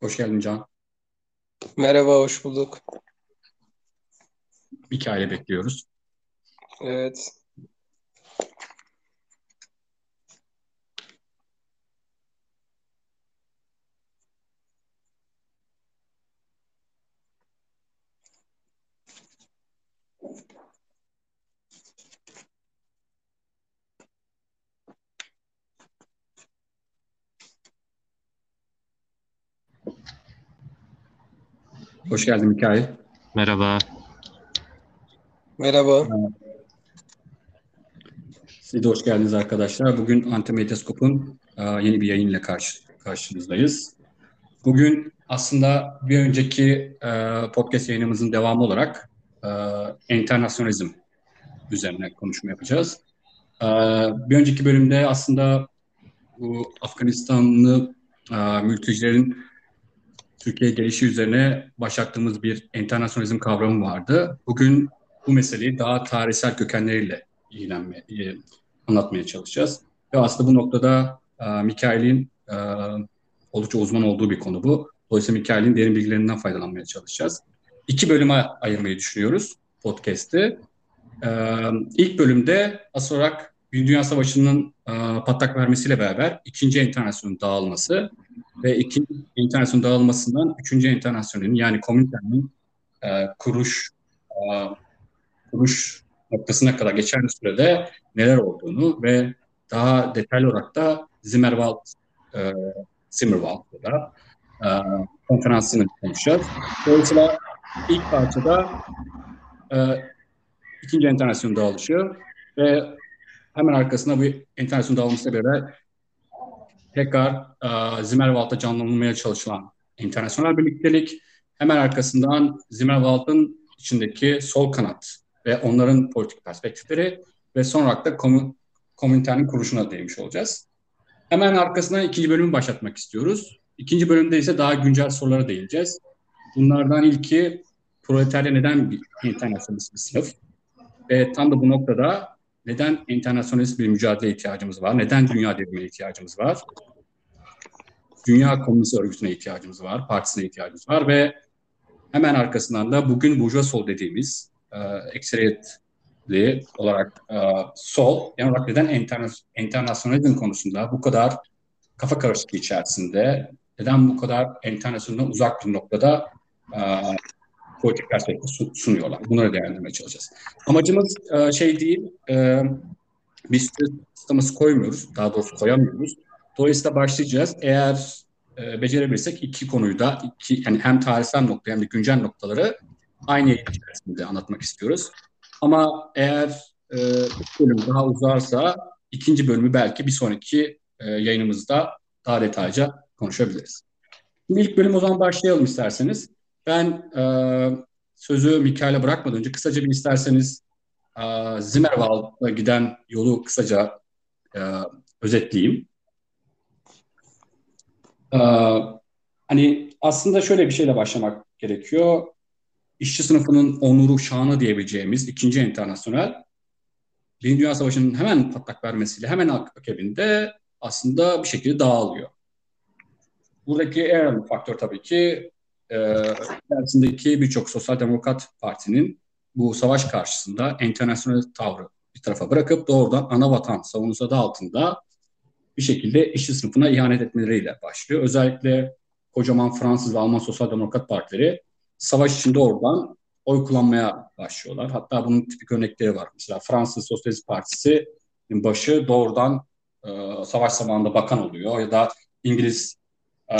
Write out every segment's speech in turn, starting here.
Hoş geldin Can. Merhaba, hoş bulduk. Mikail'i bekliyoruz. Evet. Hoş geldin Mikail. Merhaba. Merhaba. Siz de hoş geldiniz arkadaşlar. Bugün Antimedyascope'un e, yeni bir yayınla karşı, karşınızdayız. Bugün aslında bir önceki e, podcast yayınımızın devamı olarak e, internasyonalizm üzerine konuşma yapacağız. Bir önceki bölümde aslında bu Afganistanlı mültecilerin Türkiye gelişi üzerine başlattığımız bir internasyonalizm kavramı vardı. Bugün bu meseleyi daha tarihsel kökenleriyle ilgilenme, e, anlatmaya çalışacağız. Ve aslında bu noktada e, Mikail'in e, oldukça uzman olduğu bir konu bu. Dolayısıyla Mikail'in derin bilgilerinden faydalanmaya çalışacağız. İki bölüme ayırmayı düşünüyoruz podcast'i. E, ilk bölümde asıl olarak Dünya Savaşı'nın e, patlak vermesiyle beraber ikinci enternasyonun dağılması ve ikinci enternasyonun dağılmasından üçüncü enternasyonun yani komünitenin e, kuruş e, kuruş noktasına kadar geçen sürede neler olduğunu ve daha detaylı olarak da Zimmerwald e, Zimmerwald'da e, konferansını konuşacağız. Dolayısıyla ilk parçada e, ikinci enternasyonun dağılışı ve hemen arkasında bu enternasyonun dağılmasıyla beraber tekrar e, Zimmerwald'da canlanmaya çalışılan internasyonel birliktelik, hemen arkasından Zimmerwald'ın içindeki sol kanat ve onların politik perspektifleri ve son olarak da komün, komünitenin kuruluşuna değmiş olacağız. Hemen arkasından ikinci bölümü başlatmak istiyoruz. İkinci bölümde ise daha güncel sorulara değineceğiz. Bunlardan ilki proletarya neden bir internasyonist bir sınıf? Ve tam da bu noktada neden internasyonist bir mücadele ihtiyacımız var? Neden dünya devrimine ihtiyacımız var? Dünya Komünist Örgütü'ne ihtiyacımız var, partisine ihtiyacımız var ve hemen arkasından da bugün Burjuva Sol dediğimiz e, ekseriyetli olarak e, sol, yani olarak neden internas konusunda bu kadar kafa karışıklığı içerisinde, neden bu kadar internasyondan uzak bir noktada e, politik perspektif sunuyorlar. Bunları değerlendirmeye çalışacağız. Amacımız e, şey değil, e, biz sistemimizi koymuyoruz, daha doğrusu koyamıyoruz. Dolayısıyla başlayacağız. Eğer e, becerebilirsek iki konuyu da iki, yani hem tarihsel nokta hem de güncel noktaları aynı yayın içerisinde anlatmak istiyoruz. Ama eğer e, bölüm daha uzarsa ikinci bölümü belki bir sonraki e, yayınımızda daha detaylıca konuşabiliriz. Şimdi ilk bölüm o zaman başlayalım isterseniz. Ben e, sözü Mikail'e bırakmadan önce kısaca bir isterseniz e, Zimmerwald'a giden yolu kısaca e, özetleyeyim. E, hani aslında şöyle bir şeyle başlamak gerekiyor. İşçi sınıfının onuru, şanı diyebileceğimiz ikinci internasyonel Birinci Dünya Savaşı'nın hemen patlak vermesiyle hemen akabinde aslında bir şekilde dağılıyor. Buradaki en önemli faktör tabii ki içerisindeki birçok sosyal demokrat partinin bu savaş karşısında internasyonel tavrı bir tarafa bırakıp doğrudan ana vatan savunusu adı altında bir şekilde işçi sınıfına ihanet etmeleriyle başlıyor. Özellikle kocaman Fransız ve Alman sosyal demokrat partileri savaş içinde oradan oy kullanmaya başlıyorlar. Hatta bunun tipik örnekleri var. Mesela Fransız Sosyalist Partisi başı doğrudan e, savaş zamanında bakan oluyor ya da İngiliz e,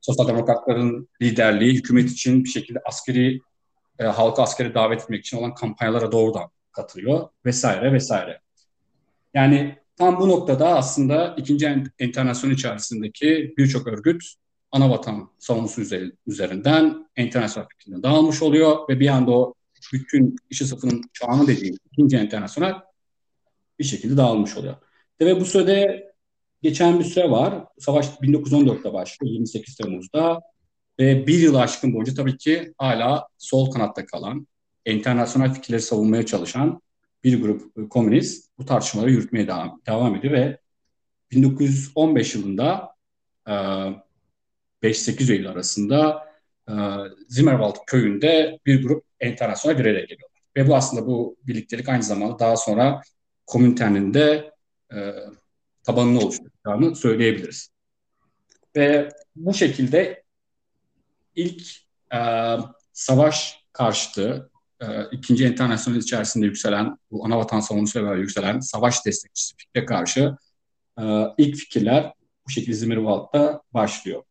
sosyal demokratların liderliği hükümet için bir şekilde askeri e, halka askeri davet etmek için olan kampanyalara doğrudan katılıyor vesaire vesaire. Yani tam bu noktada aslında ikinci enternasyonel içerisindeki birçok örgüt ana vatan savunusu üzerinden internasyonel fikrine dağılmış oluyor ve bir anda o bütün işi sınıfının çağını dediğim ikinci internasyonel bir şekilde dağılmış oluyor. Ve bu sürede geçen bir süre var. Savaş 1914'te başlıyor, 28 Temmuz'da. Ve bir yıl aşkın boyunca tabii ki hala sol kanatta kalan, internasyonel fikirleri savunmaya çalışan bir grup komünist bu tartışmaları yürütmeye devam, devam ediyor ve 1915 yılında e, 5-8 Eylül arasında e, Zimmerwald köyünde bir grup internasyonel bir araya geliyorlar. Ve bu aslında bu birliktelik aynı zamanda daha sonra komünitenin de e, tabanını oluşturacağını söyleyebiliriz. Ve bu şekilde ilk e, savaş karşıtı, e, ikinci internasyonel içerisinde yükselen, bu ana vatan savunucusuyla beraber yükselen savaş destekçisi fikre karşı e, ilk fikirler bu şekilde Zimmerwald'da başlıyor.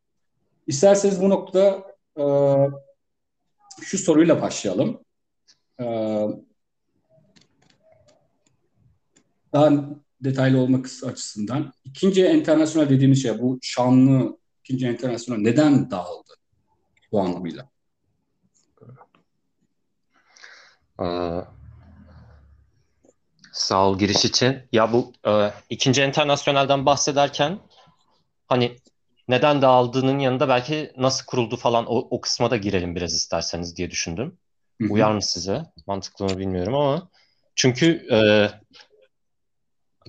İsterseniz bu noktada e, şu soruyla başlayalım. E, daha detaylı olmak açısından. İkinci internasyonel dediğimiz şey bu şanlı ikinci internasyonel neden dağıldı bu anlamıyla? Ee, sağ ol giriş için. Ya bu e, ikinci internasyonelden bahsederken hani neden dağıldığının yanında belki nasıl kuruldu falan o, o kısma da girelim biraz isterseniz diye düşündüm. Hı-hı. Uyar mı size? Mantıklı mı bilmiyorum ama çünkü e,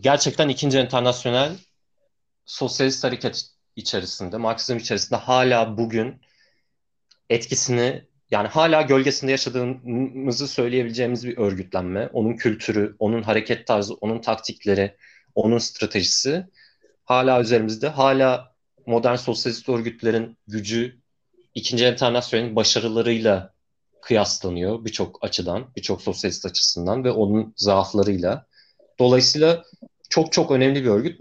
gerçekten ikinci internasyonel sosyalist hareket içerisinde, Marksizm içerisinde hala bugün etkisini yani hala gölgesinde yaşadığımızı söyleyebileceğimiz bir örgütlenme. Onun kültürü, onun hareket tarzı, onun taktikleri, onun stratejisi hala üzerimizde. Hala modern sosyalist örgütlerin gücü ikinci internasyonelin başarılarıyla kıyaslanıyor birçok açıdan, birçok sosyalist açısından ve onun zaaflarıyla. Dolayısıyla çok çok önemli bir örgüt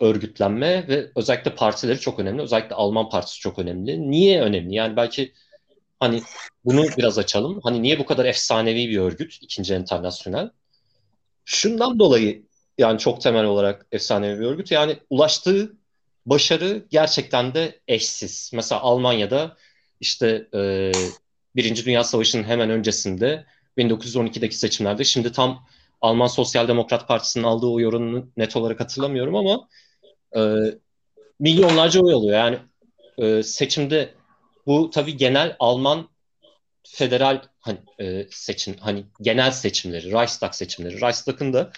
örgütlenme ve özellikle partileri çok önemli. Özellikle Alman partisi çok önemli. Niye önemli? Yani belki hani bunu biraz açalım. Hani niye bu kadar efsanevi bir örgüt ikinci internasyonel? Şundan dolayı yani çok temel olarak efsanevi bir örgüt. Yani ulaştığı başarı gerçekten de eşsiz. Mesela Almanya'da işte e, Birinci Dünya Savaşı'nın hemen öncesinde 1912'deki seçimlerde şimdi tam Alman Sosyal Demokrat Partisi'nin aldığı oy oranını net olarak hatırlamıyorum ama e, milyonlarca oy alıyor. Yani e, seçimde bu tabii genel Alman federal hani, e, seçim hani genel seçimleri, Reichstag seçimleri. Reichstag'ın da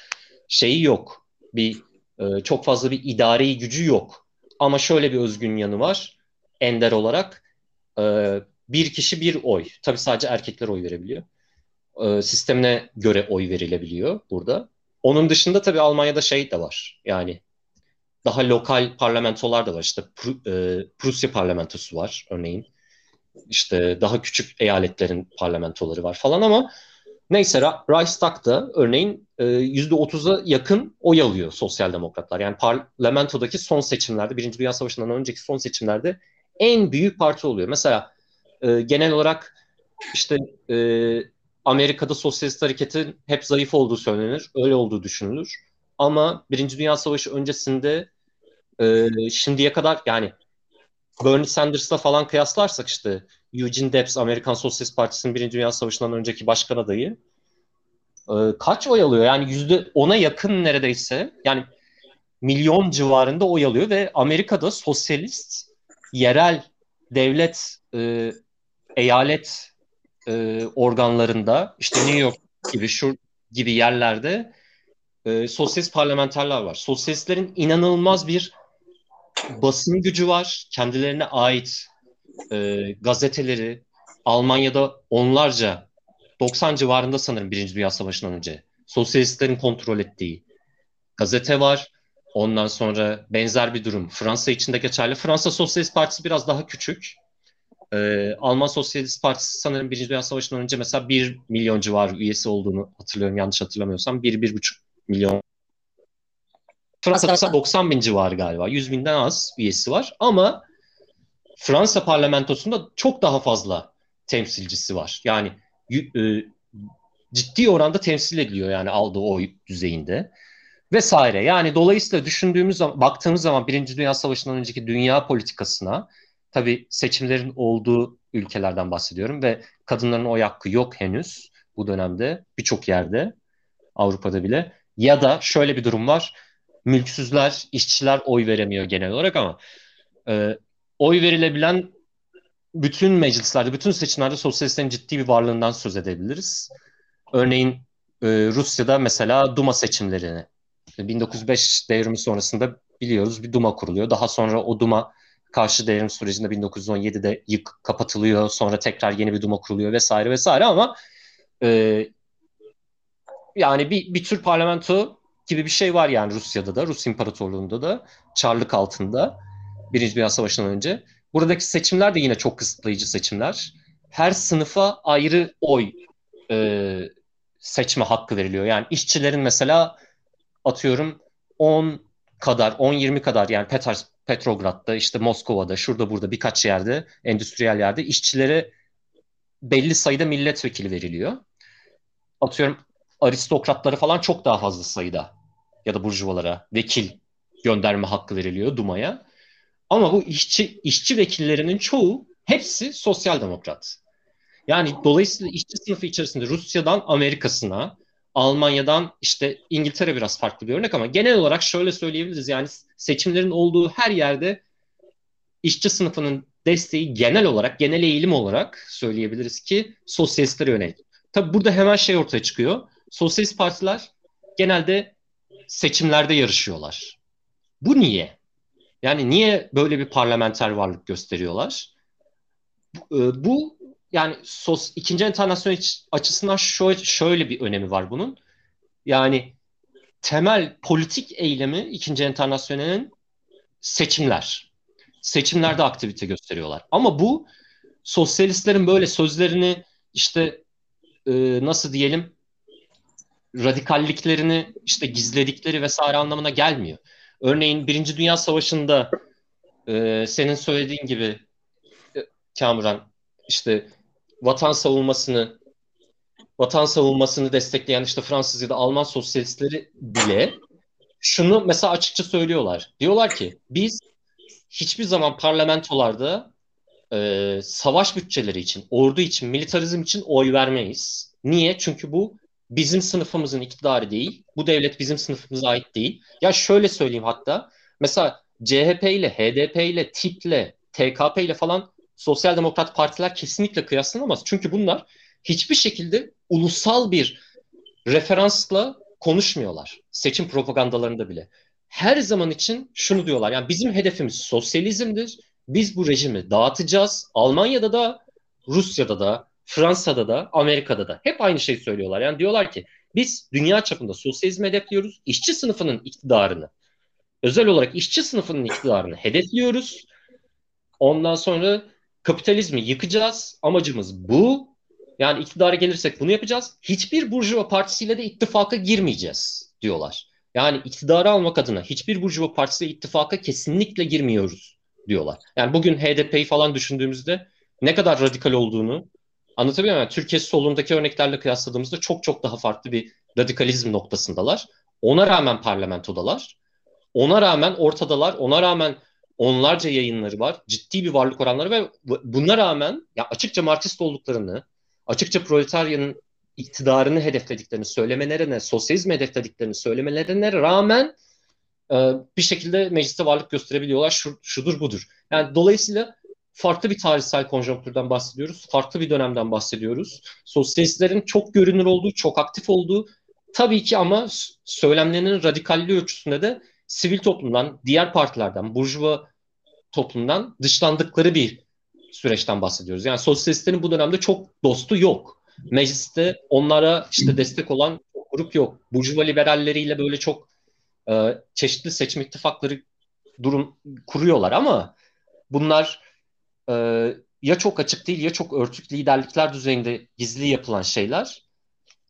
şeyi yok. Bir e, çok fazla bir idari gücü yok. Ama şöyle bir özgün yanı var. Ender olarak e, bir kişi bir oy. Tabii sadece erkekler oy verebiliyor e, sistemine göre oy verilebiliyor burada. Onun dışında tabii Almanya'da şey de var. Yani daha lokal parlamentolar da var. İşte Pr- e, Prusya parlamentosu var örneğin. İşte daha küçük eyaletlerin parlamentoları var falan ama neyse Reichstag'da örneğin e, %30'a yakın oy alıyor sosyal demokratlar. Yani parlamentodaki son seçimlerde, Birinci Dünya Savaşı'ndan önceki son seçimlerde en büyük parti oluyor. Mesela e, genel olarak işte e, Amerika'da sosyalist hareketin hep zayıf olduğu söylenir. Öyle olduğu düşünülür. Ama Birinci Dünya Savaşı öncesinde e, şimdiye kadar yani Bernie Sanders'la falan kıyaslarsak işte Eugene Debs Amerikan Sosyalist Partisi'nin Birinci Dünya Savaşı'ndan önceki başkan adayı e, kaç oy alıyor? Yani yüzde ona yakın neredeyse yani milyon civarında oy alıyor ve Amerika'da sosyalist yerel devlet e, eyalet e, organlarında işte New York gibi şu gibi yerlerde e, sosyalist parlamenterler var. Sosyalistlerin inanılmaz bir basın gücü var. Kendilerine ait e, gazeteleri Almanya'da onlarca 90 civarında sanırım Birinci Dünya Savaşı'ndan önce sosyalistlerin kontrol ettiği gazete var. Ondan sonra benzer bir durum Fransa içinde geçerli. Fransa Sosyalist Partisi biraz daha küçük. Ee, Alman Sosyalist Partisi sanırım Birinci Dünya Savaşı'ndan önce mesela 1 milyon civarı üyesi olduğunu hatırlıyorum yanlış hatırlamıyorsam. 1-1,5 milyon. Fransa'da mesela 90 bin civarı galiba. 100 binden az üyesi var ama Fransa parlamentosunda çok daha fazla temsilcisi var. Yani e, ciddi oranda temsil ediliyor yani aldığı oy düzeyinde vesaire. Yani dolayısıyla düşündüğümüz zaman, baktığımız zaman Birinci Dünya Savaşı'ndan önceki dünya politikasına Tabii seçimlerin olduğu ülkelerden bahsediyorum ve kadınların oy hakkı yok henüz bu dönemde birçok yerde Avrupa'da bile. Ya da şöyle bir durum var. Mülksüzler, işçiler oy veremiyor genel olarak ama e, oy verilebilen bütün meclislerde, bütün seçimlerde sosyalistlerin ciddi bir varlığından söz edebiliriz. Örneğin e, Rusya'da mesela Duma seçimlerini 1905 devrimi sonrasında biliyoruz bir Duma kuruluyor. Daha sonra o Duma karşı devrim sürecinde 1917'de yık kapatılıyor. Sonra tekrar yeni bir Duma kuruluyor vesaire vesaire ama e, yani bir, bir tür parlamento gibi bir şey var yani Rusya'da da, Rus İmparatorluğu'nda da, Çarlık altında Birinci Dünya Savaşı'ndan önce. Buradaki seçimler de yine çok kısıtlayıcı seçimler. Her sınıfa ayrı oy e, seçme hakkı veriliyor. Yani işçilerin mesela atıyorum 10 kadar, 10-20 kadar yani Peters, Petrograd'da, işte Moskova'da, şurada burada birkaç yerde, endüstriyel yerde işçilere belli sayıda milletvekili veriliyor. Atıyorum aristokratlara falan çok daha fazla sayıda ya da burjuvalara vekil gönderme hakkı veriliyor Duma'ya. Ama bu işçi işçi vekillerinin çoğu hepsi sosyal demokrat. Yani dolayısıyla işçi sınıfı içerisinde Rusya'dan Amerika'sına, Almanya'dan işte İngiltere biraz farklı bir örnek ama genel olarak şöyle söyleyebiliriz. Yani seçimlerin olduğu her yerde işçi sınıfının desteği genel olarak, genel eğilim olarak söyleyebiliriz ki sosyalistlere yönelik. Tabi burada hemen şey ortaya çıkıyor. Sosyalist partiler genelde seçimlerde yarışıyorlar. Bu niye? Yani niye böyle bir parlamenter varlık gösteriyorlar? Bu, bu yani sos, ikinci enternasyonel açısından şöyle, şöyle bir önemi var bunun. Yani temel politik eylemi ikinci enternasyonelin seçimler. Seçimlerde aktivite gösteriyorlar. Ama bu sosyalistlerin böyle sözlerini işte e, nasıl diyelim radikalliklerini işte gizledikleri vesaire anlamına gelmiyor. Örneğin Birinci Dünya Savaşı'nda e, senin söylediğin gibi e, Kamuran işte vatan savunmasını vatan savunmasını destekleyen işte Fransız ya da Alman sosyalistleri bile şunu mesela açıkça söylüyorlar. Diyorlar ki biz hiçbir zaman parlamentolarda e, savaş bütçeleri için, ordu için, militarizm için oy vermeyiz. Niye? Çünkü bu bizim sınıfımızın iktidarı değil. Bu devlet bizim sınıfımıza ait değil. Ya şöyle söyleyeyim hatta. Mesela CHP ile, HDP ile, TİP ile, TKP ile falan sosyal demokrat partiler kesinlikle kıyaslanamaz. Çünkü bunlar hiçbir şekilde ulusal bir referansla konuşmuyorlar. Seçim propagandalarında bile. Her zaman için şunu diyorlar. Yani bizim hedefimiz sosyalizmdir. Biz bu rejimi dağıtacağız. Almanya'da da, Rusya'da da, Fransa'da da, Amerika'da da hep aynı şeyi söylüyorlar. Yani diyorlar ki biz dünya çapında sosyalizmi hedefliyoruz. İşçi sınıfının iktidarını, özel olarak işçi sınıfının iktidarını hedefliyoruz. Ondan sonra kapitalizmi yıkacağız. Amacımız bu. Yani iktidara gelirsek bunu yapacağız. Hiçbir burjuva partisiyle de ittifaka girmeyeceğiz diyorlar. Yani iktidarı almak adına hiçbir burjuva partisiyle ittifaka kesinlikle girmiyoruz diyorlar. Yani bugün HDP'yi falan düşündüğümüzde ne kadar radikal olduğunu anlatabiliyor muyum? Yani Türkiye solundaki örneklerle kıyasladığımızda çok çok daha farklı bir radikalizm noktasındalar. Ona rağmen parlamentodalar. Ona rağmen ortadalar. Ona rağmen onlarca yayınları var. Ciddi bir varlık oranları ve buna rağmen ya açıkça Marksist olduklarını, açıkça proletaryanın iktidarını hedeflediklerini söylemelerine, sosyalizmi hedeflediklerini söylemelerine rağmen e, bir şekilde mecliste varlık gösterebiliyorlar. Şu, şudur budur. Yani dolayısıyla farklı bir tarihsel konjonktürden bahsediyoruz. Farklı bir dönemden bahsediyoruz. Sosyalistlerin çok görünür olduğu, çok aktif olduğu tabii ki ama söylemlerinin radikalliği ölçüsünde de sivil toplumdan, diğer partilerden, burjuva toplumdan dışlandıkları bir süreçten bahsediyoruz. Yani sosyalistlerin bu dönemde çok dostu yok. Mecliste onlara işte destek olan grup yok. Burjuva liberalleriyle böyle çok e, çeşitli seçim ittifakları durum kuruyorlar ama bunlar e, ya çok açık değil ya çok örtük liderlikler düzeyinde gizli yapılan şeyler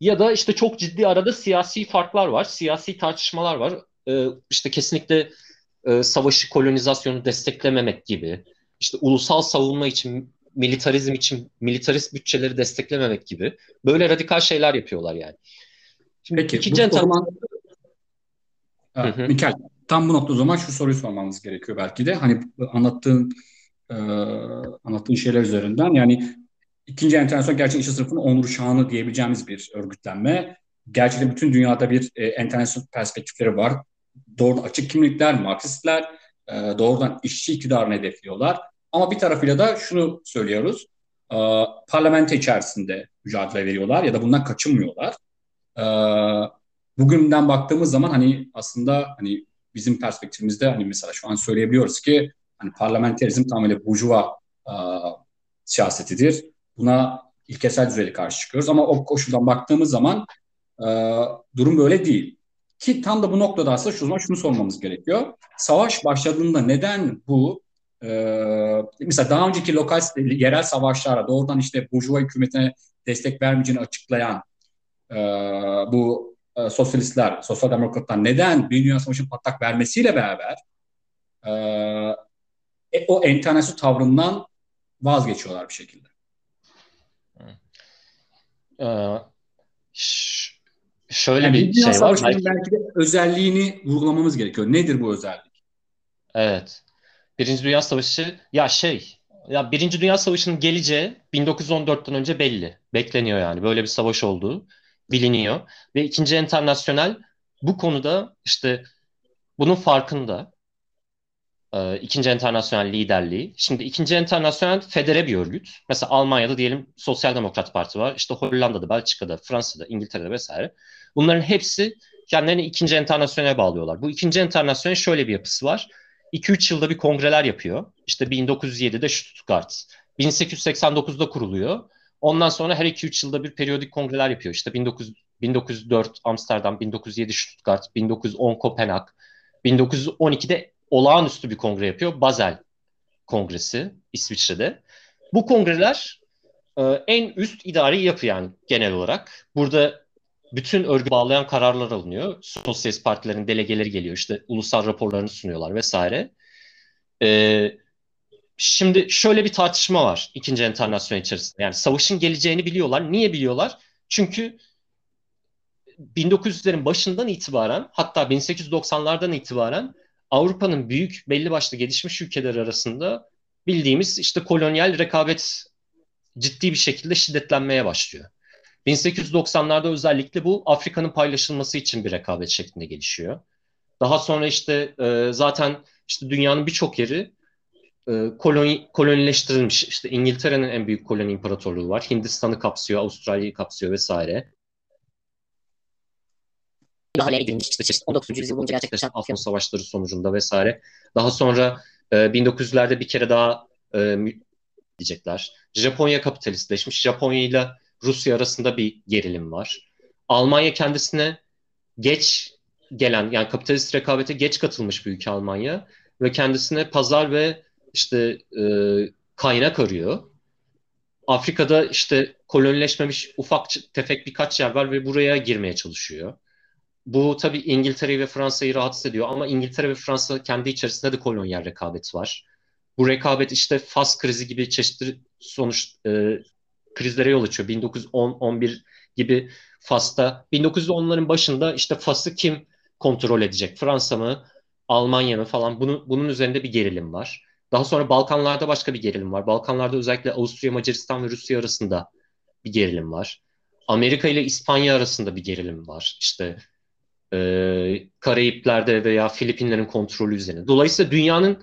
ya da işte çok ciddi arada siyasi farklar var, siyasi tartışmalar var. E, işte kesinlikle e, savaşı, kolonizasyonu desteklememek gibi, işte ulusal savunma için, militarizm için militarist bütçeleri desteklememek gibi böyle radikal şeyler yapıyorlar yani. Şimdi Peki, ikinci bu zaman... Mikel, tam bu nokta o zaman şu soruyu sormamız gerekiyor belki de. Hani anlattığın e, anlattığın şeyler üzerinden yani ikinci enternasyonel gerçekten işçi sınıfının onur şanı diyebileceğimiz bir örgütlenme. Gerçekten bütün dünyada bir e, enternasyonel perspektifleri var doğrudan açık kimlikler, Marksistler e, doğrudan işçi iktidarını hedefliyorlar. Ama bir tarafıyla da şunu söylüyoruz. E, parlamento içerisinde mücadele veriyorlar ya da bundan kaçınmıyorlar. E, bugünden baktığımız zaman hani aslında hani bizim perspektifimizde hani mesela şu an söyleyebiliyoruz ki hani parlamenterizm tamamıyla burjuva e, siyasetidir. Buna ilkesel düzeyde karşı çıkıyoruz ama o koşuldan baktığımız zaman e, durum böyle değil. Ki tam da bu noktada aslında şu zaman şunu sormamız gerekiyor. Savaş başladığında neden bu e, mesela daha önceki lokal yerel savaşlara doğrudan işte Burjuva hükümetine destek vermeyeceğini açıklayan e, bu e, sosyalistler, sosyal demokratlar neden bir Dünya Savaşı'nın patlak vermesiyle beraber e, o enternasyonel tavrından vazgeçiyorlar bir şekilde. Ee, şöyle yani bir şey var. Belki... belki de özelliğini vurgulamamız gerekiyor. Nedir bu özellik? Evet. Birinci Dünya Savaşı ya şey ya Birinci Dünya Savaşı'nın geleceği 1914'ten önce belli. Bekleniyor yani. Böyle bir savaş olduğu biliniyor. Ve ikinci internasyonel bu konuda işte bunun farkında. Ee, ikinci internasyonel liderliği. Şimdi ikinci internasyonel federe bir örgüt. Mesela Almanya'da diyelim Sosyal Demokrat Parti var. İşte Hollanda'da, Belçika'da, Fransa'da, İngiltere'de vesaire. Bunların hepsi kendilerini ikinci internasyonele bağlıyorlar. Bu ikinci internasyonel şöyle bir yapısı var. 2-3 yılda bir kongreler yapıyor. İşte 1907'de Stuttgart, 1889'da kuruluyor. Ondan sonra her 2-3 yılda bir periyodik kongreler yapıyor. İşte 19, 1904 Amsterdam, 1907 Stuttgart, 1910 Kopenhag, 1912'de olağanüstü bir kongre yapıyor. Basel Kongresi İsviçre'de. Bu kongreler e, en üst idari yapı yani genel olarak. Burada bütün örgü bağlayan kararlar alınıyor. Sosyalist partilerin delegeleri geliyor. İşte ulusal raporlarını sunuyorlar vesaire. Ee, şimdi şöyle bir tartışma var ikinci enternasyonel içerisinde. Yani savaşın geleceğini biliyorlar. Niye biliyorlar? Çünkü 1900'lerin başından itibaren hatta 1890'lardan itibaren Avrupa'nın büyük belli başlı gelişmiş ülkeler arasında bildiğimiz işte kolonyal rekabet ciddi bir şekilde şiddetlenmeye başlıyor. 1890'larda özellikle bu Afrika'nın paylaşılması için bir rekabet şeklinde gelişiyor. Daha sonra işte e, zaten işte dünyanın birçok yeri e, koloni, kolonileştirilmiş. İşte İngiltere'nin en büyük koloni imparatorluğu var. Hindistan'ı kapsıyor, Avustralya'yı kapsıyor vesaire. Müdahale edilmiş işte çeşitli 19. yüzyıl boyunca gerçekleşen Afyon Savaşları sonucunda vesaire. Daha sonra e, 1900'lerde bir kere daha e, diyecekler. Japonya kapitalistleşmiş. Japonya ile Rusya arasında bir gerilim var. Almanya kendisine geç gelen yani kapitalist rekabete geç katılmış bir ülke Almanya ve kendisine pazar ve işte e, kaynak arıyor. Afrika'da işte kolonileşmemiş ufak tefek birkaç yer var ve buraya girmeye çalışıyor. Bu tabii İngiltere ve Fransa'yı rahatsız ediyor ama İngiltere ve Fransa kendi içerisinde de kolonyal rekabet var. Bu rekabet işte Fas krizi gibi çeşitli sonuç e, krizlere yol açıyor. 1910-11 gibi Fas'ta 1910'ların başında işte Fas'ı kim kontrol edecek? Fransa mı? Almanya mı falan? Bunu, bunun üzerinde bir gerilim var. Daha sonra Balkanlarda başka bir gerilim var. Balkanlarda özellikle Avusturya, Macaristan ve Rusya arasında bir gerilim var. Amerika ile İspanya arasında bir gerilim var. İşte e, Karayipler'de veya Filipinlerin kontrolü üzerine. Dolayısıyla dünyanın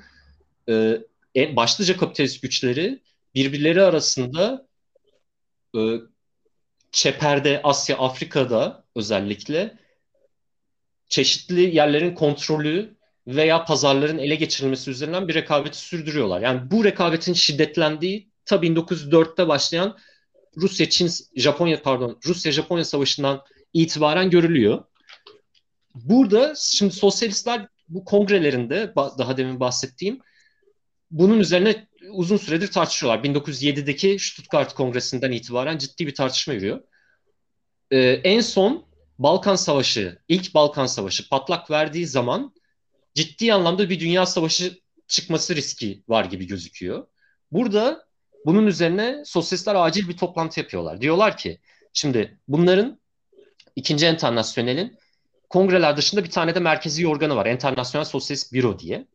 e, başlıca kapitalist güçleri birbirleri arasında e, çeperde Asya, Afrika'da özellikle çeşitli yerlerin kontrolü veya pazarların ele geçirilmesi üzerinden bir rekabeti sürdürüyorlar. Yani bu rekabetin şiddetlendiği ta 1904'te başlayan Rusya Çin Japonya pardon Rusya Japonya savaşından itibaren görülüyor. Burada şimdi sosyalistler bu kongrelerinde daha demin bahsettiğim bunun üzerine uzun süredir tartışıyorlar. 1907'deki Stuttgart Kongresi'nden itibaren ciddi bir tartışma yürüyor. Ee, en son Balkan Savaşı, ilk Balkan Savaşı patlak verdiği zaman ciddi anlamda bir dünya savaşı çıkması riski var gibi gözüküyor. Burada bunun üzerine sosyalistler acil bir toplantı yapıyorlar. Diyorlar ki şimdi bunların ikinci enternasyonelin kongreler dışında bir tane de merkezi organı var. Enternasyonel Sosyalist Büro diye.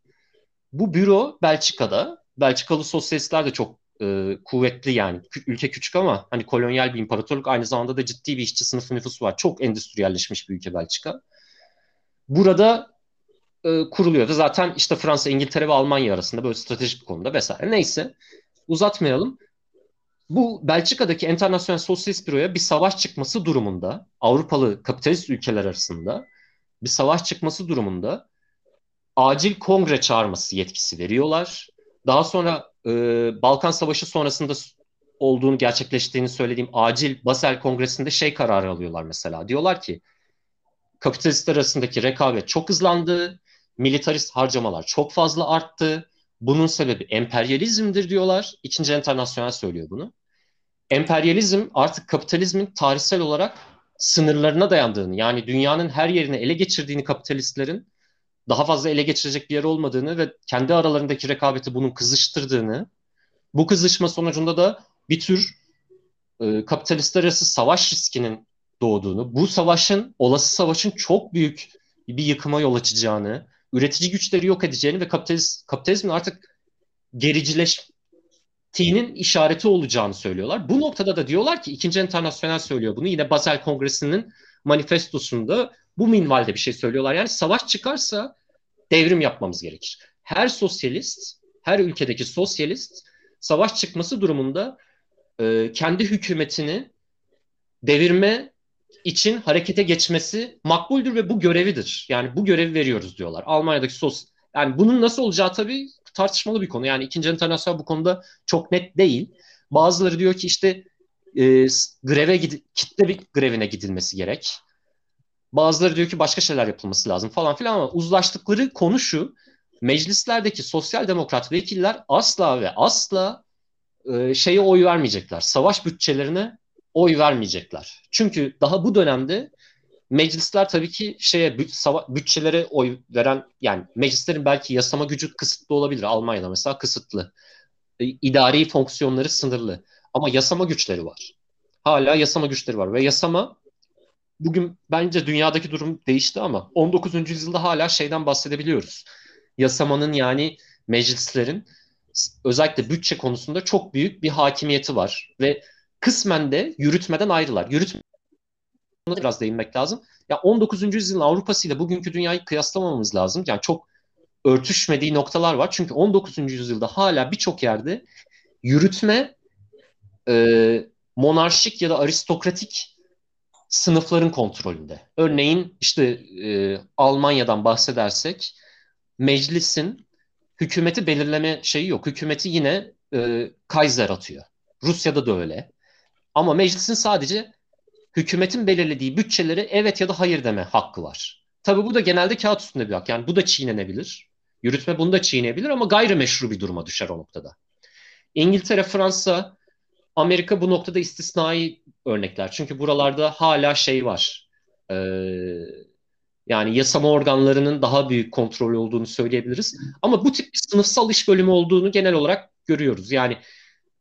Bu büro Belçika'da. Belçikalı sosyalistler de çok e, kuvvetli yani. Ülke küçük ama hani kolonyal bir imparatorluk. Aynı zamanda da ciddi bir işçi sınıfı nüfusu var. Çok endüstriyelleşmiş bir ülke Belçika. Burada e, kuruluyordu. Zaten işte Fransa, İngiltere ve Almanya arasında böyle stratejik bir konuda vesaire. Neyse uzatmayalım. Bu Belçika'daki Enternasyonel Sosyalist Büro'ya bir savaş çıkması durumunda Avrupalı kapitalist ülkeler arasında bir savaş çıkması durumunda acil kongre çağırması yetkisi veriyorlar. Daha sonra e, Balkan Savaşı sonrasında olduğunu gerçekleştiğini söylediğim acil Basel Kongresi'nde şey kararı alıyorlar mesela. Diyorlar ki kapitalistler arasındaki rekabet çok hızlandı, militarist harcamalar çok fazla arttı. Bunun sebebi emperyalizmdir diyorlar. İkinci Enternasyonel söylüyor bunu. Emperyalizm artık kapitalizmin tarihsel olarak sınırlarına dayandığını yani dünyanın her yerini ele geçirdiğini kapitalistlerin daha fazla ele geçirecek bir yer olmadığını ve kendi aralarındaki rekabeti bunun kızıştırdığını bu kızışma sonucunda da bir tür e, kapitalistler arası savaş riskinin doğduğunu, bu savaşın, olası savaşın çok büyük bir yıkıma yol açacağını, üretici güçleri yok edeceğini ve kapitalist, kapitalizmin artık gericileştiğinin işareti olacağını söylüyorlar. Bu noktada da diyorlar ki ikinci internasyonel söylüyor bunu. Yine Basel Kongresi'nin manifestosunda bu minvalde bir şey söylüyorlar. Yani savaş çıkarsa devrim yapmamız gerekir. Her sosyalist, her ülkedeki sosyalist savaş çıkması durumunda e, kendi hükümetini devirme için harekete geçmesi makbuldür ve bu görevidir. Yani bu görevi veriyoruz diyorlar. Almanya'daki sos yani bunun nasıl olacağı tabii tartışmalı bir konu. Yani ikinci internasyonel bu konuda çok net değil. Bazıları diyor ki işte e, greve gid kitle bir grevine gidilmesi gerek. Bazıları diyor ki başka şeyler yapılması lazım falan filan ama uzlaştıkları konu şu. Meclislerdeki sosyal demokrat vekiller asla ve asla e, şeye oy vermeyecekler. Savaş bütçelerine oy vermeyecekler. Çünkü daha bu dönemde meclisler tabii ki şeye bütçelere oy veren yani meclislerin belki yasama gücü kısıtlı olabilir. Almanya'da mesela kısıtlı. E, idari fonksiyonları sınırlı. Ama yasama güçleri var. Hala yasama güçleri var ve yasama bugün bence dünyadaki durum değişti ama 19. yüzyılda hala şeyden bahsedebiliyoruz. Yasamanın yani meclislerin özellikle bütçe konusunda çok büyük bir hakimiyeti var ve kısmen de yürütmeden ayrılar. Yürütme biraz değinmek lazım. Ya 19. yüzyılın Avrupa'sı ile bugünkü dünyayı kıyaslamamamız lazım. Yani çok örtüşmediği noktalar var. Çünkü 19. yüzyılda hala birçok yerde yürütme e, monarşik ya da aristokratik sınıfların kontrolünde. Örneğin işte e, Almanya'dan bahsedersek meclisin hükümeti belirleme şeyi yok. Hükümeti yine e, Kaiser atıyor. Rusya'da da öyle. Ama meclisin sadece hükümetin belirlediği bütçeleri evet ya da hayır deme hakkı var. Tabi bu da genelde kağıt üstünde bir hak. Yani bu da çiğnenebilir. Yürütme bunu da çiğneyebilir ama gayrimeşru bir duruma düşer o noktada. İngiltere, Fransa, Amerika bu noktada istisnai örnekler. Çünkü buralarda hala şey var. Ee, yani yasama organlarının daha büyük kontrol olduğunu söyleyebiliriz. Ama bu tip bir sınıfsal iş bölümü olduğunu genel olarak görüyoruz. Yani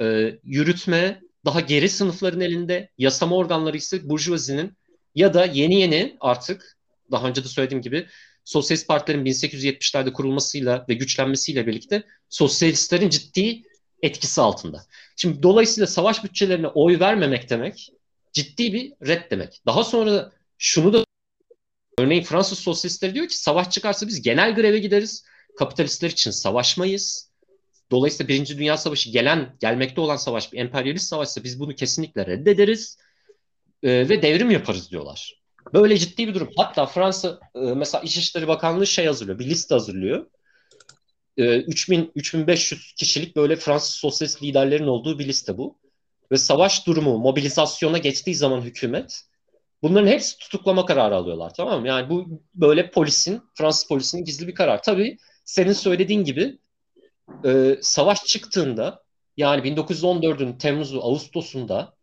e, yürütme daha geri sınıfların elinde, yasama organları ise burjuvazinin ya da yeni yeni artık daha önce de söylediğim gibi sosyalist partilerin 1870'lerde kurulmasıyla ve güçlenmesiyle birlikte sosyalistlerin ciddi etkisi altında. Şimdi dolayısıyla savaş bütçelerine oy vermemek demek ciddi bir red demek. Daha sonra şunu da örneğin Fransız sosyalistleri diyor ki savaş çıkarsa biz genel greve gideriz. Kapitalistler için savaşmayız. Dolayısıyla Birinci Dünya Savaşı gelen, gelmekte olan savaş bir emperyalist savaşsa biz bunu kesinlikle reddederiz e, ve devrim yaparız diyorlar. Böyle ciddi bir durum. Hatta Fransa e, mesela İçişleri Bakanlığı şey hazırlıyor, bir liste hazırlıyor. E, 3000 3500 kişilik böyle Fransız sosyalist liderlerin olduğu bir liste bu. Ve savaş durumu, mobilizasyona geçtiği zaman hükümet bunların hepsi tutuklama kararı alıyorlar tamam mı? Yani bu böyle polisin, Fransız polisinin gizli bir karar. Tabii senin söylediğin gibi e, savaş çıktığında yani 1914'ün Temmuz'u Ağustos'unda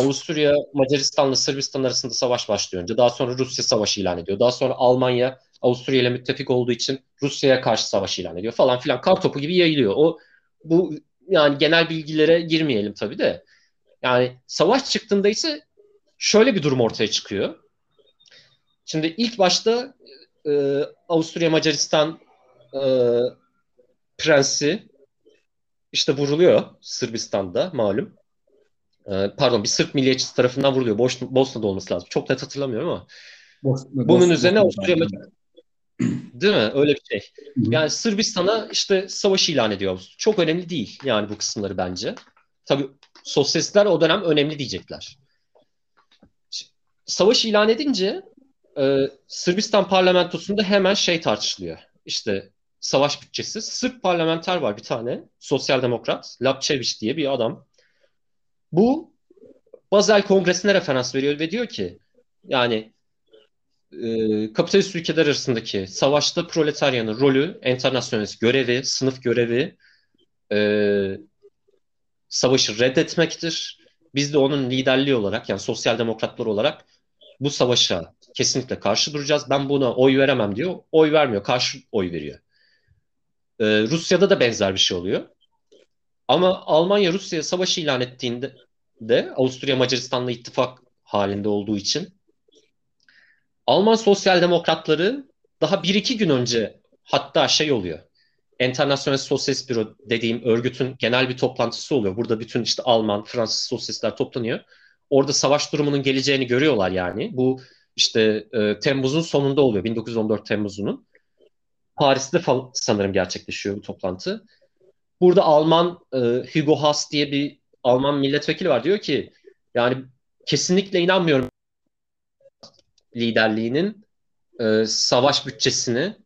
Avusturya Macaristan'la Sırbistan arasında savaş başlıyor önce. Daha sonra Rusya savaşı ilan ediyor. Daha sonra Almanya Avusturya ile müttefik olduğu için Rusya'ya karşı savaş ilan ediyor falan filan. Kar topu gibi yayılıyor. O bu yani genel bilgilere girmeyelim tabii de. Yani savaş çıktığında ise şöyle bir durum ortaya çıkıyor. Şimdi ilk başta e, Avusturya Macaristan e, prensi işte vuruluyor Sırbistan'da malum. Ee, pardon bir Sırp milliyetçisi tarafından vuruluyor. Boş, Bosna'da olması lazım. Çok net hatırlamıyorum ama. Bos, Bunun Bos, üzerine Avusturya Değil mi? Öyle bir şey. Yani Sırbistan'a işte savaş ilan ediyor. Çok önemli değil yani bu kısımları bence. Tabii sosyalistler o dönem önemli diyecekler. Savaş ilan edince e, Sırbistan parlamentosunda hemen şey tartışılıyor. İşte savaş bütçesi. Sırp parlamenter var bir tane. Sosyal demokrat. Lapçeviç diye bir adam. Bu Basel Kongresi'ne referans veriyor ve diyor ki yani e, kapitalist ülkeler arasındaki savaşta proletaryanın rolü, enternasyonist görevi, sınıf görevi e, savaşı reddetmektir. Biz de onun liderliği olarak yani sosyal demokratlar olarak bu savaşa kesinlikle karşı duracağız. Ben buna oy veremem diyor. Oy vermiyor. Karşı oy veriyor. Ee, Rusya'da da benzer bir şey oluyor. Ama Almanya Rusya'ya savaş ilan ettiğinde de Avusturya Macaristan'la ittifak halinde olduğu için Alman sosyal demokratları daha bir iki gün önce hatta şey oluyor. Enternasyonel Sosyalist Büro dediğim örgütün genel bir toplantısı oluyor. Burada bütün işte Alman, Fransız sosyalistler toplanıyor. Orada savaş durumunun geleceğini görüyorlar yani. Bu işte e, Temmuz'un sonunda oluyor. 1914 Temmuz'unun. Paris'te falan, sanırım gerçekleşiyor bu toplantı. Burada Alman e, Hugo Haas diye bir Alman milletvekili var. Diyor ki yani kesinlikle inanmıyorum liderliğinin e, savaş bütçesini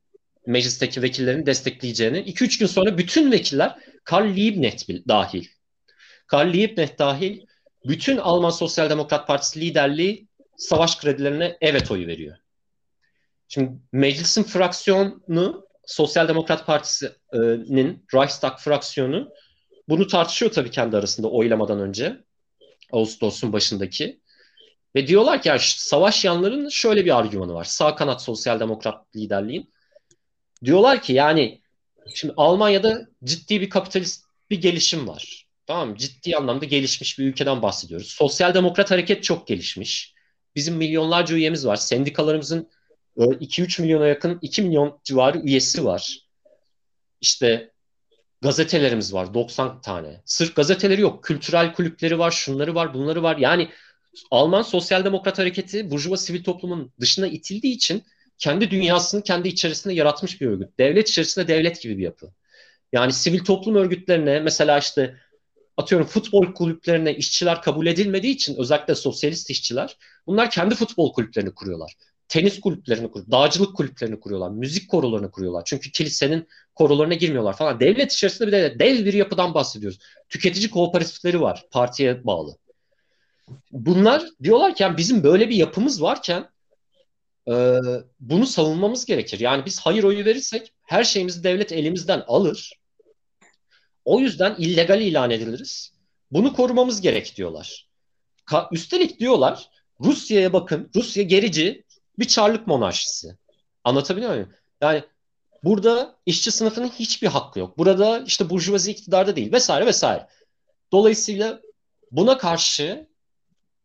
meclisteki vekillerin destekleyeceğini. 2-3 gün sonra bütün vekiller Karl Liebknecht dahil. Karl Liebknecht dahil bütün Alman Sosyal Demokrat Partisi liderliği savaş kredilerine evet oyu veriyor. Şimdi meclisin fraksiyonu Sosyal Demokrat Partisi'nin Reichstag fraksiyonu bunu tartışıyor tabii kendi arasında oylamadan önce. Ağustos'un başındaki. Ve diyorlar ki savaş yanlarının şöyle bir argümanı var. Sağ kanat sosyal demokrat liderliğin. Diyorlar ki yani şimdi Almanya'da ciddi bir kapitalist bir gelişim var. Tamam Ciddi anlamda gelişmiş bir ülkeden bahsediyoruz. Sosyal demokrat hareket çok gelişmiş. Bizim milyonlarca üyemiz var. Sendikalarımızın 2-3 milyona yakın 2 milyon civarı üyesi var. İşte gazetelerimiz var 90 tane. Sırf gazeteleri yok. Kültürel kulüpleri var, şunları var, bunları var. Yani Alman Sosyal Demokrat Hareketi burjuva sivil toplumun dışına itildiği için kendi dünyasını kendi içerisinde yaratmış bir örgüt. Devlet içerisinde devlet gibi bir yapı. Yani sivil toplum örgütlerine mesela işte atıyorum futbol kulüplerine işçiler kabul edilmediği için özellikle sosyalist işçiler bunlar kendi futbol kulüplerini kuruyorlar. Tenis kulüplerini kuruyorlar, dağcılık kulüplerini kuruyorlar, müzik korolarını kuruyorlar. Çünkü kilisenin korolarına girmiyorlar falan. Devlet içerisinde bir de dev bir yapıdan bahsediyoruz. Tüketici kooperatifleri var partiye bağlı. Bunlar diyorlar ki yani bizim böyle bir yapımız varken e, bunu savunmamız gerekir. Yani biz hayır oyu verirsek her şeyimizi devlet elimizden alır. O yüzden illegal ilan ediliriz. Bunu korumamız gerek diyorlar. Ka- üstelik diyorlar Rusya'ya bakın. Rusya gerici bir çarlık monarşisi. Anlatabiliyor muyum? Yani burada işçi sınıfının hiçbir hakkı yok. Burada işte burjuvazi iktidarda değil vesaire vesaire. Dolayısıyla buna karşı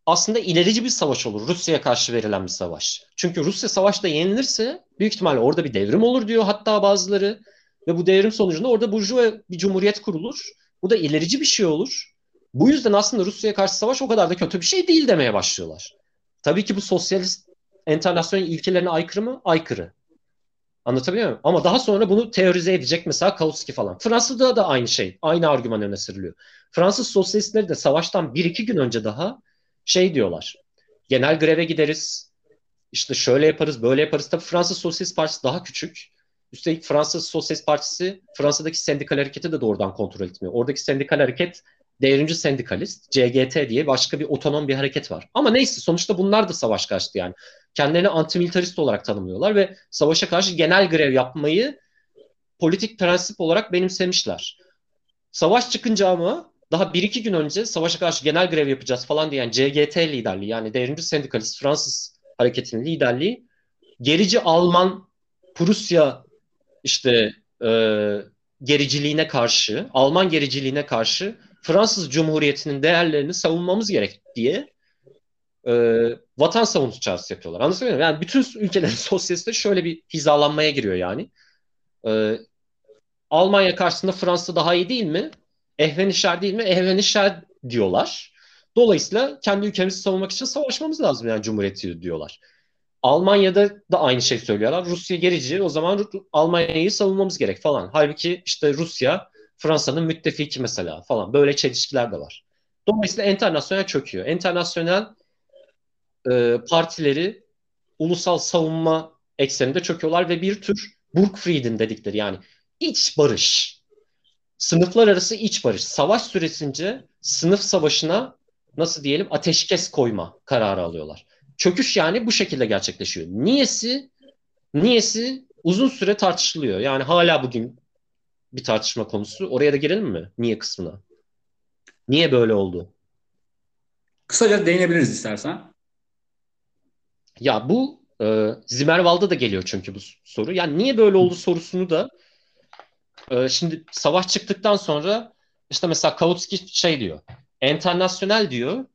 aslında ilerici bir savaş olur. Rusya'ya karşı verilen bir savaş. Çünkü Rusya savaşta yenilirse büyük ihtimalle orada bir devrim olur diyor hatta bazıları. Ve bu devrim sonucunda orada burjuva bir cumhuriyet kurulur. Bu da ilerici bir şey olur. Bu yüzden aslında Rusya'ya karşı savaş o kadar da kötü bir şey değil demeye başlıyorlar. Tabii ki bu sosyalist enternasyonel ilkelerine aykırı mı? Aykırı. Anlatabiliyor muyum? Ama daha sonra bunu teorize edecek mesela Kautsky falan. Fransa'da da aynı şey. Aynı argüman öne sürülüyor. Fransız sosyalistleri de savaştan bir iki gün önce daha şey diyorlar. Genel greve gideriz. İşte şöyle yaparız, böyle yaparız. Tabii Fransız Sosyalist Partisi daha küçük. Üstelik Fransız Sosyalist Partisi Fransa'daki sendikal hareketi de doğrudan kontrol etmiyor. Oradaki sendikal hareket devrimci sendikalist, CGT diye başka bir otonom bir hareket var. Ama neyse sonuçta bunlar da savaş karşıtı yani. Kendilerini antimilitarist olarak tanımlıyorlar ve savaşa karşı genel grev yapmayı politik prensip olarak benimsemişler. Savaş çıkınca ama daha bir iki gün önce savaşa karşı genel grev yapacağız falan diyen CGT liderliği yani devrimci sendikalist Fransız hareketinin liderliği gerici Alman Prusya işte e, gericiliğine karşı, Alman gericiliğine karşı Fransız Cumhuriyeti'nin değerlerini savunmamız gerek diye e, vatan savunucu çağrısı yapıyorlar. Anlatabiliyor muyum? Yani bütün ülkelerin sosyalistleri şöyle bir hizalanmaya giriyor yani. E, Almanya karşısında Fransa daha iyi değil mi? Ehvenişer değil mi? Ehvenişer diyorlar. Dolayısıyla kendi ülkemizi savunmak için savaşmamız lazım yani Cumhuriyeti diyorlar. Almanya'da da aynı şey söylüyorlar. Rusya gerici o zaman Almanya'yı savunmamız gerek falan. Halbuki işte Rusya Fransa'nın müttefiki mesela falan. Böyle çelişkiler de var. Dolayısıyla enternasyonel çöküyor. Enternasyonel e, partileri ulusal savunma ekseninde çöküyorlar ve bir tür Burgfrieden dedikleri yani iç barış. Sınıflar arası iç barış. Savaş süresince sınıf savaşına nasıl diyelim ateşkes koyma kararı alıyorlar. Çöküş yani bu şekilde gerçekleşiyor. Niyesi niyesi uzun süre tartışılıyor. Yani hala bugün bir tartışma konusu. Oraya da girelim mi? Niye kısmına? Niye böyle oldu? Kısaca değinebiliriz istersen. Ya bu e, Zimmerwald'a da geliyor çünkü bu soru. Yani niye böyle oldu sorusunu da e, şimdi savaş çıktıktan sonra işte mesela Kautsky şey diyor. Enternasyonel diyor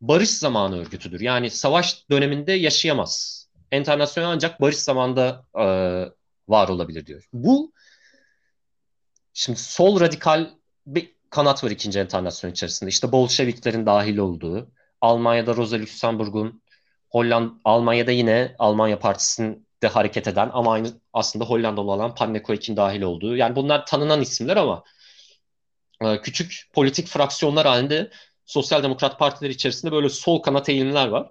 barış zamanı örgütüdür. Yani savaş döneminde yaşayamaz. Enternasyonel ancak barış zamanında e, var olabilir diyor. Bu şimdi sol radikal bir kanat var ikinci enternasyonel içerisinde. İşte Bolşeviklerin dahil olduğu, Almanya'da Rosa Luxemburg'un, Hollanda, Almanya'da yine Almanya Partisi'nde hareket eden ama aynı aslında Hollandalı olan Pannekoek'in dahil olduğu. Yani bunlar tanınan isimler ama e, küçük politik fraksiyonlar halinde sosyal demokrat partiler içerisinde böyle sol kanat eğilimler var.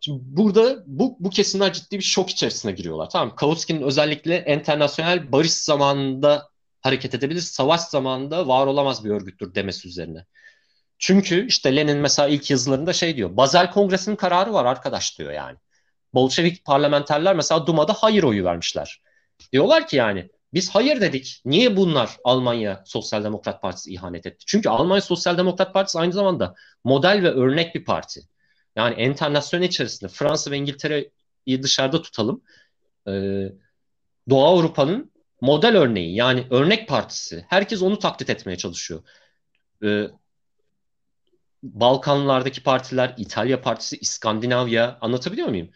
Şimdi burada bu, bu kesimler ciddi bir şok içerisine giriyorlar. Tamam Kautsky'nin özellikle enternasyonel barış zamanında hareket edebilir, savaş zamanında var olamaz bir örgüttür demesi üzerine. Çünkü işte Lenin mesela ilk yazılarında şey diyor. Bazel Kongresi'nin kararı var arkadaş diyor yani. Bolşevik parlamenterler mesela Duma'da hayır oyu vermişler. Diyorlar ki yani biz hayır dedik. Niye bunlar Almanya Sosyal Demokrat Partisi ihanet etti? Çünkü Almanya Sosyal Demokrat Partisi aynı zamanda model ve örnek bir parti. Yani enternasyonel içerisinde Fransa ve İngiltere'yi dışarıda tutalım. Ee, Doğu Avrupa'nın model örneği yani örnek partisi. Herkes onu taklit etmeye çalışıyor. Ee, Balkanlardaki partiler, İtalya Partisi, İskandinavya anlatabiliyor muyum?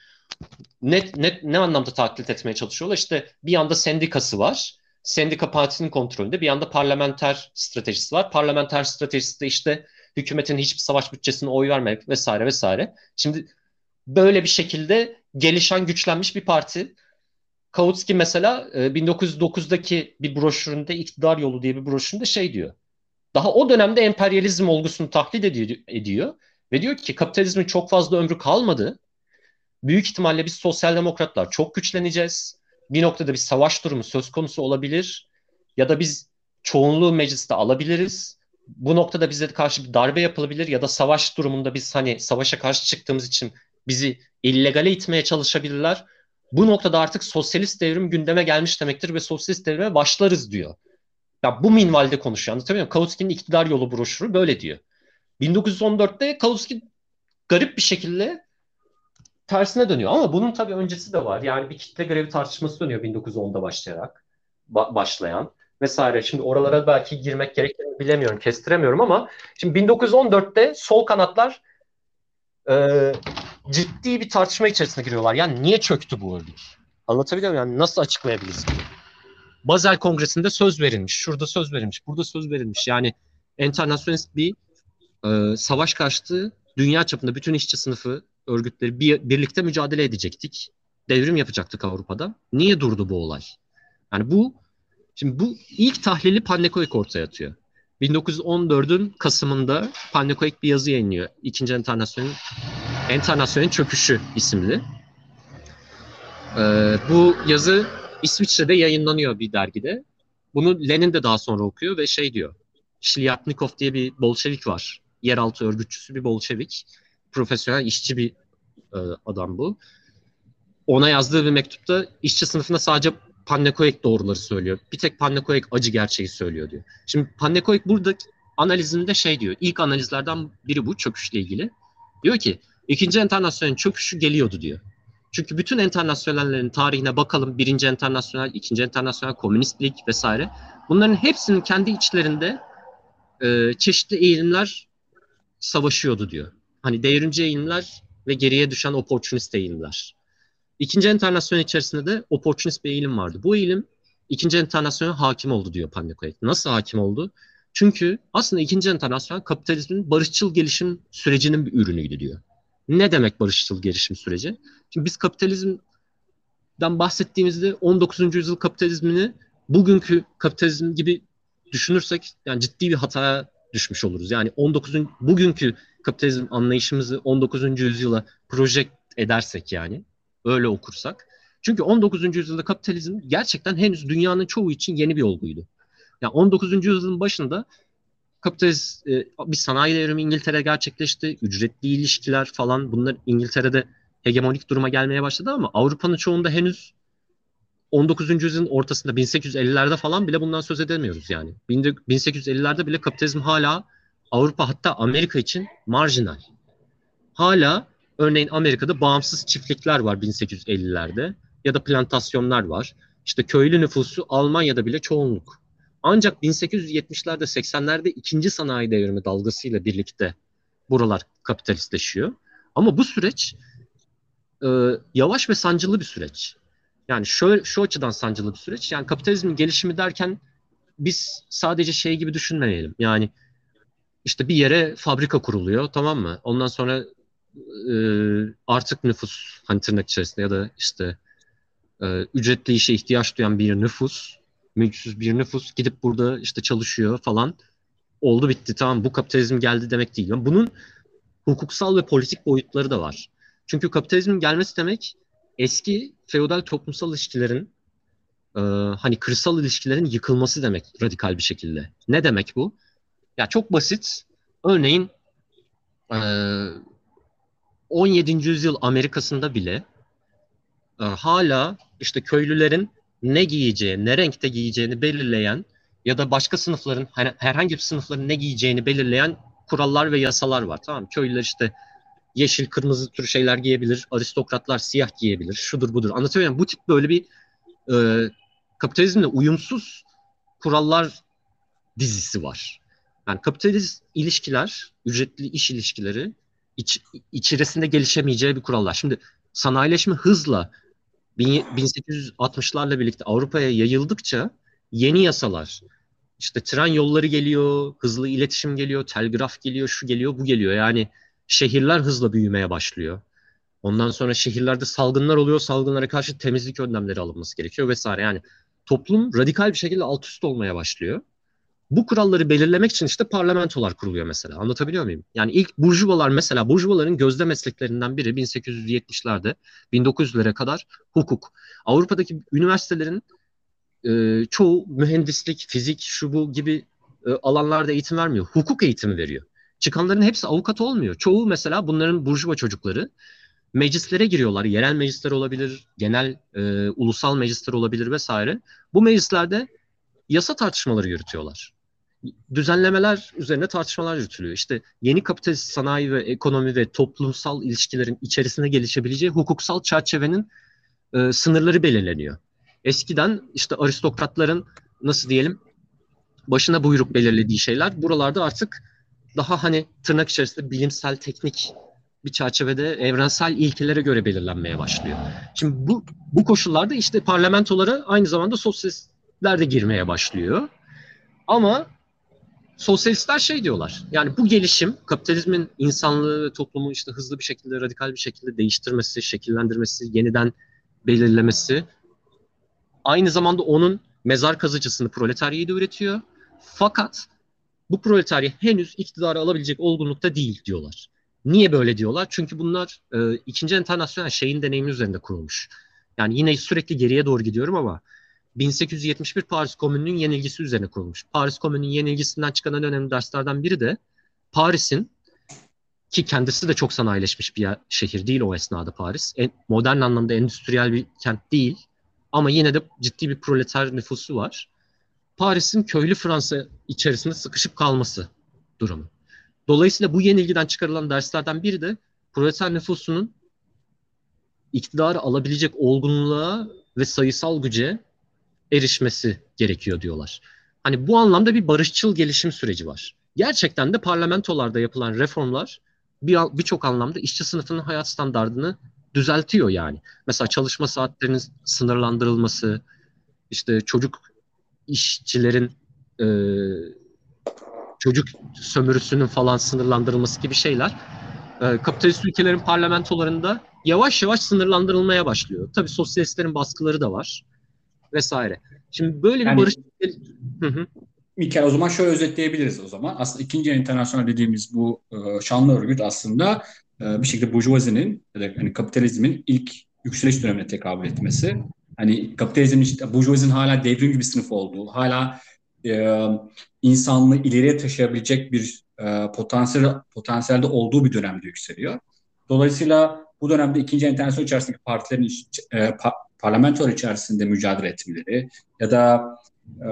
Ne, ne, ne anlamda taklit etmeye çalışıyorlar? İşte bir yanda sendikası var. Sendika partisinin kontrolünde bir yanda parlamenter stratejisi var. Parlamenter stratejisi de işte hükümetin hiçbir savaş bütçesine oy vermemek vesaire vesaire. Şimdi böyle bir şekilde gelişen, güçlenmiş bir parti. Kautsky mesela 1909'daki e, bir broşüründe iktidar yolu diye bir broşüründe şey diyor. Daha o dönemde emperyalizm olgusunu taklit ediyor, ediyor ve diyor ki kapitalizmin çok fazla ömrü kalmadı. Büyük ihtimalle biz sosyal demokratlar çok güçleneceğiz. Bir noktada bir savaş durumu söz konusu olabilir ya da biz çoğunluğu mecliste alabiliriz. Bu noktada bize karşı bir darbe yapılabilir ya da savaş durumunda biz hani savaşa karşı çıktığımız için bizi illegale itmeye çalışabilirler. Bu noktada artık sosyalist devrim gündeme gelmiş demektir ve sosyalist devrime başlarız diyor. Ya bu minvalde konuşuyor. Anlatabiliyor muyum? Kautsky'nin iktidar yolu broşürü böyle diyor. 1914'te Kautsky garip bir şekilde tersine dönüyor. Ama bunun tabii öncesi de var. Yani bir kitle grevi tartışması dönüyor 1910'da başlayarak. Ba- başlayan vesaire. Şimdi oralara belki girmek gerektiğini bilemiyorum, kestiremiyorum ama şimdi 1914'te sol kanatlar e, ciddi bir tartışma içerisine giriyorlar. Yani niye çöktü bu örgüt? Anlatabiliyor muyum? Yani nasıl açıklayabiliriz bunu? Bazel Kongresi'nde söz verilmiş, şurada söz verilmiş, burada söz verilmiş. Yani enternasyonist bir e, savaş karşıtı dünya çapında bütün işçi sınıfı örgütleri bir, birlikte mücadele edecektik. Devrim yapacaktık Avrupa'da. Niye durdu bu olay? Yani bu şimdi bu ilk tahlili Pannekoek ortaya atıyor. 1914'ün Kasım'ında Pannekoek bir yazı yayınlıyor. İkinci Enternasyonel Enternasyonel Çöküşü isimli. Ee, bu yazı İsviçre'de yayınlanıyor bir dergide. Bunu Lenin de daha sonra okuyor ve şey diyor. Şilyapnikov diye bir Bolşevik var. Yeraltı örgütçüsü bir Bolşevik. Profesyonel işçi bir e, adam bu. Ona yazdığı bir mektupta işçi sınıfına sadece Pannekoek doğruları söylüyor. Bir tek Pannekoek acı gerçeği söylüyor diyor. Şimdi Pannekoek burada analizinde şey diyor. İlk analizlerden biri bu çöküşle ilgili. Diyor ki ikinci enternasyonel çöküşü geliyordu diyor. Çünkü bütün enternasyonellerin tarihine bakalım. Birinci enternasyonel, ikinci enternasyonel, komünist lig vesaire. Bunların hepsinin kendi içlerinde e, çeşitli eğilimler savaşıyordu diyor. Hani devrimci eğilimler ve geriye düşen opportunist eğilimler. İkinci enternasyonel içerisinde de opportunist bir eğilim vardı. Bu eğilim ikinci enternasyonel hakim oldu diyor Pannekoek. Nasıl hakim oldu? Çünkü aslında ikinci enternasyonel kapitalizmin barışçıl gelişim sürecinin bir ürünüydü diyor. Ne demek barışçıl gelişim süreci? Şimdi biz kapitalizmden bahsettiğimizde 19. yüzyıl kapitalizmini bugünkü kapitalizm gibi düşünürsek yani ciddi bir hataya düşmüş oluruz. Yani 19. bugünkü kapitalizm anlayışımızı 19. yüzyıla proje edersek yani öyle okursak. Çünkü 19. yüzyılda kapitalizm gerçekten henüz dünyanın çoğu için yeni bir olguydu. Yani 19. yüzyılın başında kapitalist e, bir sanayi devrimi İngiltere gerçekleşti. Ücretli ilişkiler falan bunlar İngiltere'de hegemonik duruma gelmeye başladı ama Avrupa'nın çoğunda henüz 19. yüzyılın ortasında 1850'lerde falan bile bundan söz edemiyoruz yani. 1850'lerde bile kapitalizm hala Avrupa hatta Amerika için marjinal. Hala örneğin Amerika'da bağımsız çiftlikler var 1850'lerde ya da plantasyonlar var. İşte köylü nüfusu Almanya'da bile çoğunluk. Ancak 1870'lerde 80'lerde ikinci sanayi devrimi dalgasıyla birlikte buralar kapitalistleşiyor. Ama bu süreç e, yavaş ve sancılı bir süreç. Yani şöyle, şu açıdan sancılı bir süreç. Yani kapitalizmin gelişimi derken biz sadece şey gibi düşünmeyelim. Yani işte bir yere fabrika kuruluyor tamam mı? Ondan sonra e, artık nüfus hani tırnak içerisinde ya da işte e, ücretli işe ihtiyaç duyan bir nüfus, mülksüz bir nüfus gidip burada işte çalışıyor falan. Oldu bitti tamam bu kapitalizm geldi demek değil. Bunun hukuksal ve politik boyutları da var. Çünkü kapitalizmin gelmesi demek eski feodal toplumsal ilişkilerin e, hani kırsal ilişkilerin yıkılması demek radikal bir şekilde. Ne demek bu? Ya çok basit. Örneğin e, 17. yüzyıl Amerika'sında bile e, hala işte köylülerin ne giyeceği, ne renkte giyeceğini belirleyen ya da başka sınıfların hani herhangi bir sınıfların ne giyeceğini belirleyen kurallar ve yasalar var. Tamam Köylüler işte yeşil, kırmızı tür şeyler giyebilir. Aristokratlar siyah giyebilir. Şudur budur. Anlatabiliyor muyum? Bu tip böyle bir e, kapitalizmle uyumsuz kurallar dizisi var. Yani kapitalist ilişkiler, ücretli iş ilişkileri iç, içerisinde gelişemeyeceği bir kurallar. Şimdi sanayileşme hızla 1860'larla birlikte Avrupa'ya yayıldıkça yeni yasalar, işte tren yolları geliyor, hızlı iletişim geliyor, telgraf geliyor, şu geliyor, bu geliyor. Yani şehirler hızla büyümeye başlıyor. Ondan sonra şehirlerde salgınlar oluyor. Salgınlara karşı temizlik önlemleri alınması gerekiyor vesaire. Yani toplum radikal bir şekilde alt üst olmaya başlıyor. Bu kuralları belirlemek için işte parlamentolar kuruluyor mesela. Anlatabiliyor muyum? Yani ilk burjuvalar mesela burjuvaların gözde mesleklerinden biri 1870'lerde 1900'lere kadar hukuk. Avrupa'daki üniversitelerin e, çoğu mühendislik, fizik, şu bu gibi e, alanlarda eğitim vermiyor. Hukuk eğitimi veriyor. Çıkanların hepsi avukat olmuyor. Çoğu mesela bunların burjuva çocukları meclislere giriyorlar. Yerel meclisler olabilir, genel e, ulusal meclisler olabilir vesaire. Bu meclislerde yasa tartışmaları yürütüyorlar. Düzenlemeler üzerine tartışmalar yürütülüyor. İşte yeni kapitalist sanayi ve ekonomi ve toplumsal ilişkilerin içerisine gelişebileceği hukuksal çerçevenin e, sınırları belirleniyor. Eskiden işte aristokratların nasıl diyelim başına buyruk belirlediği şeyler buralarda artık daha hani tırnak içerisinde bilimsel, teknik bir çerçevede evrensel ilkelere göre belirlenmeye başlıyor. Şimdi bu bu koşullarda işte parlamentolara aynı zamanda sosyalistler de girmeye başlıyor. Ama sosyalistler şey diyorlar. Yani bu gelişim kapitalizmin insanlığı ve toplumu işte hızlı bir şekilde, radikal bir şekilde değiştirmesi, şekillendirmesi, yeniden belirlemesi aynı zamanda onun mezar kazıcısını proletaryayı da üretiyor. Fakat bu proletarya henüz iktidarı alabilecek olgunlukta değil diyorlar. Niye böyle diyorlar? Çünkü bunlar e, ikinci enternasyonel şeyin deneyimi üzerinde kurulmuş. Yani yine sürekli geriye doğru gidiyorum ama 1871 Paris Komünü'nün yenilgisi üzerine kurulmuş. Paris Komünü'nün yenilgisinden çıkan en önemli derslerden biri de Paris'in ki kendisi de çok sanayileşmiş bir şehir değil o esnada Paris. En, modern anlamda endüstriyel bir kent değil ama yine de ciddi bir proleter nüfusu var. Paris'in köylü Fransa içerisinde sıkışıp kalması durumu. Dolayısıyla bu yenilgiden çıkarılan derslerden biri de proleter nüfusunun iktidarı alabilecek olgunluğa ve sayısal güce erişmesi gerekiyor diyorlar. Hani bu anlamda bir barışçıl gelişim süreci var. Gerçekten de parlamentolarda yapılan reformlar birçok bir anlamda işçi sınıfının hayat standartını düzeltiyor yani. Mesela çalışma saatlerinin sınırlandırılması, işte çocuk işçilerin e, çocuk sömürüsünün falan sınırlandırılması gibi şeyler e, kapitalist ülkelerin parlamentolarında yavaş yavaş sınırlandırılmaya başlıyor. Tabii sosyalistlerin baskıları da var vesaire. Şimdi böyle bir yani, barış... Hı Mikel o zaman şöyle özetleyebiliriz o zaman. Aslında ikinci internasyonel dediğimiz bu e, şanlı örgüt aslında e, bir şekilde burjuvazinin ya da yani kapitalizmin ilk yükseliş dönemine tekabül etmesi. Hani kapitalizmin işte burjuvazinin hala devrimci bir sınıf olduğu, hala e, insanlığı ileriye taşıyabilecek bir e, potansiyel potansiyelde olduğu bir dönemde yükseliyor. Dolayısıyla bu dönemde ikinci enternasyonel içerisindeki partilerin e, pa, parlamentolar içerisinde mücadele etmeleri ya da e,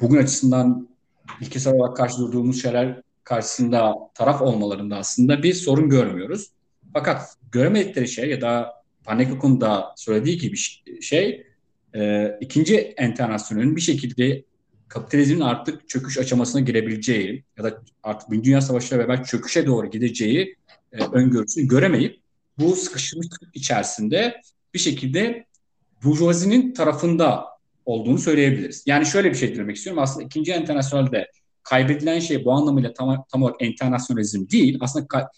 bugün açısından ilkesel olarak karşı durduğumuz şeyler karşısında taraf olmalarında aslında bir sorun görmüyoruz. Fakat göremedikleri şey ya da Panekok'un da söylediği gibi şey e, ikinci enternasyonun bir şekilde kapitalizmin artık çöküş aşamasına girebileceği ya da artık Birinci Dünya Savaşı'yla beraber çöküşe doğru gideceği e, öngörüsünü göremeyip bu sıkışmışlık içerisinde bir şekilde burjuvazinin tarafında olduğunu söyleyebiliriz. Yani şöyle bir şey demek istiyorum. Aslında ikinci enternasyonelde kaybedilen şey bu anlamıyla tam, tam olarak enternasyonalizm değil. Aslında ka-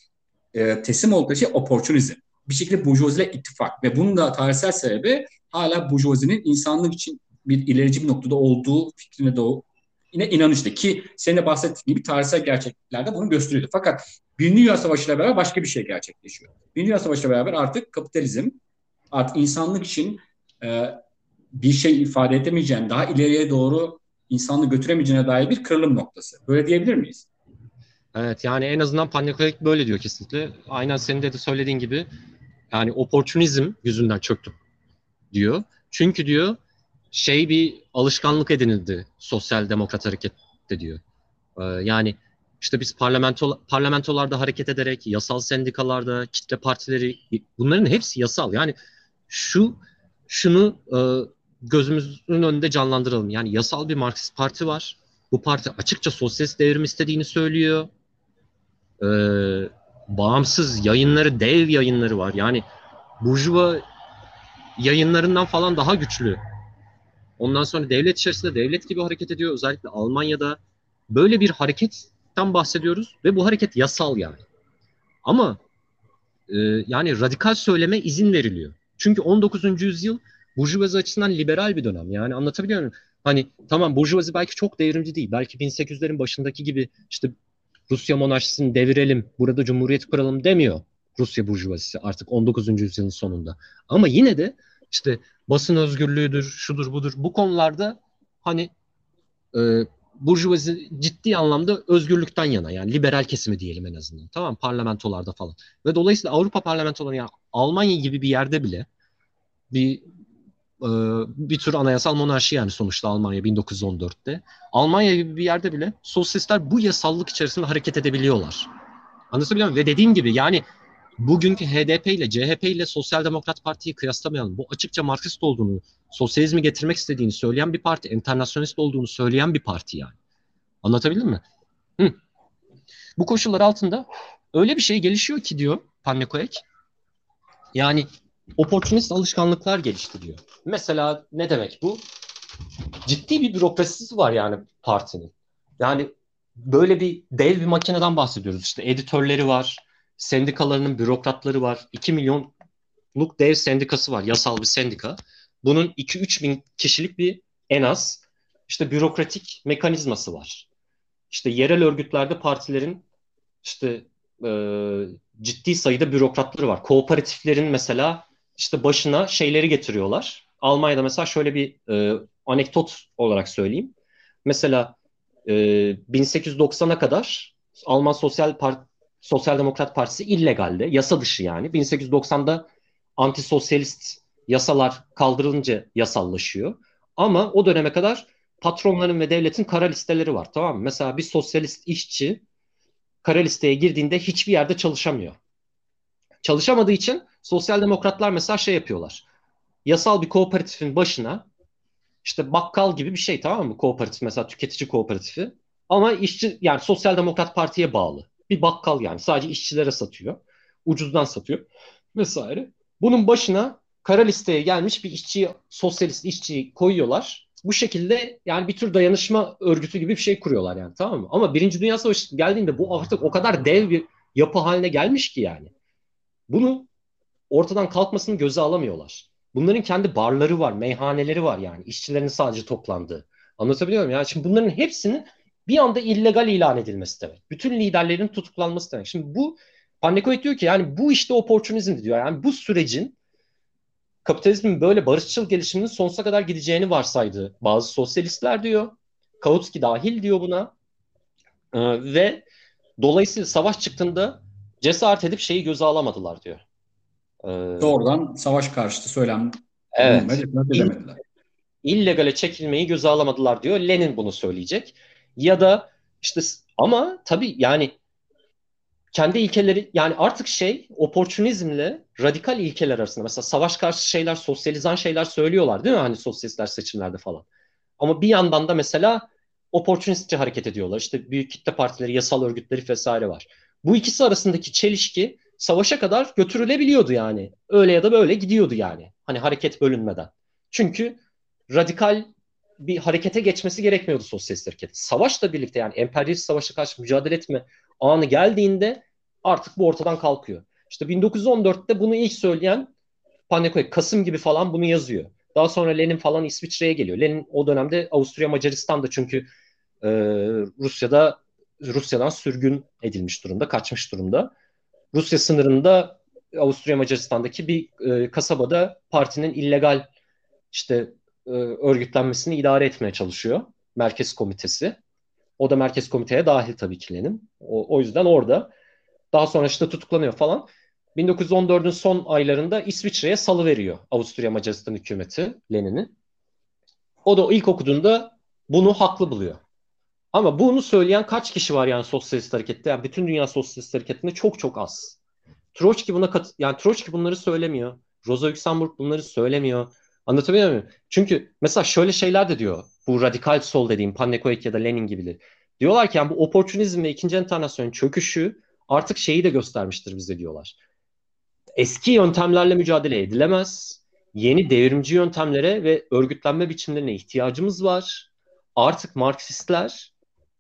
e, teslim oldukları şey opportunizm. Bir şekilde burjuvaziyle ittifak ve bunun da tarihsel sebebi hala burjuvazinin insanlık için bir ilerici bir noktada olduğu fikrine de yine inanıştı ki senin de bahsettiğin gibi tarihsel gerçekliklerde bunu gösteriyordu. Fakat Birinci Dünya Savaşı ile beraber başka bir şey gerçekleşiyor. Birinci Dünya Savaşı ile beraber artık kapitalizm artık insanlık için e, bir şey ifade edemeyeceğin, daha ileriye doğru insanlığı götüremeyeceğine dair bir kırılım noktası. Böyle diyebilir miyiz? Evet yani en azından Panyakoyek böyle diyor kesinlikle. Aynen senin de, de söylediğin gibi yani oportunizm yüzünden çöktüm diyor. Çünkü diyor şey bir alışkanlık edinildi sosyal demokrat harekette diyor. Ee, yani işte biz parlamento, parlamentolarda hareket ederek, yasal sendikalarda, kitle partileri bunların hepsi yasal. Yani şu şunu e, gözümüzün önünde canlandıralım. Yani yasal bir Marksist parti var. Bu parti açıkça sosyalist devrim istediğini söylüyor. Ee, bağımsız yayınları, dev yayınları var. Yani Burjuva yayınlarından falan daha güçlü. Ondan sonra devlet içerisinde devlet gibi hareket ediyor. Özellikle Almanya'da böyle bir hareketten bahsediyoruz ve bu hareket yasal yani. Ama e, yani radikal söyleme izin veriliyor. Çünkü 19. yüzyıl Burjuvazi açısından liberal bir dönem. Yani anlatabiliyor muyum? Hani tamam Burjuvazi belki çok devrimci değil. Belki 1800'lerin başındaki gibi işte Rusya monarşisini devirelim, burada cumhuriyet kuralım demiyor Rusya Burjuvazisi artık 19. yüzyılın sonunda. Ama yine de işte basın özgürlüğüdür, şudur budur bu konularda hani e, Burjuvazi ciddi anlamda özgürlükten yana yani liberal kesimi diyelim en azından. Tamam parlamentolarda falan. Ve dolayısıyla Avrupa parlamentoları yani Almanya gibi bir yerde bile bir e, bir tür anayasal monarşi yani sonuçta Almanya 1914'te. Almanya gibi bir yerde bile sosyalistler bu yasallık içerisinde hareket edebiliyorlar. Anlatabiliyor muyum? Ve dediğim gibi yani bugünkü HDP ile CHP ile Sosyal Demokrat Parti'yi kıyaslamayalım. Bu açıkça Marksist olduğunu, sosyalizmi getirmek istediğini söyleyen bir parti, internasyonist olduğunu söyleyen bir parti yani. Anlatabildim mi? Hı. Bu koşullar altında öyle bir şey gelişiyor ki diyor Pannekoek. Yani oportunist alışkanlıklar geliştiriyor. Mesela ne demek bu? Ciddi bir bürokrasisi var yani partinin. Yani böyle bir dev bir makineden bahsediyoruz. İşte editörleri var, sendikalarının bürokratları var. 2 milyonluk dev sendikası var, yasal bir sendika. Bunun 2-3 bin kişilik bir en az işte bürokratik mekanizması var. İşte yerel örgütlerde partilerin işte e, ciddi sayıda bürokratları var. Kooperatiflerin mesela işte başına şeyleri getiriyorlar. Almanya'da mesela şöyle bir e, anekdot olarak söyleyeyim. Mesela e, 1890'a kadar Alman Sosyal Part Sosyal Demokrat Partisi illegalde, yasa dışı yani. 1890'da antisosyalist yasalar kaldırılınca yasallaşıyor. Ama o döneme kadar patronların ve devletin kara listeleri var tamam mı? Mesela bir sosyalist işçi kara listeye girdiğinde hiçbir yerde çalışamıyor. Çalışamadığı için sosyal demokratlar mesela şey yapıyorlar. Yasal bir kooperatifin başına işte bakkal gibi bir şey tamam mı? Kooperatif mesela tüketici kooperatifi. Ama işçi yani sosyal demokrat partiye bağlı. Bir bakkal yani sadece işçilere satıyor. Ucuzdan satıyor vesaire. Bunun başına kara listeye gelmiş bir işçi, sosyalist işçiyi koyuyorlar. Bu şekilde yani bir tür dayanışma örgütü gibi bir şey kuruyorlar yani tamam mı? Ama Birinci Dünya Savaşı geldiğinde bu artık o kadar dev bir yapı haline gelmiş ki yani. Bunu ortadan kalkmasını göze alamıyorlar. Bunların kendi barları var, meyhaneleri var yani. işçilerin sadece toplandığı. Anlatabiliyor muyum? Yani şimdi bunların hepsinin bir anda illegal ilan edilmesi demek. Bütün liderlerin tutuklanması demek. Şimdi bu Pannekovic diyor ki yani bu işte oportunizm diyor. Yani bu sürecin kapitalizmin böyle barışçıl gelişiminin sonsuza kadar gideceğini varsaydı. Bazı sosyalistler diyor. Kautsky dahil diyor buna. Ee, ve dolayısıyla savaş çıktığında cesaret edip şeyi göze alamadılar diyor. Ee, Doğrudan savaş karşıtı söylem evet. İllegale çekilmeyi göze alamadılar diyor. Lenin bunu söyleyecek. Ya da işte ama tabii yani kendi ilkeleri yani artık şey oportunizmle radikal ilkeler arasında mesela savaş karşı şeyler sosyalizan şeyler söylüyorlar değil mi hani sosyalistler seçimlerde falan. Ama bir yandan da mesela oportunistçe hareket ediyorlar. İşte büyük kitle partileri, yasal örgütleri vesaire var. Bu ikisi arasındaki çelişki savaşa kadar götürülebiliyordu yani. Öyle ya da böyle gidiyordu yani. Hani hareket bölünmeden. Çünkü radikal bir harekete geçmesi gerekmiyordu sosyalist hareket. Savaşla birlikte yani emperyalist savaşa karşı mücadele etme anı geldiğinde artık bu ortadan kalkıyor. İşte 1914'te bunu ilk söyleyen Panekoy Kasım gibi falan bunu yazıyor. Daha sonra Lenin falan İsviçre'ye geliyor. Lenin o dönemde Avusturya Macaristan'da çünkü e, Rusya'da Rusya'dan sürgün edilmiş durumda, kaçmış durumda. Rusya sınırında Avusturya Macaristan'daki bir e, kasabada partinin illegal işte e, örgütlenmesini idare etmeye çalışıyor. Merkez Komitesi. O da Merkez Komite'ye dahil tabii ki Lenin. O, o yüzden orada. Daha sonra işte tutuklanıyor falan. 1914'ün son aylarında İsviçre'ye salı veriyor Avusturya Macaristan hükümeti Lenin'i. O da ilk okuduğunda bunu haklı buluyor. Ama bunu söyleyen kaç kişi var yani sosyalist harekette? Yani bütün dünya sosyalist hareketinde çok çok az. Troçki buna kat yani Troçki bunları söylemiyor. Rosa Luxemburg bunları söylemiyor. Anlatabiliyor muyum? Çünkü mesela şöyle şeyler de diyor. Bu radikal sol dediğim Pannekoek ya da Lenin gibileri. Diyorlar ki yani bu oportunizm ve ikinci enternasyonun çöküşü artık şeyi de göstermiştir bize diyorlar. Eski yöntemlerle mücadele edilemez. Yeni devrimci yöntemlere ve örgütlenme biçimlerine ihtiyacımız var. Artık Marksistler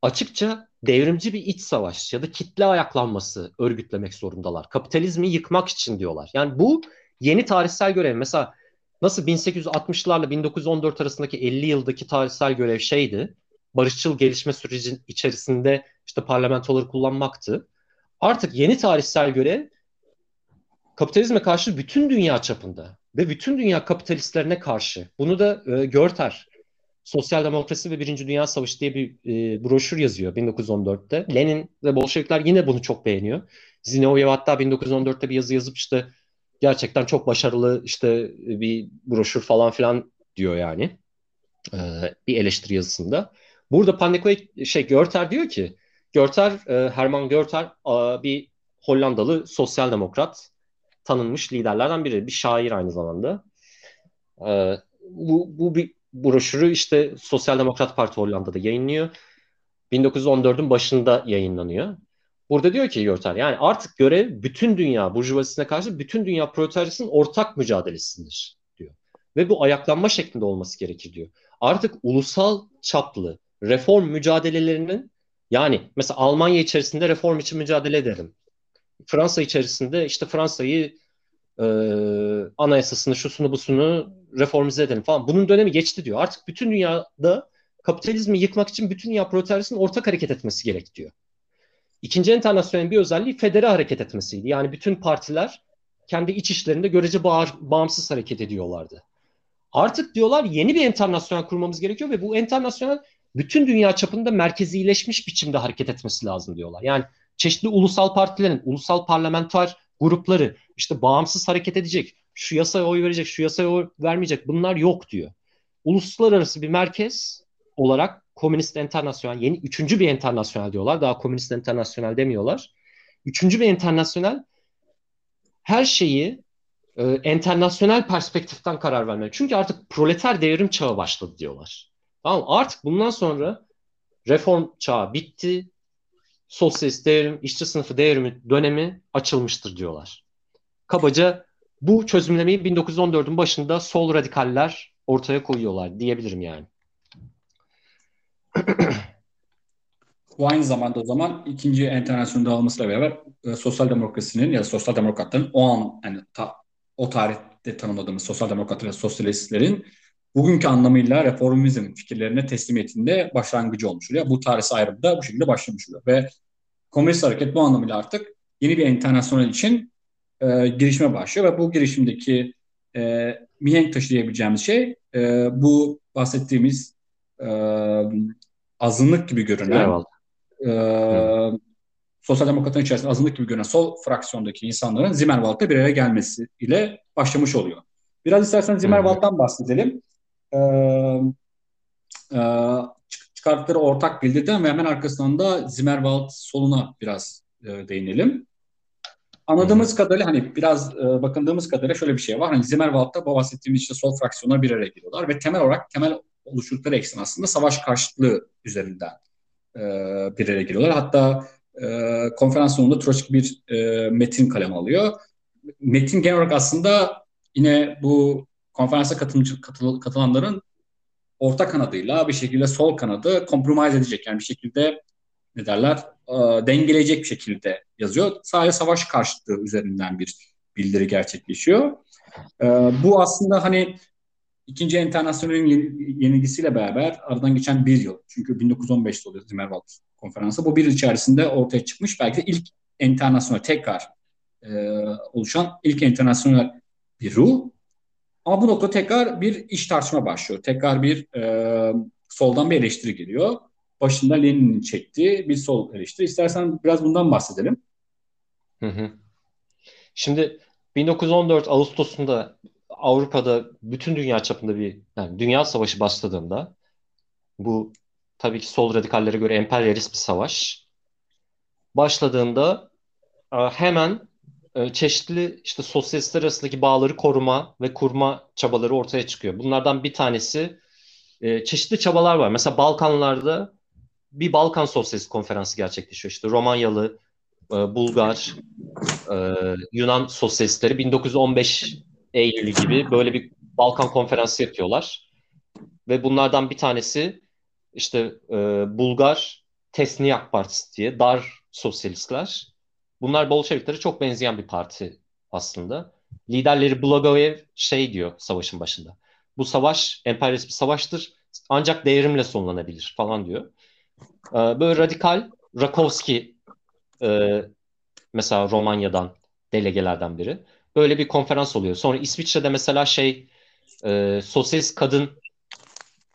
açıkça devrimci bir iç savaş ya da kitle ayaklanması örgütlemek zorundalar. Kapitalizmi yıkmak için diyorlar. Yani bu yeni tarihsel görev. Mesela nasıl 1860'larla 1914 arasındaki 50 yıldaki tarihsel görev şeydi. Barışçıl gelişme süreci içerisinde işte parlamentoları kullanmaktı. Artık yeni tarihsel görev kapitalizme karşı bütün dünya çapında ve bütün dünya kapitalistlerine karşı. Bunu da e, Görter Sosyal Demokrasi ve Birinci Dünya Savaşı diye bir e, broşür yazıyor 1914'te. Lenin ve Bolşevikler yine bunu çok beğeniyor. Zinoviev hatta 1914'te bir yazı yazıp işte gerçekten çok başarılı işte bir broşür falan filan diyor yani. E, bir eleştiri yazısında. Burada Pannekoek şey Görter diyor ki Görter, e, Herman Görter e, bir Hollandalı sosyal demokrat tanınmış liderlerden biri. Bir şair aynı zamanda. E, bu, bu bir broşürü işte Sosyal Demokrat Parti Hollanda'da yayınlıyor. 1914'ün başında yayınlanıyor. Burada diyor ki Görter yani artık görev bütün dünya burjuvazisine karşı bütün dünya proletaryasının ortak mücadelesindir diyor. Ve bu ayaklanma şeklinde olması gerekir diyor. Artık ulusal çaplı reform mücadelelerinin yani mesela Almanya içerisinde reform için mücadele ederim. Fransa içerisinde işte Fransa'yı e, anayasasını, şusunu, busunu reformize edelim falan. Bunun dönemi geçti diyor. Artık bütün dünyada kapitalizmi yıkmak için bütün dünya proletaryasının ortak hareket etmesi gerek diyor. İkinci enternasyonelin bir özelliği federe hareket etmesiydi. Yani bütün partiler kendi iç işlerinde görece bağımsız hareket ediyorlardı. Artık diyorlar yeni bir enternasyonel kurmamız gerekiyor ve bu enternasyonel bütün dünya çapında merkezileşmiş biçimde hareket etmesi lazım diyorlar. Yani çeşitli ulusal partilerin, ulusal parlamenter grupları işte bağımsız hareket edecek, şu yasaya oy verecek, şu yasaya oy vermeyecek bunlar yok diyor. Uluslararası bir merkez olarak Komünist Enternasyonel, yeni üçüncü bir enternasyonel diyorlar. Daha Komünist Enternasyonel demiyorlar. Üçüncü bir enternasyonel her şeyi e, enternasyonel perspektiften karar vermeli. Çünkü artık proleter devrim çağı başladı diyorlar. Tamam Artık bundan sonra reform çağı bitti. Sosyalist devrim, işçi sınıfı devrimi dönemi açılmıştır diyorlar. Kabaca bu çözümlemeyi 1914'ün başında sol radikaller ortaya koyuyorlar diyebilirim yani. Bu aynı zamanda o zaman ikinci enternasyonun dağılmasıyla beraber e, sosyal demokrasinin ya da sosyal demokratların o an yani ta, o tarihte tanımladığımız sosyal demokratlar ve sosyalistlerin bugünkü anlamıyla reformizm fikirlerine teslimiyetinde başlangıcı olmuş oluyor. Bu tarihsel ayrım da bu şekilde başlamış oluyor. Ve komünist hareket bu anlamıyla artık yeni bir internasyonel için e, girişime başlıyor ve bu girişimdeki e, mihenk taşı şey e, bu bahsettiğimiz e, azınlık gibi görünen e, sosyal demokratların içerisinde azınlık gibi görünen sol fraksiyondaki insanların Zimmerwald'da bir araya gelmesi ile başlamış oluyor. Biraz istersen Zimmerwald'dan bahsedelim. Ee, e, çıkarttıkları ortak bildiriden ve hemen arkasından da Zimmerwald soluna biraz e, değinelim. Anladığımız hmm. kadarıyla hani biraz e, bakındığımız kadarıyla şöyle bir şey var. Hani Zimmerwald'da bu bahsettiğimiz işte sol fraksiyonlar bir araya geliyorlar ve temel olarak temel oluşturdukları eksen aslında savaş karşıtlığı üzerinden e, bir araya geliyorlar. Hatta e, konferans sonunda Troçki bir e, metin kalem alıyor. Metin genel olarak aslında yine bu konferansa katılımcı, katıl, katılanların orta kanadıyla bir şekilde sol kanadı kompromize edecek. Yani bir şekilde ne derler e, dengeleyecek bir şekilde yazıyor. Sadece savaş karşıtlığı üzerinden bir bildiri gerçekleşiyor. E, bu aslında hani ikinci internasyonelin yenilgisiyle beraber aradan geçen bir yıl. Çünkü 1915'te oluyor Zimmerwald konferansı. Bu bir yıl içerisinde ortaya çıkmış. Belki de ilk internasyonel tekrar e, oluşan ilk internasyonel bir ruh. Ama bu noktada tekrar bir iş tartışma başlıyor. Tekrar bir e, soldan bir eleştiri geliyor. Başında Lenin'in çektiği bir sol eleştiri. İstersen biraz bundan bahsedelim. Hı hı. Şimdi 1914 Ağustos'unda Avrupa'da bütün dünya çapında bir yani dünya savaşı başladığında bu tabii ki sol radikallere göre emperyalist bir savaş başladığında e, hemen e, çeşitli işte sosyalistler arasındaki bağları koruma ve kurma çabaları ortaya çıkıyor. Bunlardan bir tanesi e, çeşitli çabalar var. Mesela Balkanlarda bir Balkan Sosyalist Konferansı gerçekleşiyor. İşte Romanyalı, Bulgar, Yunan sosyalistleri 1915 Eylül gibi böyle bir Balkan konferansı yapıyorlar. Ve bunlardan bir tanesi işte e, Bulgar Tesniyak Partisi diye dar sosyalistler. Bunlar Bolşeviklere çok benzeyen bir parti aslında. Liderleri Blagoyev şey diyor savaşın başında. Bu savaş emperyalist bir savaştır ancak devrimle sonlanabilir falan diyor. E, böyle radikal Rakowski e, mesela Romanya'dan delegelerden biri. Böyle bir konferans oluyor. Sonra İsviçre'de mesela şey e, sosyalist kadın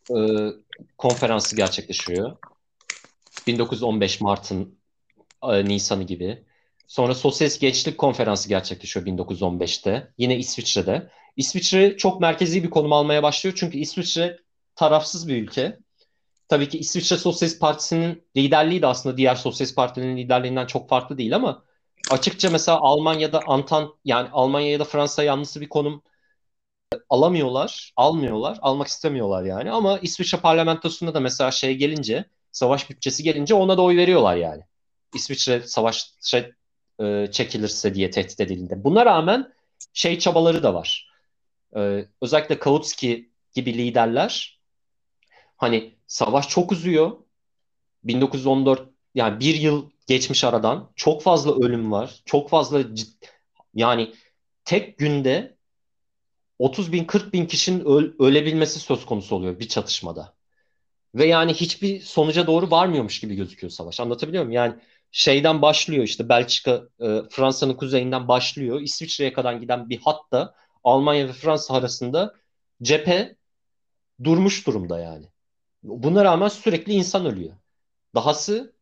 e, konferansı gerçekleşiyor. 1915 Mart'ın e, Nisan'ı gibi. Sonra Sosyalist Gençlik Konferansı gerçekleşiyor 1915'te. Yine İsviçre'de. İsviçre çok merkezi bir konum almaya başlıyor. Çünkü İsviçre tarafsız bir ülke. Tabii ki İsviçre Sosyalist Partisi'nin liderliği de aslında diğer sosyalist partilerin liderliğinden çok farklı değil ama açıkça mesela Almanya'da Antan yani Almanya ya da Fransa yanlısı bir konum alamıyorlar, almıyorlar, almak istemiyorlar yani. Ama İsviçre parlamentosunda da mesela şey gelince, savaş bütçesi gelince ona da oy veriyorlar yani. İsviçre savaş şey, e, çekilirse diye tehdit edildiğinde. Buna rağmen şey çabaları da var. E, özellikle Kautsky gibi liderler hani savaş çok uzuyor. 1914 yani bir yıl geçmiş aradan. Çok fazla ölüm var. Çok fazla yani tek günde 30 bin 40 bin kişinin öl, ölebilmesi söz konusu oluyor bir çatışmada. Ve yani hiçbir sonuca doğru varmıyormuş gibi gözüküyor savaş. Anlatabiliyor muyum? Yani şeyden başlıyor işte Belçika, e, Fransa'nın kuzeyinden başlıyor. İsviçre'ye kadar giden bir hatta Almanya ve Fransa arasında cephe durmuş durumda yani. Buna rağmen sürekli insan ölüyor. Dahası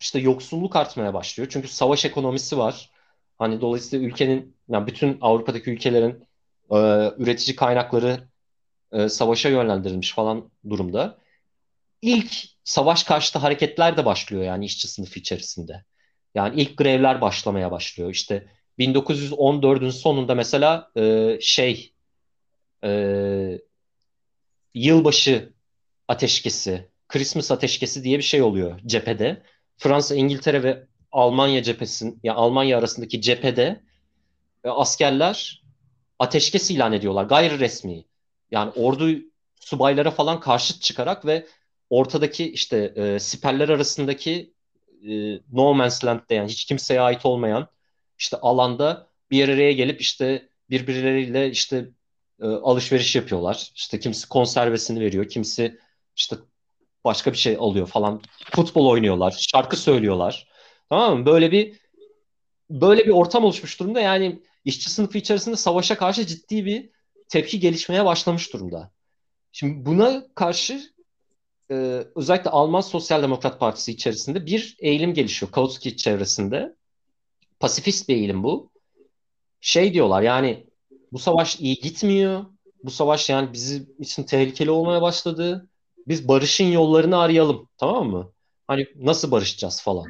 işte yoksulluk artmaya başlıyor. Çünkü savaş ekonomisi var. Hani dolayısıyla ülkenin, yani bütün Avrupa'daki ülkelerin e, üretici kaynakları e, savaşa yönlendirilmiş falan durumda. İlk savaş karşıtı hareketler de başlıyor yani işçi sınıfı içerisinde. Yani ilk grevler başlamaya başlıyor. İşte 1914'ün sonunda mesela e, şey e, yılbaşı ateşkesi, Christmas ateşkesi diye bir şey oluyor cephede. Fransa, İngiltere ve Almanya cephesin ya yani Almanya arasındaki cephede e, askerler ateşkes ilan ediyorlar gayri resmi. Yani ordu subaylara falan karşıt çıkarak ve ortadaki işte e, siperler arasındaki e, no man's land'de yani hiç kimseye ait olmayan işte alanda bir araya gelip işte birbirleriyle işte e, alışveriş yapıyorlar. İşte kimisi konservesini veriyor, kimisi işte başka bir şey alıyor falan. Futbol oynuyorlar, şarkı söylüyorlar. Tamam mı? Böyle bir böyle bir ortam oluşmuş durumda. Yani işçi sınıfı içerisinde savaşa karşı ciddi bir tepki gelişmeye başlamış durumda. Şimdi buna karşı e, özellikle Alman Sosyal Demokrat Partisi içerisinde bir eğilim gelişiyor Kautsky çevresinde. Pasifist bir eğilim bu. Şey diyorlar yani bu savaş iyi gitmiyor. Bu savaş yani bizim için tehlikeli olmaya başladı. Biz barışın yollarını arayalım. Tamam mı? Hani nasıl barışacağız falan.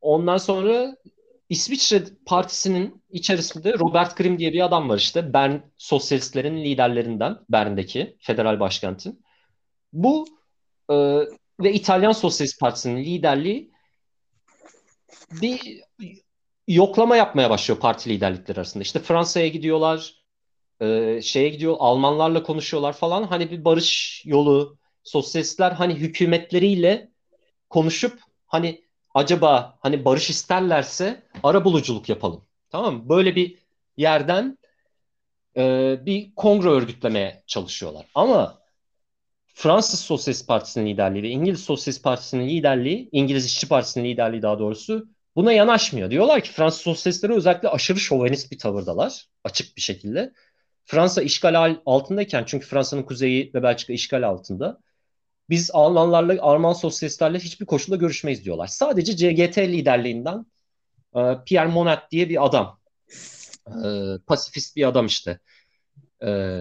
Ondan sonra İsviçre Partisi'nin içerisinde Robert Grimm diye bir adam var işte. Bern sosyalistlerin liderlerinden, Bern'deki federal başkentin. Bu e, ve İtalyan Sosyalist Partisi'nin liderliği bir yoklama yapmaya başlıyor parti liderlikleri arasında. İşte Fransa'ya gidiyorlar, e, şeye gidiyor, Almanlarla konuşuyorlar falan. Hani bir barış yolu, sosyalistler hani hükümetleriyle konuşup hani acaba hani barış isterlerse ara buluculuk yapalım. Tamam mı? Böyle bir yerden e, bir kongre örgütlemeye çalışıyorlar. Ama Fransız Sosyalist Partisi'nin liderliği ve İngiliz Sosyalist Partisi'nin liderliği, İngiliz İşçi Partisi'nin liderliği daha doğrusu buna yanaşmıyor. Diyorlar ki Fransız Sosyalistleri özellikle aşırı şovenist bir tavırdalar açık bir şekilde. Fransa işgal altındayken çünkü Fransa'nın kuzeyi ve Belçika işgal altında biz Almanlarla, Alman sosyalistlerle hiçbir koşulda görüşmeyiz diyorlar. Sadece CGT liderliğinden e, Pierre Monat diye bir adam. E, pasifist bir adam işte. E,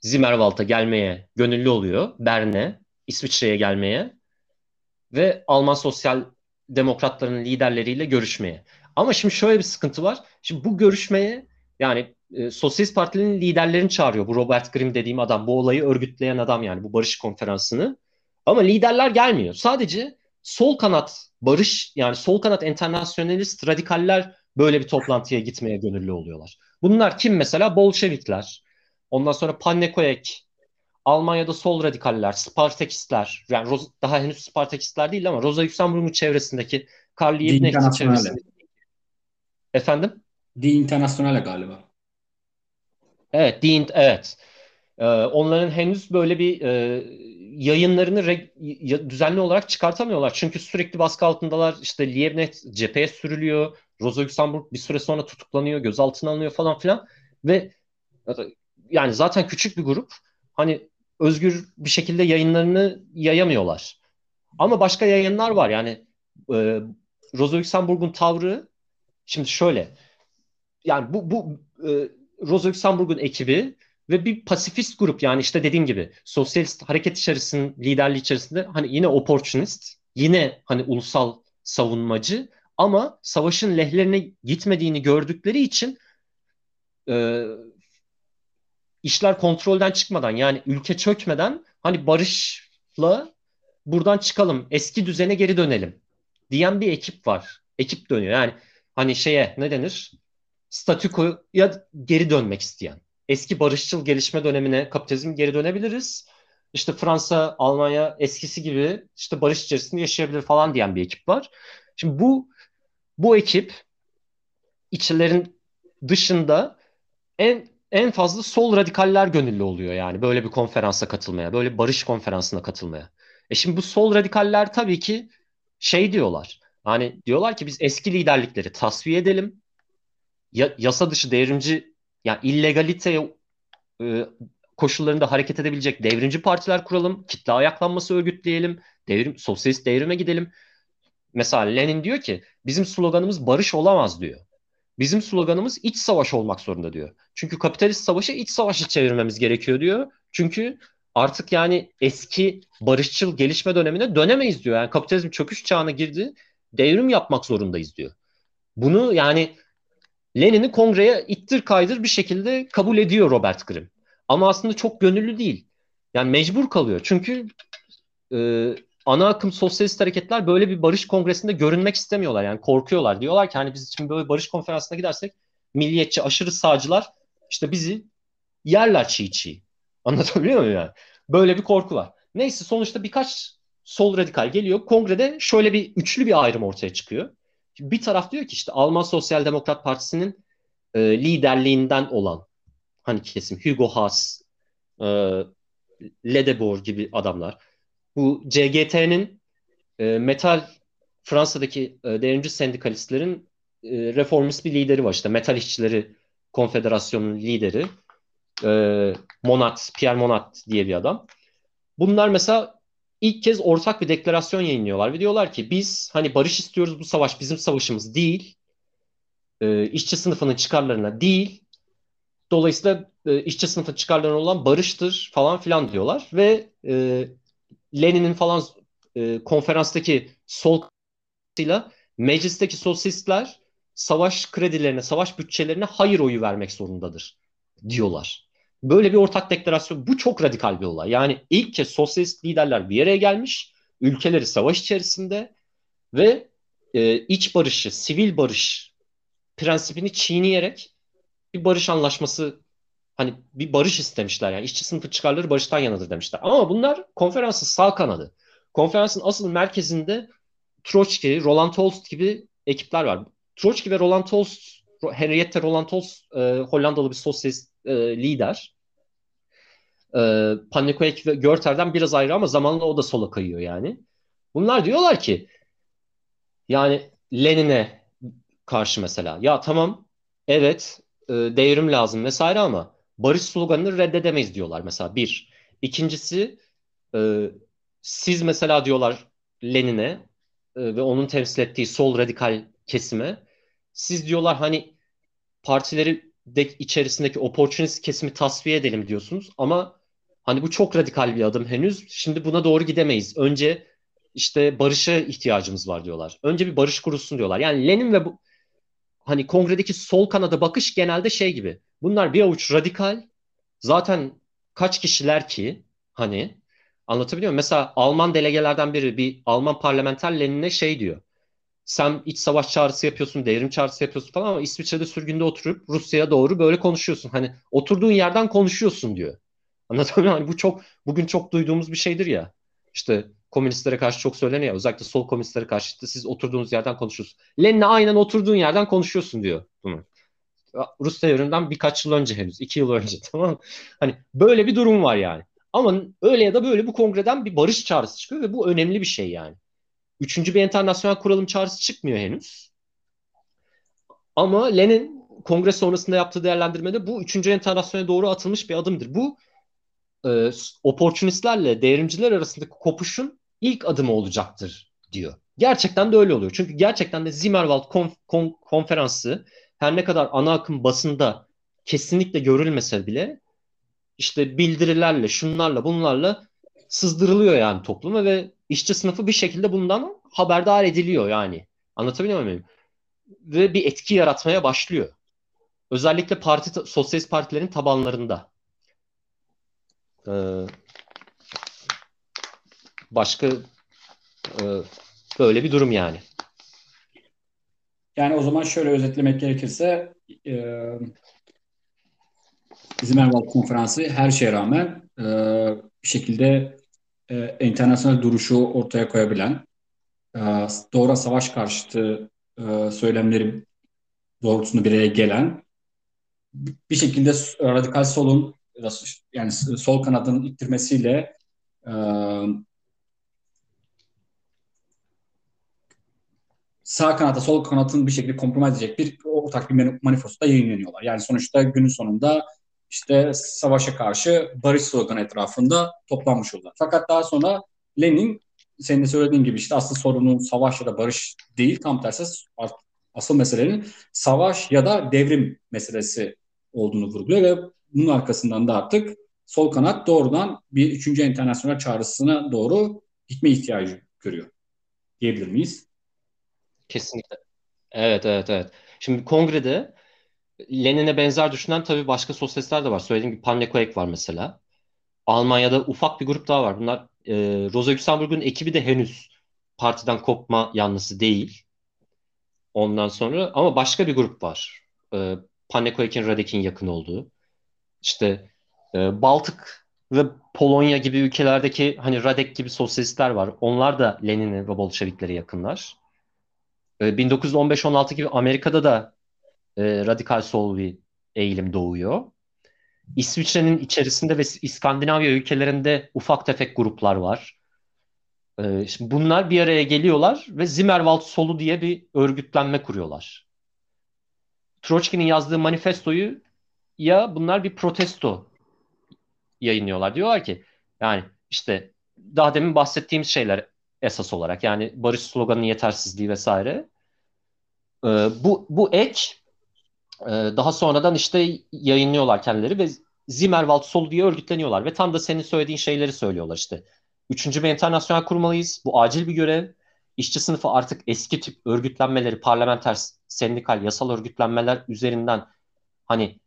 Zimmerwald'a gelmeye gönüllü oluyor. Berne, İsviçre'ye gelmeye ve Alman sosyal demokratların liderleriyle görüşmeye. Ama şimdi şöyle bir sıkıntı var. Şimdi bu görüşmeye yani e, Sosyalist Parti'nin liderlerini çağırıyor. Bu Robert Grimm dediğim adam. Bu olayı örgütleyen adam yani bu barış konferansını. Ama liderler gelmiyor. Sadece sol kanat barış yani sol kanat internasyonalist radikaller böyle bir toplantıya gitmeye gönüllü oluyorlar. Bunlar kim mesela? Bolşevikler. Ondan sonra Pannekoek, Almanya'da sol radikaller, Spartakistler. Yani Roz, daha henüz Spartakistler değil ama Rosa Luxemburg'un çevresindeki Karl Liebknecht'in çevresindeki. Efendim? Die Internationale galiba. Evet, Die, evet. Ee, onların henüz böyle bir e, yayınlarını re- düzenli olarak çıkartamıyorlar. Çünkü sürekli baskı altındalar. İşte Liebknecht cepheye sürülüyor. Rosa Luxemburg bir süre sonra tutuklanıyor, gözaltına alınıyor falan filan. Ve yani zaten küçük bir grup. Hani özgür bir şekilde yayınlarını yayamıyorlar. Ama başka yayınlar var. Yani e, Rosa Luxemburg'un tavrı şimdi şöyle. Yani bu bu e, Rosa Luxemburg'un ekibi ve bir pasifist grup. Yani işte dediğim gibi sosyalist hareket içerisinde liderliği içerisinde hani yine opportunist yine hani ulusal savunmacı ama savaşın lehlerine gitmediğini gördükleri için e, işler kontrolden çıkmadan yani ülke çökmeden hani barışla buradan çıkalım eski düzene geri dönelim diyen bir ekip var. Ekip dönüyor. Yani hani şeye ne denir statükoya geri dönmek isteyen eski barışçıl gelişme dönemine kapitalizm geri dönebiliriz. İşte Fransa, Almanya eskisi gibi işte barış içerisinde yaşayabilir falan diyen bir ekip var. Şimdi bu bu ekip içlerin dışında en en fazla sol radikaller gönüllü oluyor yani böyle bir konferansa katılmaya, böyle barış konferansına katılmaya. E şimdi bu sol radikaller tabii ki şey diyorlar. Hani diyorlar ki biz eski liderlikleri tasfiye edelim. Ya, yasa dışı devrimci yani illegalite e, koşullarında hareket edebilecek devrimci partiler kuralım, kitle ayaklanması örgütleyelim, devrim sosyalist devrime gidelim. Mesela Lenin diyor ki bizim sloganımız barış olamaz diyor. Bizim sloganımız iç savaş olmak zorunda diyor. Çünkü kapitalist savaşı iç savaşı çevirmemiz gerekiyor diyor. Çünkü artık yani eski barışçıl gelişme dönemine dönemeyiz diyor. Yani kapitalizm çöküş çağına girdi. Devrim yapmak zorundayız diyor. Bunu yani Lenin'i kongreye ittir kaydır bir şekilde kabul ediyor Robert Grimm. Ama aslında çok gönüllü değil. Yani mecbur kalıyor. Çünkü e, ana akım sosyalist hareketler böyle bir barış kongresinde görünmek istemiyorlar. Yani korkuyorlar. Diyorlar ki hani biz şimdi böyle barış konferansına gidersek milliyetçi aşırı sağcılar işte bizi yerler çiğ çiğ. Anlatabiliyor muyum yani? Böyle bir korku var. Neyse sonuçta birkaç sol radikal geliyor. Kongrede şöyle bir üçlü bir ayrım ortaya çıkıyor bir taraf diyor ki işte Alman Sosyal Demokrat Partisi'nin e, liderliğinden olan hani kesim Hugo Haas, e, Ledebour gibi adamlar. Bu CGT'nin e, metal Fransa'daki e, devrimci sendikalistlerin e, reformist bir lideri var işte Metal İşçileri Konfederasyonu'nun lideri e, Monat, Pierre Monat diye bir adam. Bunlar mesela ilk kez ortak bir deklarasyon yayınlıyorlar ve diyorlar ki biz hani barış istiyoruz bu savaş bizim savaşımız değil. E, işçi sınıfının çıkarlarına değil. Dolayısıyla e, işçi sınıfı çıkarlarına olan barıştır falan filan diyorlar ve e, Lenin'in falan e, konferanstaki sol meclisteki sosyalistler savaş kredilerine, savaş bütçelerine hayır oyu vermek zorundadır diyorlar. Böyle bir ortak deklarasyon bu çok radikal bir olay. Yani ilk kez sosyalist liderler bir araya gelmiş, ülkeleri savaş içerisinde ve e, iç barışı, sivil barış prensibini çiğneyerek bir barış anlaşması hani bir barış istemişler yani işçi sınıfı çıkarları barıştan yanadır demişler. Ama bunlar konferansın sağ kanadı. Konferansın asıl merkezinde Troçki, Roland Holst gibi ekipler var. Troçki ve Roland Holst, Henriette Roland Holst e, Hollandalı bir sosyalist e, lider. E, Pannekoek ve Görter'den biraz ayrı ama zamanla o da sola kayıyor yani. Bunlar diyorlar ki yani Lenin'e karşı mesela ya tamam evet e, devrim lazım vesaire ama barış sloganını reddedemeyiz diyorlar mesela bir. İkincisi e, siz mesela diyorlar Lenin'e e, ve onun temsil ettiği sol radikal kesime siz diyorlar hani partileri de içerisindeki opportunist kesimi tasfiye edelim diyorsunuz ama hani bu çok radikal bir adım henüz. Şimdi buna doğru gidemeyiz. Önce işte barışa ihtiyacımız var diyorlar. Önce bir barış kurulsun diyorlar. Yani Lenin ve bu hani kongredeki sol kanada bakış genelde şey gibi. Bunlar bir avuç radikal. Zaten kaç kişiler ki hani anlatabiliyor muyum? Mesela Alman delegelerden biri bir Alman parlamenter Lenin'e şey diyor sen iç savaş çağrısı yapıyorsun, devrim çağrısı yapıyorsun falan ama İsviçre'de sürgünde oturup Rusya'ya doğru böyle konuşuyorsun. Hani oturduğun yerden konuşuyorsun diyor. Anlatabiliyor muyum? Hani bu çok bugün çok duyduğumuz bir şeydir ya. İşte komünistlere karşı çok söyleniyor. Özellikle sol komünistlere karşı işte siz oturduğunuz yerden konuşuyorsunuz. Lenin'le aynen oturduğun yerden konuşuyorsun diyor bunu. Rusya devrimden birkaç yıl önce henüz. iki yıl önce tamam Hani böyle bir durum var yani. Ama öyle ya da böyle bu kongreden bir barış çağrısı çıkıyor ve bu önemli bir şey yani. Üçüncü bir internasyonel kuralım çağrısı çıkmıyor henüz. Ama Lenin kongre sonrasında yaptığı değerlendirmede bu üçüncü internasyona doğru atılmış bir adımdır. Bu e, oportunistlerle devrimciler arasındaki kopuşun ilk adımı olacaktır diyor. Gerçekten de öyle oluyor. Çünkü gerçekten de Zimmerwald konf- kon- konferansı her ne kadar ana akım basında kesinlikle görülmese bile işte bildirilerle, şunlarla, bunlarla sızdırılıyor yani topluma ve işçi sınıfı bir şekilde bundan haberdar ediliyor yani. Anlatabiliyor muyum? Ve bir etki yaratmaya başlıyor. Özellikle parti sosyalist partilerin tabanlarında. Ee, başka e, böyle bir durum yani. Yani o zaman şöyle özetlemek gerekirse e, Zimmerwald konferansı her şeye rağmen e, bir şekilde e, internasyonel duruşu ortaya koyabilen, e, doğru savaş karşıtı e, söylemleri doğrultusunda bir araya gelen, bir şekilde radikal solun yani sol kanadının ittirmesiyle e, sağ kanata sol kanatın bir şekilde kompromis edecek bir ortak bir manifesto yayınlanıyorlar. Yani sonuçta günün sonunda işte savaşa karşı barış sloganı etrafında toplanmış oldular. Fakat daha sonra Lenin senin de söylediğin gibi işte asıl sorunun savaş ya da barış değil tam tersi asıl meselenin savaş ya da devrim meselesi olduğunu vurguluyor ve bunun arkasından da artık sol kanat doğrudan bir üçüncü internasyonel çağrısına doğru gitme ihtiyacı görüyor. Diyebilir miyiz? Kesinlikle. Evet, evet, evet. Şimdi kongrede Lenin'e benzer düşünen tabii başka sosyalistler de var. Söylediğim gibi Pannekoek var mesela. Almanya'da ufak bir grup daha var. Bunlar e, Rosa Luxemburg'un ekibi de henüz partiden kopma yanlısı değil. Ondan sonra ama başka bir grup var. E, Pannekoek'in Radek'in yakın olduğu. İşte e, Baltık ve Polonya gibi ülkelerdeki hani Radek gibi sosyalistler var. Onlar da Lenin'e ve Bolşeviklere yakınlar. E, 1915-16 gibi Amerika'da da e, radikal sol bir eğilim doğuyor. İsviçre'nin içerisinde ve İskandinavya ülkelerinde ufak tefek gruplar var. E, şimdi bunlar bir araya geliyorlar ve Zimmerwald solu diye bir örgütlenme kuruyorlar. Troçki'nin yazdığı manifestoyu ya bunlar bir protesto yayınlıyorlar. Diyorlar ki yani işte daha demin bahsettiğimiz şeyler esas olarak yani barış sloganının yetersizliği vesaire. E, bu bu ek e, daha sonradan işte yayınlıyorlar kendileri ve Zimmerwald Sol diye örgütleniyorlar ve tam da senin söylediğin şeyleri söylüyorlar işte. Üçüncü bir internasyonel kurmalıyız. Bu acil bir görev. İşçi sınıfı artık eski tip örgütlenmeleri, parlamenter, sendikal, yasal örgütlenmeler üzerinden hani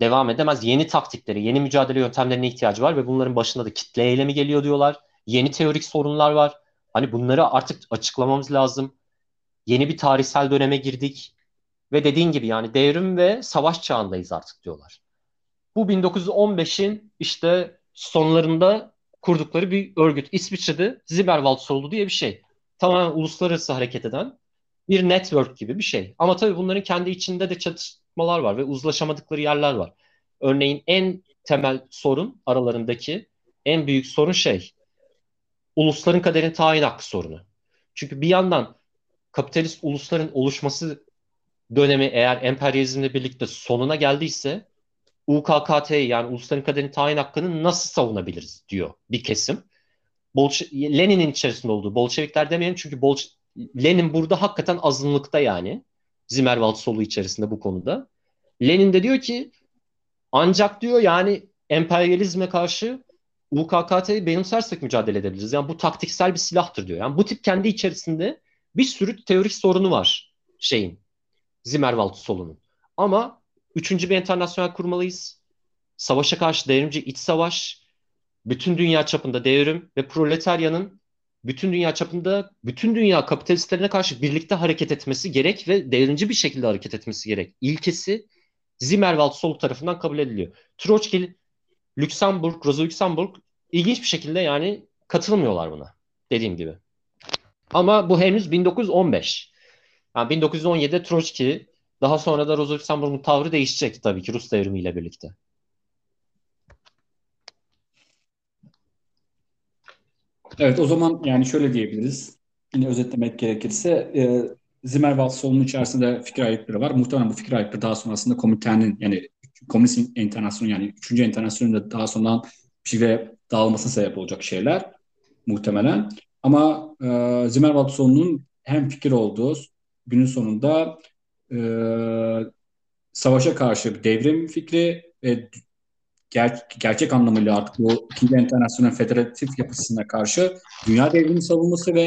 devam edemez. Yeni taktikleri, yeni mücadele yöntemlerine ihtiyacı var ve bunların başında da kitle eylemi geliyor diyorlar. Yeni teorik sorunlar var. Hani bunları artık açıklamamız lazım. Yeni bir tarihsel döneme girdik. Ve dediğin gibi yani devrim ve savaş çağındayız artık diyorlar. Bu 1915'in işte sonlarında kurdukları bir örgüt. İsviçre'de Zimmerwald diye bir şey. Tamamen uluslararası hareket eden bir network gibi bir şey. Ama tabii bunların kendi içinde de çatışmalar var ve uzlaşamadıkları yerler var. Örneğin en temel sorun aralarındaki en büyük sorun şey ulusların kaderini tayin hakkı sorunu. Çünkü bir yandan kapitalist ulusların oluşması dönemi eğer emperyalizmle birlikte sonuna geldiyse UKKT yani ulusların kaderini tayin hakkını nasıl savunabiliriz diyor bir kesim. Bolş Lenin'in içerisinde olduğu Bolşevikler demeyelim çünkü Bolş Lenin burada hakikaten azınlıkta yani. Zimmerwald solu içerisinde bu konuda. Lenin de diyor ki ancak diyor yani emperyalizme karşı UKKT'yi benimsersek mücadele edebiliriz. Yani bu taktiksel bir silahtır diyor. Yani bu tip kendi içerisinde bir sürü teorik sorunu var şeyin. Zimmerwald solunun. Ama üçüncü bir internasyonel kurmalıyız. Savaşa karşı devrimci iç savaş, bütün dünya çapında devrim ve proletaryanın bütün dünya çapında bütün dünya kapitalistlerine karşı birlikte hareket etmesi gerek ve devrimci bir şekilde hareket etmesi gerek. İlkesi Zimmerwald sol tarafından kabul ediliyor. Troçki, Lüksemburg, Rosa Luxemburg ilginç bir şekilde yani katılmıyorlar buna dediğim gibi. Ama bu henüz 1915. Yani 1917'de Troçki daha sonra da Rosa tavrı değişecek tabii ki Rus devrimiyle birlikte. Evet o zaman yani şöyle diyebiliriz. Yine özetlemek gerekirse e, Zimmerwald solunun içerisinde fikir ayrılıkları var. Muhtemelen bu fikir ayrılıkları daha sonrasında komitenin yani Komünist Enternasyonu yani 3. Enternasyonun da daha sonradan bir şekilde dağılmasına sebep olacak şeyler muhtemelen. Ama e, Zimmerwald solunun hem fikir olduğu günün sonunda e, savaşa karşı bir devrim fikri ve ger gerçek anlamıyla artık bu ikinci internasyonel federatif yapısına karşı dünya devrimi savunması ve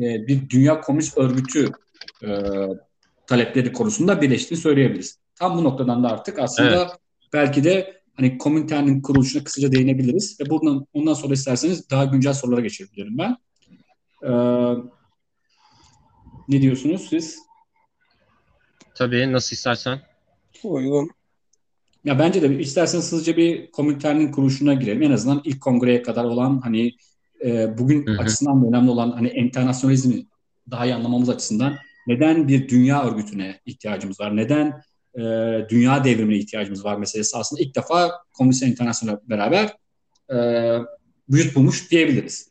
e, bir dünya komünist örgütü e, talepleri konusunda birleştiğini söyleyebiliriz. Tam bu noktadan da artık aslında evet. belki de hani komünitenin kuruluşuna kısaca değinebiliriz ve buradan ondan sonra isterseniz daha güncel sorulara geçebilirim ben. Ee, ne diyorsunuz siz? Tabii nasıl istersen. Uygun. Ya bence de isterseniz hızlıca bir komünitenin kuruluşuna girelim. En azından ilk kongreye kadar olan hani e, bugün hı hı. açısından önemli olan hani internasyonalizmi daha iyi anlamamız açısından neden bir dünya örgütüne ihtiyacımız var? Neden e, dünya devrimine ihtiyacımız var meselesi aslında ilk defa Komünist Internasyonel beraber e, vücut bulmuş diyebiliriz.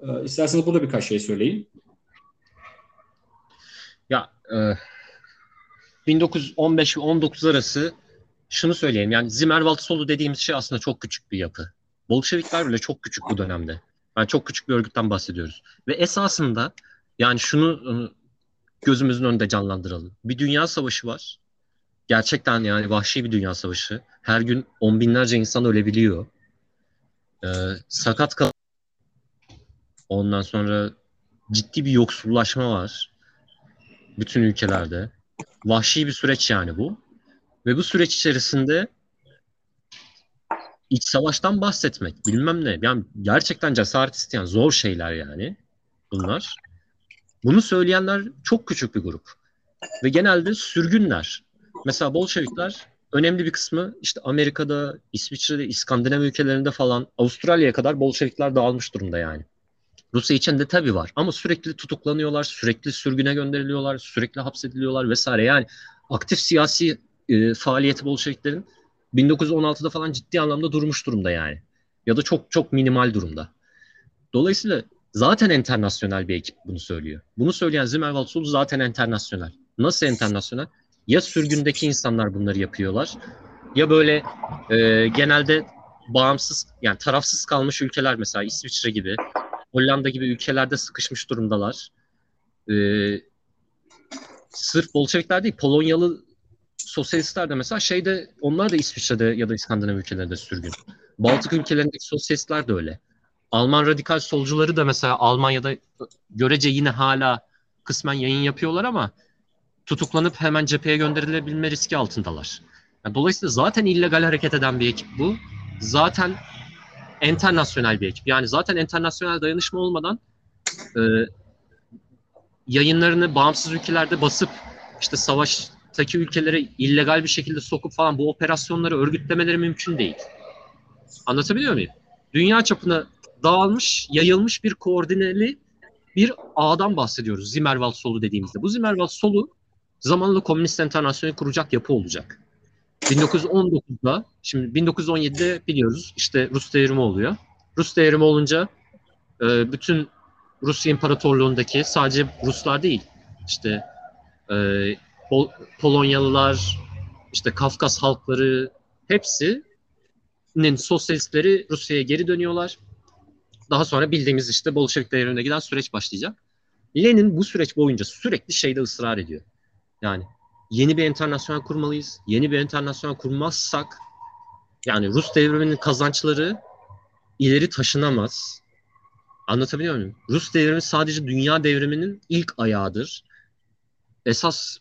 E, isterseniz burada birkaç şey söyleyin. Ya e, 1915 ve 19 arası şunu söyleyeyim yani Zimmerwald solu dediğimiz şey aslında çok küçük bir yapı. Bolşevikler bile çok küçük bu dönemde. Yani çok küçük bir örgütten bahsediyoruz. Ve esasında yani şunu e, gözümüzün önünde canlandıralım. Bir dünya savaşı var. Gerçekten yani vahşi bir dünya savaşı. Her gün on binlerce insan ölebiliyor. Ee, sakat kal Ondan sonra ciddi bir yoksullaşma var. Bütün ülkelerde. Vahşi bir süreç yani bu. Ve bu süreç içerisinde iç savaştan bahsetmek bilmem ne. Yani gerçekten cesaret isteyen zor şeyler yani bunlar. Bunu söyleyenler çok küçük bir grup. Ve genelde sürgünler. Mesela Bolşevikler önemli bir kısmı işte Amerika'da, İsviçre'de, İskandinav ülkelerinde falan Avustralya'ya kadar Bolşevikler dağılmış durumda yani. Rusya için de tabii var ama sürekli tutuklanıyorlar, sürekli sürgüne gönderiliyorlar, sürekli hapsediliyorlar vesaire. Yani aktif siyasi e, faaliyeti Bolşeviklerin 1916'da falan ciddi anlamda durmuş durumda yani. Ya da çok çok minimal durumda. Dolayısıyla zaten internasyonel bir ekip bunu söylüyor. Bunu söyleyen Zimmerwald Sul zaten internasyonel. Nasıl internasyonel? Ya sürgündeki insanlar bunları yapıyorlar ya böyle e, genelde bağımsız yani tarafsız kalmış ülkeler mesela İsviçre gibi, Hollanda gibi ülkelerde sıkışmış durumdalar. Ee, sırf Bolşevikler değil, Polonyalı sosyalistler de mesela şeyde onlar da İsviçre'de ya da İskandinav ülkelerinde sürgün. Baltık ülkelerindeki sosyalistler de öyle. Alman radikal solcuları da mesela Almanya'da görece yine hala kısmen yayın yapıyorlar ama tutuklanıp hemen cepheye gönderilebilme riski altındalar. Yani dolayısıyla zaten illegal hareket eden bir ekip bu. Zaten enternasyonel bir ekip. Yani zaten enternasyonel dayanışma olmadan e, yayınlarını bağımsız ülkelerde basıp işte savaştaki ülkelere illegal bir şekilde sokup falan bu operasyonları örgütlemeleri mümkün değil. Anlatabiliyor muyum? Dünya çapına dağılmış, yayılmış bir koordineli bir ağdan bahsediyoruz. Zimmerwald solu dediğimizde. Bu Zimmerwald solu zamanla Komünist Enternasyonel kuracak yapı olacak. 1919'da, şimdi 1917'de biliyoruz işte Rus devrimi oluyor. Rus devrimi olunca e, bütün Rusya İmparatorluğundaki sadece Ruslar değil, işte e, Pol- Polonyalılar, işte Kafkas halkları hepsinin sosyalistleri Rusya'ya geri dönüyorlar. Daha sonra bildiğimiz işte Bolşevik devrimine giden süreç başlayacak. Lenin bu süreç boyunca sürekli şeyde ısrar ediyor. Yani yeni bir internasyonel kurmalıyız. Yeni bir internasyonel kurmazsak yani Rus devriminin kazançları ileri taşınamaz. Anlatabiliyor muyum? Rus devrimi sadece dünya devriminin ilk ayağıdır. Esas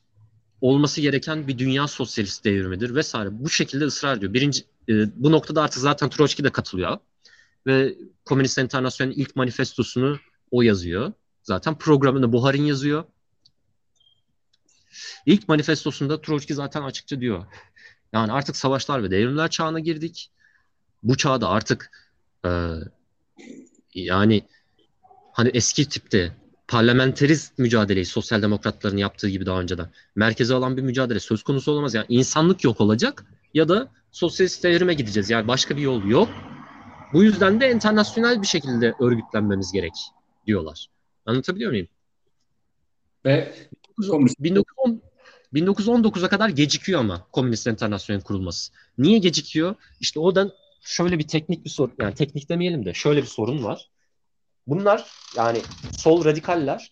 olması gereken bir dünya sosyalist devrimidir vesaire. Bu şekilde ısrar ediyor. Birinci, e, bu noktada artık zaten Troçki de katılıyor. Ve Komünist Enternasyonel'in ilk manifestosunu o yazıyor. Zaten programını Buharin yazıyor. İlk manifestosunda Troçki zaten açıkça diyor. Yani artık savaşlar ve devrimler çağına girdik. Bu çağda artık e, yani hani eski tipte parlamenterist mücadeleyi sosyal demokratların yaptığı gibi daha önceden merkeze alan bir mücadele söz konusu olamaz. Yani insanlık yok olacak ya da sosyalist devrime gideceğiz. Yani başka bir yol yok. Bu yüzden de internasyonel bir şekilde örgütlenmemiz gerek diyorlar. Anlatabiliyor muyum? Ve 1910, 1919'a kadar gecikiyor ama Komünist Enternasyonel kurulması. Niye gecikiyor? İşte oradan şöyle bir teknik bir sorun, yani teknik demeyelim de şöyle bir sorun var. Bunlar yani sol radikaller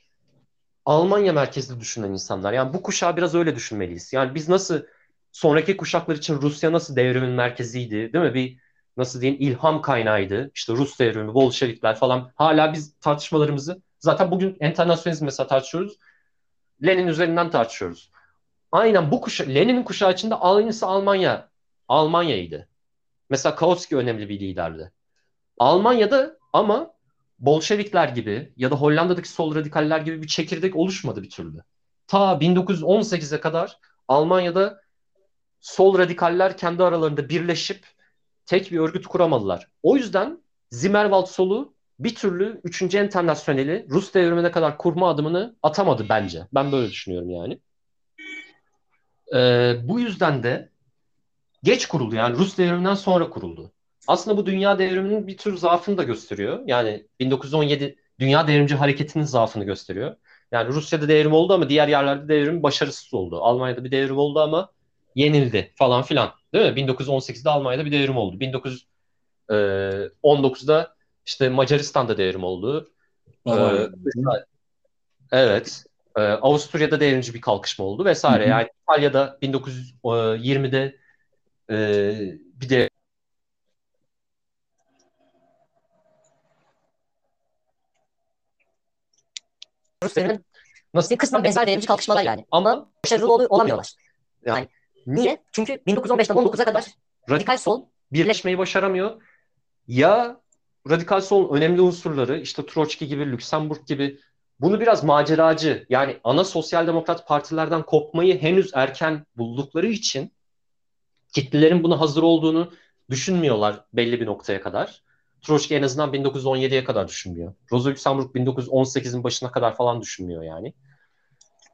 Almanya merkezli düşünen insanlar. Yani bu kuşağı biraz öyle düşünmeliyiz. Yani biz nasıl sonraki kuşaklar için Rusya nasıl devrimin merkeziydi değil mi? Bir nasıl diyeyim ilham kaynağıydı. İşte Rus devrimi, Bolşevikler falan. Hala biz tartışmalarımızı zaten bugün enternasyonizm mesela tartışıyoruz. Lenin üzerinden tartışıyoruz. Aynen bu kuşa Lenin'in kuşağı içinde aynısı Almanya. Almanya'ydı. Mesela Kautsky önemli bir liderdi. Almanya'da ama Bolşevikler gibi ya da Hollanda'daki sol radikaller gibi bir çekirdek oluşmadı bir türlü. Ta 1918'e kadar Almanya'da sol radikaller kendi aralarında birleşip tek bir örgüt kuramadılar. O yüzden Zimmerwald solu bir türlü 3. Enternasyoneli Rus devrimine kadar kurma adımını atamadı bence. Ben böyle düşünüyorum yani. Ee, bu yüzden de geç kuruldu yani Rus devriminden sonra kuruldu. Aslında bu dünya devriminin bir tür zaafını da gösteriyor. Yani 1917 dünya devrimci hareketinin zaafını gösteriyor. Yani Rusya'da devrim oldu ama diğer yerlerde devrim başarısız oldu. Almanya'da bir devrim oldu ama yenildi falan filan. Değil mi? 1918'de Almanya'da bir devrim oldu. 1919'da işte Macaristan'da devrim oldu. Ee, evet. Ee, Avusturya'da devrimci bir kalkışma oldu vesaire. Hı hı. Yani İtalya'da 1920'de e, bir de Rusya'nın nasıl diyeyim kısmen benzer devrimci kalkışmalar yani. Ama başarılı ol- olamıyorlar. Yani niye? Çünkü 1915'ten 19'a kadar radikal sol birleşmeyi başaramıyor. Ya radikal sol önemli unsurları işte Troçki gibi, Lüksemburg gibi bunu biraz maceracı yani ana sosyal demokrat partilerden kopmayı henüz erken buldukları için kitlelerin buna hazır olduğunu düşünmüyorlar belli bir noktaya kadar. Troçki en azından 1917'ye kadar düşünmüyor. Rosa Luxemburg 1918'in başına kadar falan düşünmüyor yani.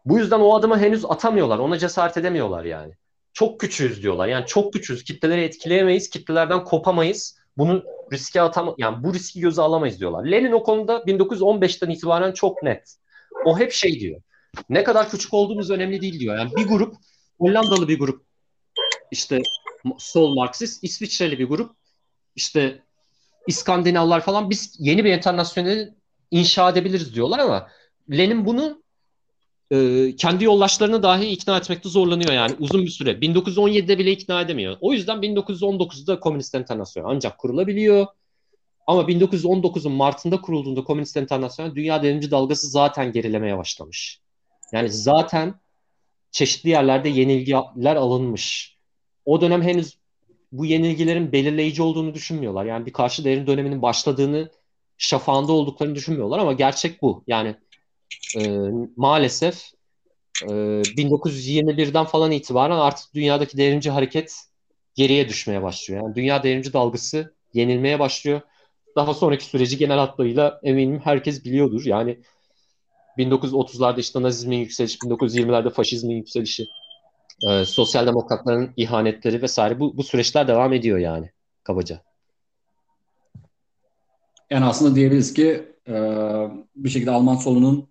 Bu yüzden o adımı henüz atamıyorlar. Ona cesaret edemiyorlar yani. Çok küçüğüz diyorlar. Yani çok küçüğüz. Kitleleri etkileyemeyiz. Kitlelerden kopamayız. Bunu riske atam yani bu riski göze alamayız diyorlar. Lenin o konuda 1915'ten itibaren çok net. O hep şey diyor. Ne kadar küçük olduğumuz önemli değil diyor. Yani bir grup Hollandalı bir grup işte sol Marksist, İsviçreli bir grup işte İskandinavlar falan biz yeni bir internasyonel inşa edebiliriz diyorlar ama Lenin bunu e, kendi yoldaşlarını dahi ikna etmekte zorlanıyor yani uzun bir süre. 1917'de bile ikna edemiyor. O yüzden 1919'da Komünist Enternasyonel ancak kurulabiliyor. Ama 1919'un Mart'ında kurulduğunda Komünist Enternasyonel dünya devrimci dalgası zaten gerilemeye başlamış. Yani zaten çeşitli yerlerde yenilgiler alınmış. O dönem henüz bu yenilgilerin belirleyici olduğunu düşünmüyorlar. Yani bir karşı devrim döneminin başladığını şafağında olduklarını düşünmüyorlar ama gerçek bu. Yani e, maalesef e, 1921'den falan itibaren artık dünyadaki devrimci hareket geriye düşmeye başlıyor. Yani dünya devrimci dalgası yenilmeye başlıyor. Daha sonraki süreci genel hatlarıyla eminim herkes biliyordur. Yani 1930'larda işte Nazizmin yükselişi, 1920'lerde faşizmin yükselişi, e, sosyal demokratların ihanetleri vesaire bu, bu süreçler devam ediyor yani kabaca. Yani aslında diyebiliriz ki e, bir şekilde Alman solunun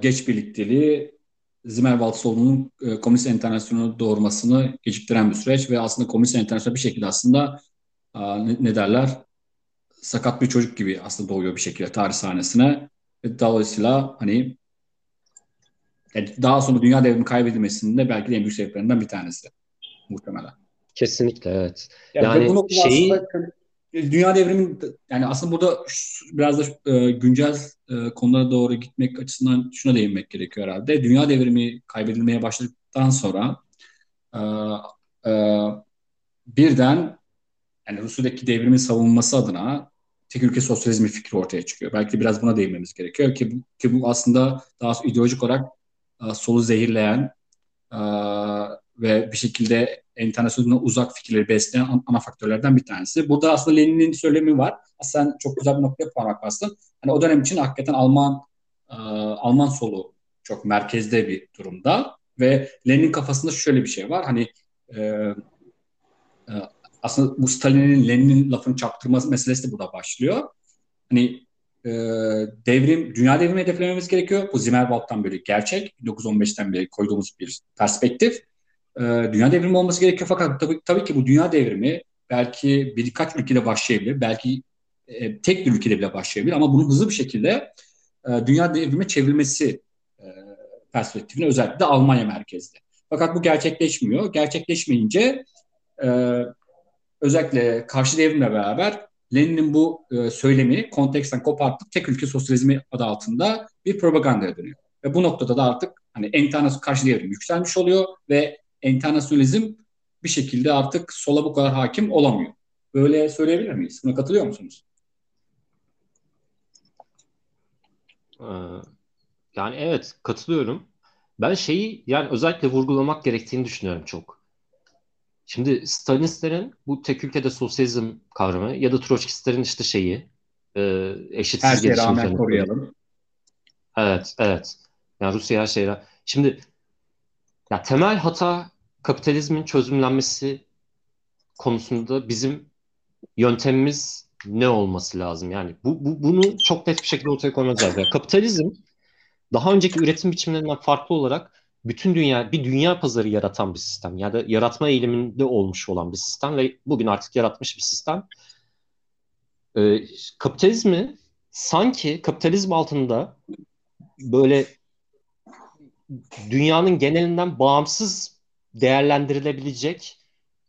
geç birlikteliği Zimmerwald solunun e, Komünist Enternasyonu doğurmasını geciktiren bir süreç ve aslında Komünist Enternasyonu bir şekilde aslında e, ne, ne derler sakat bir çocuk gibi aslında doğuyor bir şekilde tarih sahnesine. Ve dolayısıyla hani yani daha sonra dünya devrimi kaybedilmesinin de belki de en büyük sebeplerinden bir tanesi muhtemelen. Kesinlikle evet. Yani, yani bu şeyi aslında dünya devrimi yani aslında burada biraz da e, güncel e, konulara doğru gitmek açısından şuna değinmek gerekiyor herhalde. Dünya devrimi kaybedilmeye başladıktan sonra e, e, birden yani Rusya'daki devrimin savunması adına tek ülke sosyalizmi fikri ortaya çıkıyor. Belki biraz buna değinmemiz gerekiyor ki ki bu aslında daha ideolojik olarak e, solu zehirleyen e, ve bir şekilde internasyonel uzak fikirleri besleyen ana faktörlerden bir tanesi. Burada aslında Lenin'in söylemi var. Aslında çok güzel bir noktaya parmak bastın. Hani o dönem için hakikaten Alman e, Alman solu çok merkezde bir durumda ve Lenin kafasında şöyle bir şey var. Hani e, e, aslında bu Stalin'in Lenin'in lafını çaktırma meselesi de burada başlıyor. Hani e, devrim, dünya devrimi hedeflememiz gerekiyor. Bu Zimmerwald'dan böyle gerçek. 1915'ten beri koyduğumuz bir perspektif e, dünya devrimi olması gerekiyor fakat tabii, tabii ki bu dünya devrimi belki birkaç ülkede başlayabilir, belki e, tek bir ülkede bile başlayabilir ama bunun hızlı bir şekilde e, dünya devrime çevrilmesi e, perspektifine özellikle de Almanya merkezli. Fakat bu gerçekleşmiyor. Gerçekleşmeyince e, özellikle karşı devrimle beraber Lenin'in bu e, söylemi konteksten kopartıp tek ülke sosyalizmi adı altında bir propagandaya dönüyor. Ve bu noktada da artık hani enternasyonel karşı devrim yükselmiş oluyor ve enternasyonalizm bir şekilde artık sola bu kadar hakim olamıyor. Böyle söyleyebilir miyiz? Buna katılıyor musunuz? Ee, yani evet katılıyorum. Ben şeyi yani özellikle vurgulamak gerektiğini düşünüyorum çok. Şimdi Stalinistlerin bu tek ülkede sosyalizm kavramı ya da Troçkistlerin işte şeyi e, eşitsiz her şeye rağmen koruyalım. Evet, evet. Yani Rusya her şeye Şimdi ya temel hata kapitalizmin çözümlenmesi konusunda bizim yöntemimiz ne olması lazım? Yani bu, bu bunu çok net bir şekilde ortaya koymamız lazım. Yani kapitalizm daha önceki üretim biçimlerinden farklı olarak bütün dünya bir dünya pazarı yaratan bir sistem ya da yaratma eğiliminde olmuş olan bir sistem ve bugün artık yaratmış bir sistem. Ee, kapitalizmi sanki kapitalizm altında böyle dünyanın genelinden bağımsız değerlendirilebilecek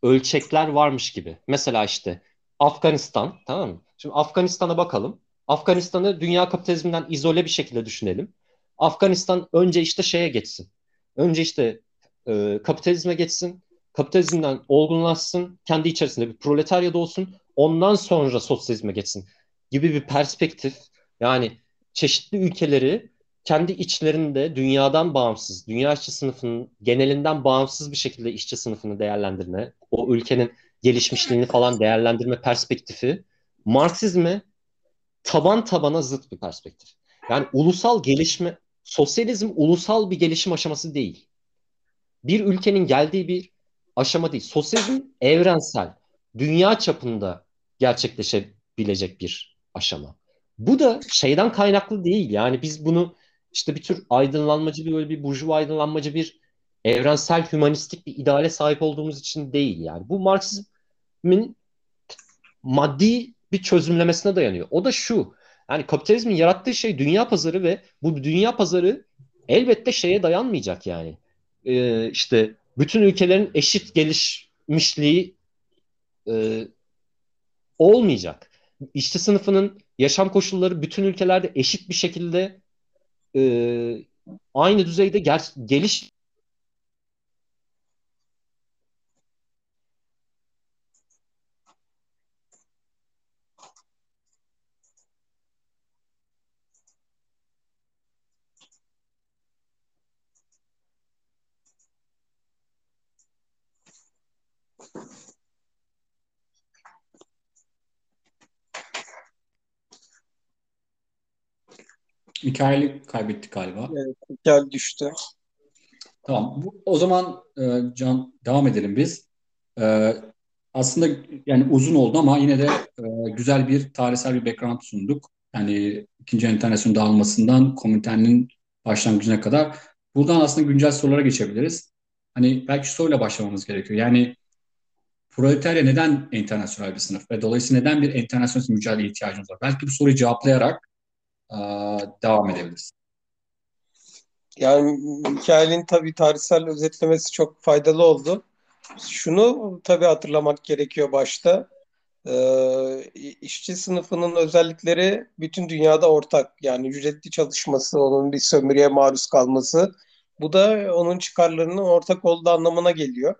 ölçekler varmış gibi. Mesela işte Afganistan tamam mı? Şimdi Afganistan'a bakalım. Afganistan'ı dünya kapitalizminden izole bir şekilde düşünelim. Afganistan önce işte şeye geçsin. Önce işte e, kapitalizme geçsin. Kapitalizmden olgunlaşsın. Kendi içerisinde bir proletarya olsun. Ondan sonra sosyalizme geçsin gibi bir perspektif. Yani çeşitli ülkeleri kendi içlerinde dünyadan bağımsız, dünya işçi sınıfının genelinden bağımsız bir şekilde işçi sınıfını değerlendirme, o ülkenin gelişmişliğini falan değerlendirme perspektifi Marksizme taban tabana zıt bir perspektif. Yani ulusal gelişme, sosyalizm ulusal bir gelişim aşaması değil. Bir ülkenin geldiği bir aşama değil. Sosyalizm evrensel, dünya çapında gerçekleşebilecek bir aşama. Bu da şeyden kaynaklı değil. Yani biz bunu işte bir tür aydınlanmacı bir böyle bir burjuva aydınlanmacı bir evrensel hümanistik bir ideale sahip olduğumuz için değil yani. Bu Marksizmin maddi bir çözümlemesine dayanıyor. O da şu. Yani kapitalizmin yarattığı şey dünya pazarı ve bu dünya pazarı elbette şeye dayanmayacak yani. Ee, işte bütün ülkelerin eşit gelişmişliği e, olmayacak. İşçi sınıfının yaşam koşulları bütün ülkelerde eşit bir şekilde e, aynı düzeyde gel- geliş Mikail'i kaybettik galiba. Evet, gel düştü. Tamam. O zaman e, Can devam edelim biz. E, aslında yani uzun oldu ama yine de e, güzel bir tarihsel bir background sunduk. Yani ikinci enternasyonun dağılmasından komünitenin başlangıcına kadar. Buradan aslında güncel sorulara geçebiliriz. Hani belki soruyla başlamamız gerekiyor. Yani proletarya neden internasyonel bir sınıf ve dolayısıyla neden bir internasyonel mücadeleye ihtiyacımız var? Belki bu soruyu cevaplayarak devam edebiliriz. Yani Mikail'in tabii tarihsel özetlemesi çok faydalı oldu. Şunu tabii hatırlamak gerekiyor başta. Ee, işçi sınıfının özellikleri bütün dünyada ortak. Yani ücretli çalışması, onun bir sömürüye maruz kalması. Bu da onun çıkarlarının ortak olduğu anlamına geliyor.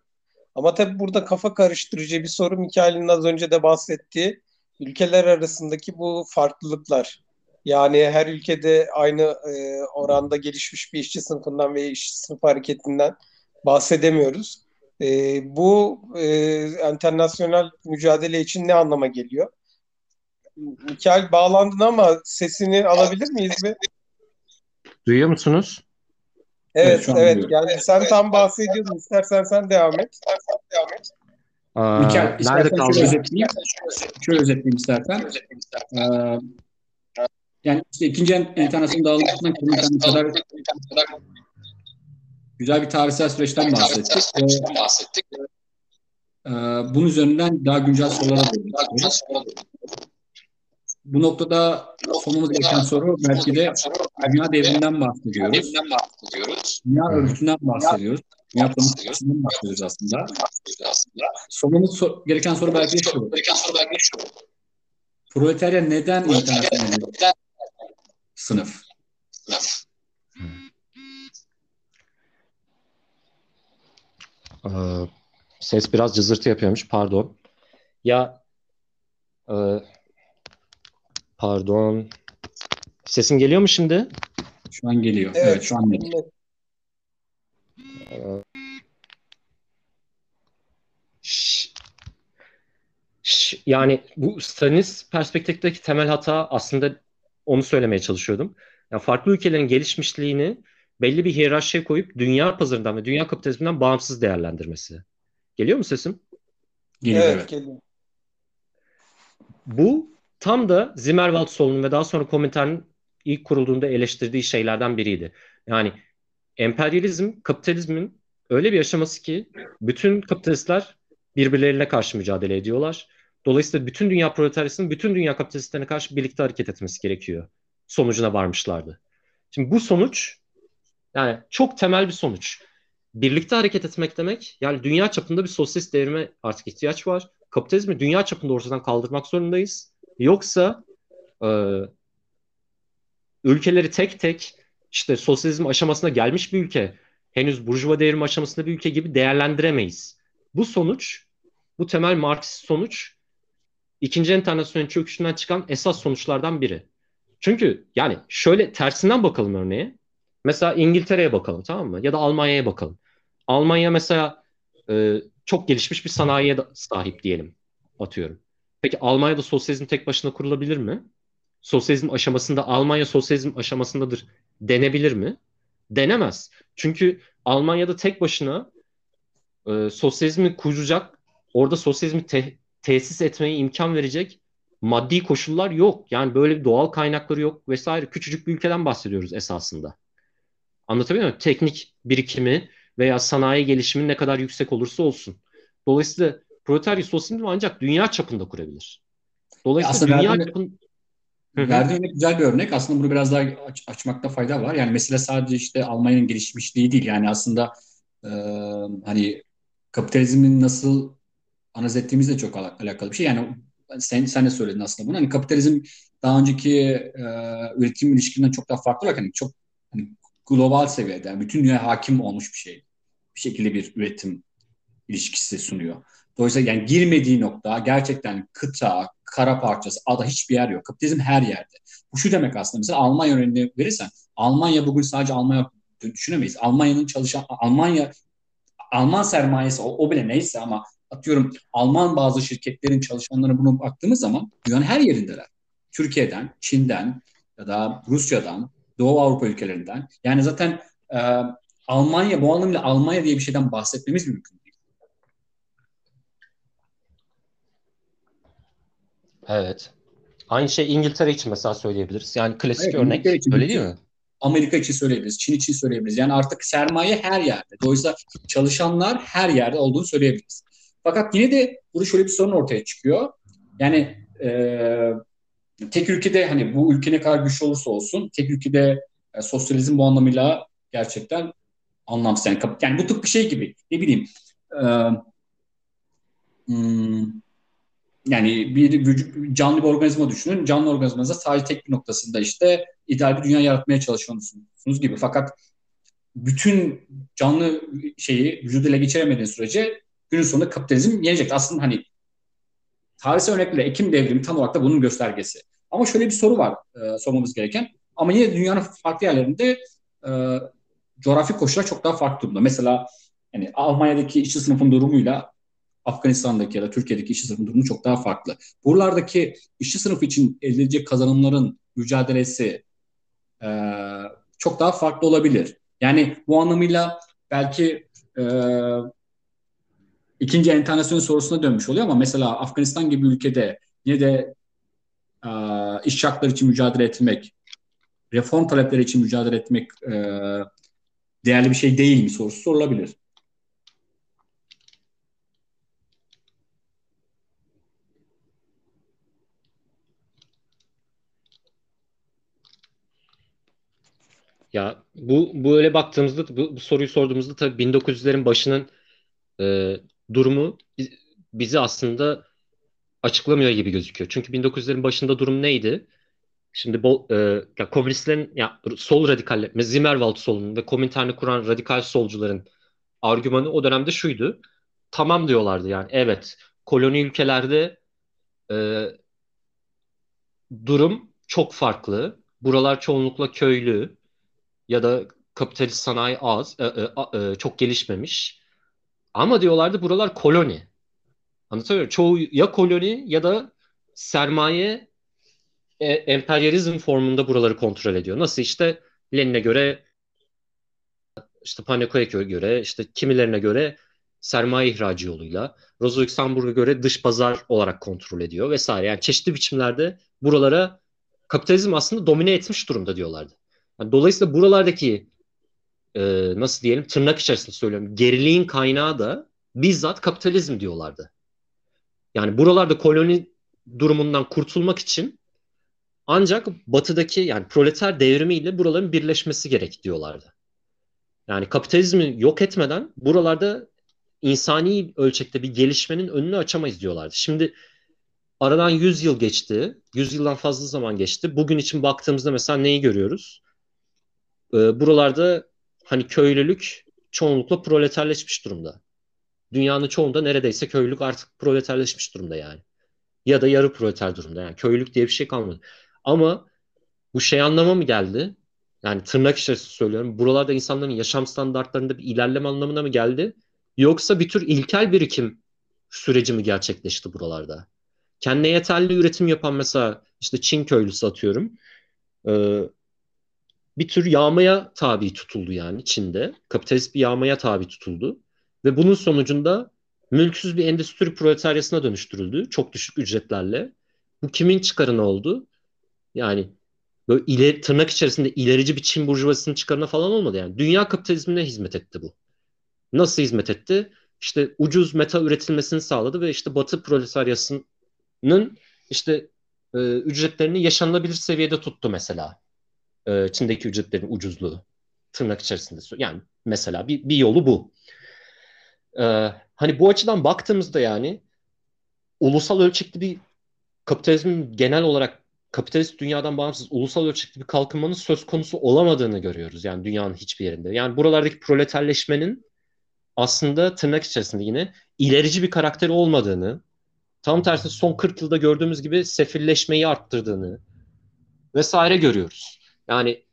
Ama tabii burada kafa karıştırıcı bir soru Mikail'in az önce de bahsettiği ülkeler arasındaki bu farklılıklar. Yani her ülkede aynı e, oranda gelişmiş bir işçi sınıfından ve işçi sınıf hareketinden bahsedemiyoruz. E, bu e, internasyonel mücadele için ne anlama geliyor? Mikael bağlandın ama sesini alabilir miyiz mi? Duyuyor musunuz? Evet, evet. duyuyorum. Yani sen tam bahsediyordun. İstersen sen devam et. Aa, Mikael, nerede istersen şöyle kaldı? özetleyeyim. Şöyle özetleyeyim istersen. Ee, yani işte ikinci en- enternasyonun dağılmasından komünitenin kadar güzel bir tarihsel süreçten bahsettik. Ve, e, bunun üzerinden daha güncel sorulara istiyoruz. Bu noktada sormamız gereken soru belki de dünya devrinden bahsediyoruz. Dünya örgütünden bahsediyoruz. Dünya politikasından bahsediyoruz aslında. Sormamız so- gereken soru belki de şu. Proletarya neden internasyonel sınıf? Ee, ses biraz cızırtı yapıyormuş. Pardon. Ya e, pardon. Sesim geliyor mu şimdi? Şu an geliyor. Evet, şu an geliyor. Ş- yani bu Stalinist perspektifteki temel hata aslında onu söylemeye çalışıyordum. Yani farklı ülkelerin gelişmişliğini belli bir hiyerarşiye koyup dünya pazarından ve dünya kapitalizminden bağımsız değerlendirmesi. Geliyor mu sesim? Geliyor, Evet, geliyor. Bu tam da Zimmerwald solunun ve daha sonra Komintern'in ilk kurulduğunda eleştirdiği şeylerden biriydi. Yani emperyalizm, kapitalizmin öyle bir aşaması ki bütün kapitalistler birbirlerine karşı mücadele ediyorlar. Dolayısıyla bütün dünya proletaryasının bütün dünya kapitalistlerine karşı birlikte hareket etmesi gerekiyor. Sonucuna varmışlardı. Şimdi bu sonuç yani çok temel bir sonuç. Birlikte hareket etmek demek yani dünya çapında bir sosyalist devrime artık ihtiyaç var. Kapitalizmi dünya çapında ortadan kaldırmak zorundayız. Yoksa e, ülkeleri tek tek işte sosyalizm aşamasına gelmiş bir ülke, henüz burjuva devrimi aşamasında bir ülke gibi değerlendiremeyiz. Bu sonuç, bu temel Marksist sonuç ikinci enternasyonel çöküşünden çıkan esas sonuçlardan biri. Çünkü yani şöyle tersinden bakalım örneğe. Mesela İngiltere'ye bakalım tamam mı? Ya da Almanya'ya bakalım. Almanya mesela e, çok gelişmiş bir sanayiye sahip diyelim atıyorum. Peki Almanya'da sosyalizm tek başına kurulabilir mi? Sosyalizm aşamasında Almanya sosyalizm aşamasındadır denebilir mi? Denemez. Çünkü Almanya'da tek başına e, sosyalizmi kuracak, orada sosyalizmi te- tesis etmeye imkan verecek maddi koşullar yok. Yani böyle bir doğal kaynakları yok vesaire. Küçücük bir ülkeden bahsediyoruz esasında. Anlatabiliyor muyum? Teknik birikimi veya sanayi gelişimi ne kadar yüksek olursa olsun. Dolayısıyla proletarya sosyalizmi ancak dünya çapında kurabilir. Dolayısıyla Aslında dünya verdiğin, verdiğin örnek güzel bir örnek. Aslında bunu biraz daha aç, açmakta fayda var. Yani mesele sadece işte Almanya'nın gelişmişliği değil. Yani aslında e, hani kapitalizmin nasıl analiz ettiğimizle çok al- alakalı bir şey. Yani sen, sen de söyledin aslında bunu. Hani kapitalizm daha önceki e, üretim ilişkinden çok daha farklı olarak hani çok hani global seviyede yani bütün dünya hakim olmuş bir şey. Bir şekilde bir üretim ilişkisi sunuyor. Dolayısıyla yani girmediği nokta gerçekten kıta, kara parçası, ada hiçbir yer yok. Kapitalizm her yerde. Bu şu demek aslında mesela Almanya örneğini verirsen Almanya bugün sadece Almanya düşünemeyiz. Almanya'nın çalışan Almanya Alman sermayesi o, o bile neyse ama atıyorum Alman bazı şirketlerin çalışanlarına bunu baktığımız zaman dünyanın her yerindeler. Türkiye'den, Çin'den ya da Rusya'dan, Doğu Avrupa ülkelerinden. Yani zaten e, Almanya bu anlamda Almanya diye bir şeyden bahsetmemiz mümkün değil. Evet. Aynı şey İngiltere için mesela söyleyebiliriz. Yani klasik Evet, örnek İngiltere için öyle değil mi? Amerika için söyleyebiliriz, Çin için söyleyebiliriz. Yani artık sermaye her yerde. Dolayısıyla çalışanlar her yerde olduğunu söyleyebiliriz. Fakat yine de burada şöyle bir sorun ortaya çıkıyor. Yani e, tek ülkede hani bu ülke ne kadar güçlü olursa olsun tek ülkede e, sosyalizm bu anlamıyla gerçekten anlamsız. Yani, yani bu bir şey gibi. Ne bileyim e, hmm, yani bir vücut, canlı bir organizma düşünün. Canlı organizmanızda sadece tek bir noktasında işte ideal bir dünya yaratmaya çalışıyorsunuz gibi. Fakat bütün canlı şeyi vücudu ele geçiremediğiniz sürece günün sonunda kapitalizm yenecek. Aslında hani tarihsel örnekle Ekim devrimi tam olarak da bunun göstergesi. Ama şöyle bir soru var e, sormamız gereken. Ama yine dünyanın farklı yerlerinde e, coğrafi koşullar çok daha farklı durumda. Mesela yani Almanya'daki işçi sınıfın durumuyla Afganistan'daki ya da Türkiye'deki işçi sınıfın durumu çok daha farklı. Buralardaki işçi sınıfı için elde edilecek kazanımların mücadelesi e, çok daha farklı olabilir. Yani bu anlamıyla belki e, ikinci enternasyonel sorusuna dönmüş oluyor ama mesela Afganistan gibi ülkede yine de e, iş hakları için mücadele etmek, reform talepleri için mücadele etmek e, değerli bir şey değil mi sorusu sorulabilir. Ya bu bu öyle baktığımızda bu, bu soruyu sorduğumuzda tabii 1900'lerin başının e, durumu bi- bizi aslında açıklamıyor gibi gözüküyor. Çünkü 1900'lerin başında durum neydi? Şimdi bu e, ya komünistlerin ya sol radikaller, Zimmerwald solunun ve Komintern'i kuran radikal solcuların argümanı o dönemde şuydu. Tamam diyorlardı yani evet koloni ülkelerde e, durum çok farklı. Buralar çoğunlukla köylü ya da kapitalist sanayi az, e, e, e, çok gelişmemiş. Ama diyorlardı buralar koloni. Anlatabiliyor muyum? Çoğu ya koloni ya da sermaye e, emperyalizm formunda buraları kontrol ediyor. Nasıl işte Lenin'e göre işte Panakoya'ya göre işte kimilerine göre sermaye ihracı yoluyla Rosa Luxemburg'a göre dış pazar olarak kontrol ediyor vesaire. Yani çeşitli biçimlerde buralara kapitalizm aslında domine etmiş durumda diyorlardı. Yani dolayısıyla buralardaki e, nasıl diyelim tırnak içerisinde söylüyorum geriliğin kaynağı da bizzat kapitalizm diyorlardı. Yani buralarda koloni durumundan kurtulmak için ancak batıdaki yani proleter devrimiyle buraların birleşmesi gerek diyorlardı. Yani kapitalizmi yok etmeden buralarda insani ölçekte bir gelişmenin önünü açamayız diyorlardı. Şimdi aradan 100 yıl geçti. 100 yıldan fazla zaman geçti. Bugün için baktığımızda mesela neyi görüyoruz? Ee, buralarda hani köylülük çoğunlukla proleterleşmiş durumda. Dünyanın çoğunda neredeyse köylülük artık proleterleşmiş durumda yani. Ya da yarı proleter durumda yani. Köylülük diye bir şey kalmadı. Ama bu şey anlama mı geldi? Yani tırnak içerisinde söylüyorum. Buralarda insanların yaşam standartlarında bir ilerleme anlamına mı geldi? Yoksa bir tür ilkel birikim süreci mi gerçekleşti buralarda? Kendine yeterli üretim yapan mesela işte Çin köylüsü atıyorum. Ee, bir tür yağmaya tabi tutuldu yani Çin'de. Kapitalist bir yağmaya tabi tutuldu. Ve bunun sonucunda mülksüz bir endüstri proletaryasına dönüştürüldü. Çok düşük ücretlerle. Bu kimin çıkarına oldu? Yani böyle ileri, tırnak içerisinde ilerici bir Çin burjuvasının çıkarına falan olmadı yani. Dünya kapitalizmine hizmet etti bu. Nasıl hizmet etti? İşte ucuz meta üretilmesini sağladı ve işte Batı proletaryasının işte e, ücretlerini yaşanılabilir seviyede tuttu mesela. E, Çin'deki ücretlerin ucuzluğu tırnak içerisinde. Yani mesela bir, bir yolu bu. E, hani bu açıdan baktığımızda yani ulusal ölçekli bir kapitalizmin genel olarak kapitalist dünyadan bağımsız ulusal ölçekli bir kalkınmanın söz konusu olamadığını görüyoruz. Yani dünyanın hiçbir yerinde. Yani buralardaki proleterleşmenin aslında tırnak içerisinde yine ilerici bir karakteri olmadığını, tam tersi son 40 yılda gördüğümüz gibi sefilleşmeyi arttırdığını vesaire görüyoruz. Yani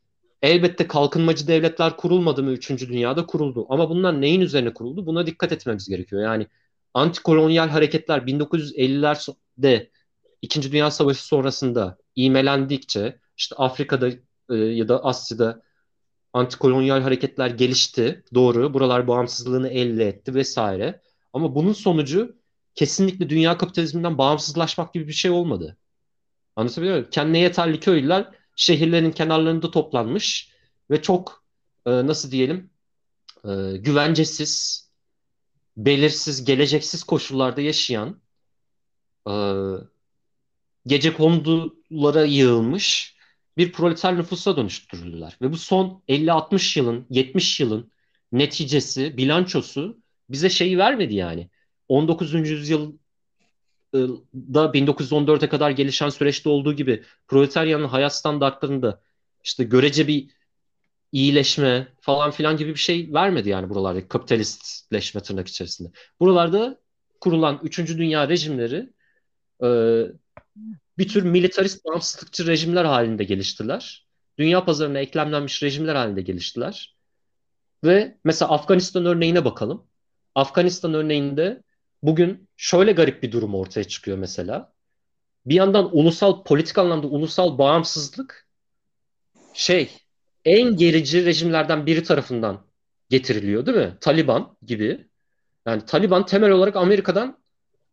elbette kalkınmacı devletler kurulmadı mı 3. dünyada kuruldu. Ama bunlar neyin üzerine kuruldu? Buna dikkat etmemiz gerekiyor. Yani antikolonyal hareketler 1950'lerde İkinci Dünya Savaşı sonrasında iğmelendikçe işte Afrika'da e, ya da Asya'da antikolonyal hareketler gelişti. Doğru. Buralar bağımsızlığını elde etti vesaire. Ama bunun sonucu kesinlikle dünya kapitalizminden bağımsızlaşmak gibi bir şey olmadı. Anlatabiliyor muyum? Kendine yeterli köylüler şehirlerin kenarlarında toplanmış ve çok e, nasıl diyelim e, güvencesiz, belirsiz, geleceksiz koşullarda yaşayan e, gece kondulara yığılmış bir proleter nüfusa dönüştürüldüler. Ve bu son 50-60 yılın, 70 yılın neticesi, bilançosu bize şeyi vermedi yani. 19. yüzyıl da 1914'e kadar gelişen süreçte olduğu gibi proletaryanın hayat standartlarında işte görece bir iyileşme falan filan gibi bir şey vermedi yani buralarda kapitalistleşme tırnak içerisinde. Buralarda kurulan 3. dünya rejimleri e, bir tür militarist bağımsızlıkçı rejimler halinde geliştiler. Dünya pazarına eklemlenmiş rejimler halinde geliştiler. Ve mesela Afganistan örneğine bakalım. Afganistan örneğinde bugün şöyle garip bir durum ortaya çıkıyor mesela. Bir yandan ulusal politik anlamda ulusal bağımsızlık şey en gerici rejimlerden biri tarafından getiriliyor değil mi? Taliban gibi. Yani Taliban temel olarak Amerika'dan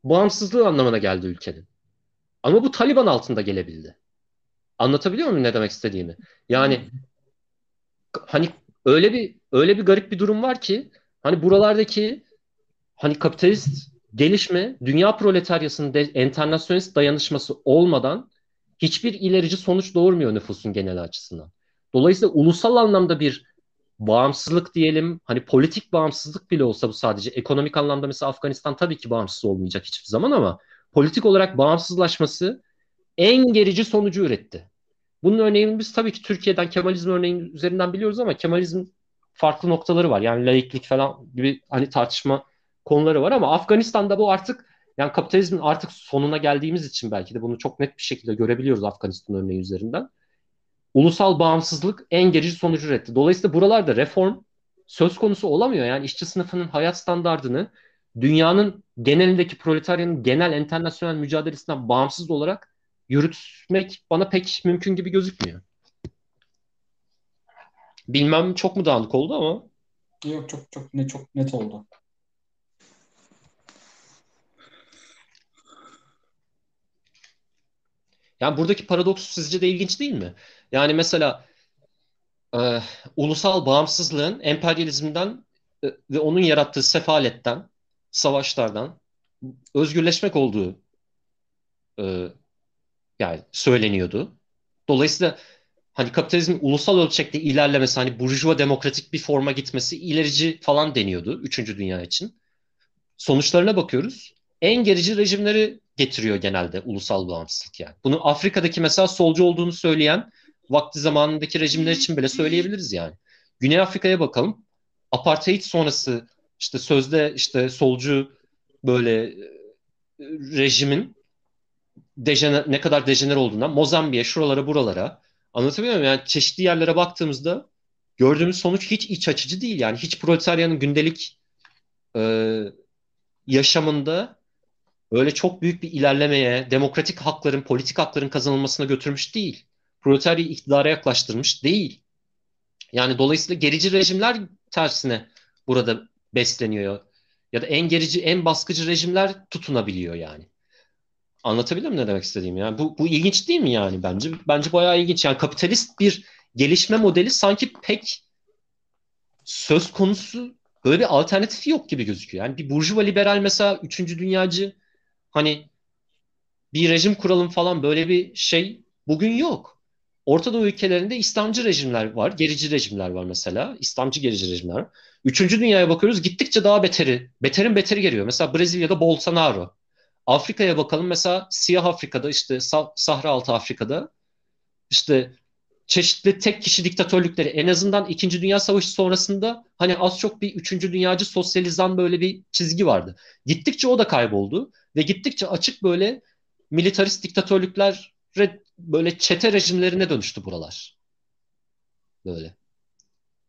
bağımsızlığı anlamına geldi ülkenin. Ama bu Taliban altında gelebildi. Anlatabiliyor muyum ne demek istediğimi? Yani hani öyle bir öyle bir garip bir durum var ki hani buralardaki hani kapitalist gelişme dünya proletaryasının de, enternasyonist dayanışması olmadan hiçbir ilerici sonuç doğurmuyor nüfusun genel açısından. Dolayısıyla ulusal anlamda bir bağımsızlık diyelim hani politik bağımsızlık bile olsa bu sadece ekonomik anlamda mesela Afganistan tabii ki bağımsız olmayacak hiçbir zaman ama politik olarak bağımsızlaşması en gerici sonucu üretti. Bunun örneğini biz tabii ki Türkiye'den Kemalizm örneğin üzerinden biliyoruz ama Kemalizm farklı noktaları var. Yani laiklik falan gibi hani tartışma konuları var ama Afganistan'da bu artık yani kapitalizmin artık sonuna geldiğimiz için belki de bunu çok net bir şekilde görebiliyoruz Afganistan örneği üzerinden. Ulusal bağımsızlık en gerici sonucu üretti. Dolayısıyla buralarda reform söz konusu olamıyor. Yani işçi sınıfının hayat standartını dünyanın genelindeki proletaryanın genel internasyonel mücadelesinden bağımsız olarak yürütmek bana pek mümkün gibi gözükmüyor. Bilmem çok mu dağınık oldu ama. Yok çok çok ne çok net oldu. Yani buradaki paradoks sizce de ilginç değil mi? Yani mesela e, ulusal bağımsızlığın emperyalizmden e, ve onun yarattığı sefaletten savaşlardan özgürleşmek olduğu e, yani söyleniyordu. Dolayısıyla hani kapitalizmin ulusal ölçekte ilerlemesi hani burjuva demokratik bir forma gitmesi ilerici falan deniyordu 3. dünya için. Sonuçlarına bakıyoruz. En gerici rejimleri getiriyor genelde ulusal bağımsızlık yani. Bunu Afrika'daki mesela solcu olduğunu söyleyen vakti zamanındaki rejimler için bile söyleyebiliriz yani. Güney Afrika'ya bakalım. Apartheid sonrası işte sözde işte solcu böyle e, rejimin dejener, ne kadar dejener olduğundan Mozambik'e, şuralara, buralara anlatabiliyor muyum? Yani çeşitli yerlere baktığımızda gördüğümüz sonuç hiç iç açıcı değil. Yani hiç proletaryanın gündelik e, yaşamında öyle çok büyük bir ilerlemeye, demokratik hakların, politik hakların kazanılmasına götürmüş değil. Proletaryayı iktidara yaklaştırmış değil. Yani dolayısıyla gerici rejimler tersine burada besleniyor. Ya da en gerici, en baskıcı rejimler tutunabiliyor yani. Anlatabiliyor muyum ne demek istediğimi? Yani bu, bu ilginç değil mi yani bence? Bence bayağı ilginç. Yani kapitalist bir gelişme modeli sanki pek söz konusu böyle bir alternatifi yok gibi gözüküyor. Yani bir burjuva liberal mesela üçüncü dünyacı hani bir rejim kuralım falan böyle bir şey bugün yok. Orta Doğu ülkelerinde İslamcı rejimler var, gerici rejimler var mesela. İslamcı gerici rejimler. Üçüncü dünyaya bakıyoruz gittikçe daha beteri, beterin beteri geliyor. Mesela Brezilya'da Bolsonaro. Afrika'ya bakalım mesela Siyah Afrika'da işte Sahra Altı Afrika'da işte çeşitli tek kişi diktatörlükleri en azından İkinci Dünya Savaşı sonrasında hani az çok bir Üçüncü Dünyacı sosyalizan böyle bir çizgi vardı. Gittikçe o da kayboldu ve gittikçe açık böyle militarist diktatörlükler böyle çete rejimlerine dönüştü buralar. Böyle.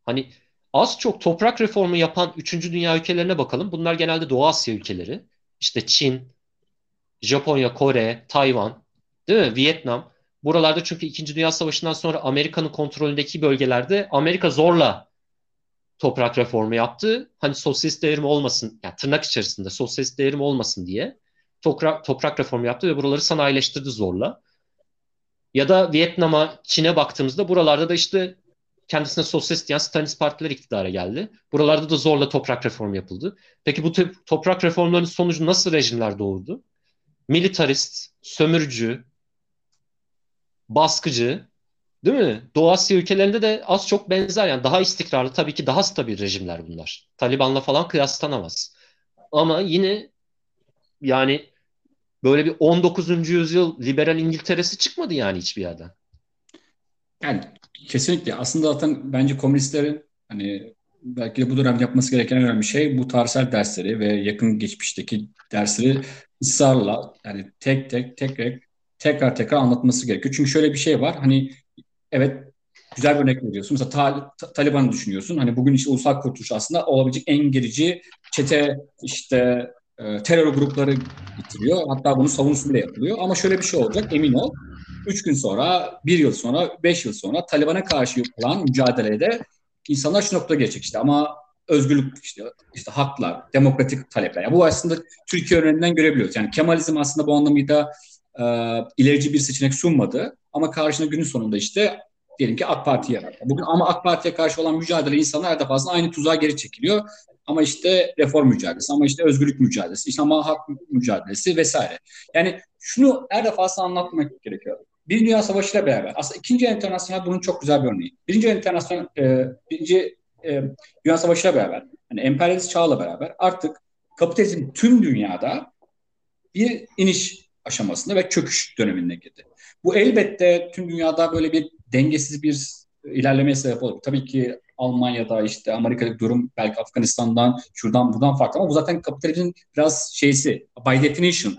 Hani az çok toprak reformu yapan üçüncü dünya ülkelerine bakalım. Bunlar genelde Doğu Asya ülkeleri. İşte Çin, Japonya, Kore, Tayvan, değil mi? Vietnam. Buralarda çünkü 2. Dünya Savaşı'ndan sonra Amerika'nın kontrolündeki bölgelerde Amerika zorla toprak reformu yaptı. Hani sosyalist devrim olmasın, yani tırnak içerisinde sosyalist devrim olmasın diye toprak, toprak reformu yaptı ve buraları sanayileştirdi zorla. Ya da Vietnam'a, Çin'e baktığımızda buralarda da işte kendisine sosyalist diyen Stalinist partiler iktidara geldi. Buralarda da zorla toprak reformu yapıldı. Peki bu toprak reformlarının sonucu nasıl rejimler doğurdu? Militarist, sömürücü, baskıcı, değil mi? Doğu Asya ülkelerinde de az çok benzer. Yani daha istikrarlı, tabii ki daha stabil rejimler bunlar. Taliban'la falan kıyaslanamaz. Ama yine yani böyle bir 19. yüzyıl liberal İngiltere'si çıkmadı yani hiçbir yerden. Yani kesinlikle. Aslında zaten bence komünistlerin hani belki de bu dönem yapması gereken en önemli şey bu tarihsel dersleri ve yakın geçmişteki dersleri ısrarla yani tek tek tek tek tekrar tekrar anlatması gerekiyor. Çünkü şöyle bir şey var. Hani evet güzel bir örnek veriyorsun. Mesela ta, ta, Taliban'ı düşünüyorsun. Hani bugün işte ulusal kurtuluş aslında olabilecek en gerici çete işte e, terör grupları bitiriyor. Hatta bunun savunusu bile yapılıyor. Ama şöyle bir şey olacak emin ol. Üç gün sonra, bir yıl sonra, beş yıl sonra Taliban'a karşı yapılan mücadelede insanlar şu noktaya gelecek işte ama özgürlük işte, işte haklar, demokratik talepler. Yani bu aslında Türkiye örneğinden görebiliyoruz. Yani Kemalizm aslında bu anlamıyla e, ilerici bir seçenek sunmadı. Ama karşına günün sonunda işte diyelim ki AK Parti'ye var. Bugün ama AK Parti'ye karşı olan mücadele insanlar her defasında aynı tuzağa geri çekiliyor. Ama işte reform mücadelesi, ama işte özgürlük mücadelesi, işte ama hak mücadelesi vesaire. Yani şunu her defasında anlatmak gerekiyor. Bir Dünya Savaşı ile beraber, aslında ikinci internasyonel bunun çok güzel bir örneği. Birinci internasyonel, e, birinci e, Dünya Savaşı ile beraber, yani emperyalist çağla beraber artık kapitalizm tüm dünyada bir iniş aşamasında ve çöküş dönemine girdi. Bu elbette tüm dünyada böyle bir dengesiz bir ilerlemeye sebep olur. Tabii ki Almanya'da işte Amerika'daki durum belki Afganistan'dan şuradan buradan farklı ama bu zaten kapitalizmin biraz şeysi by definition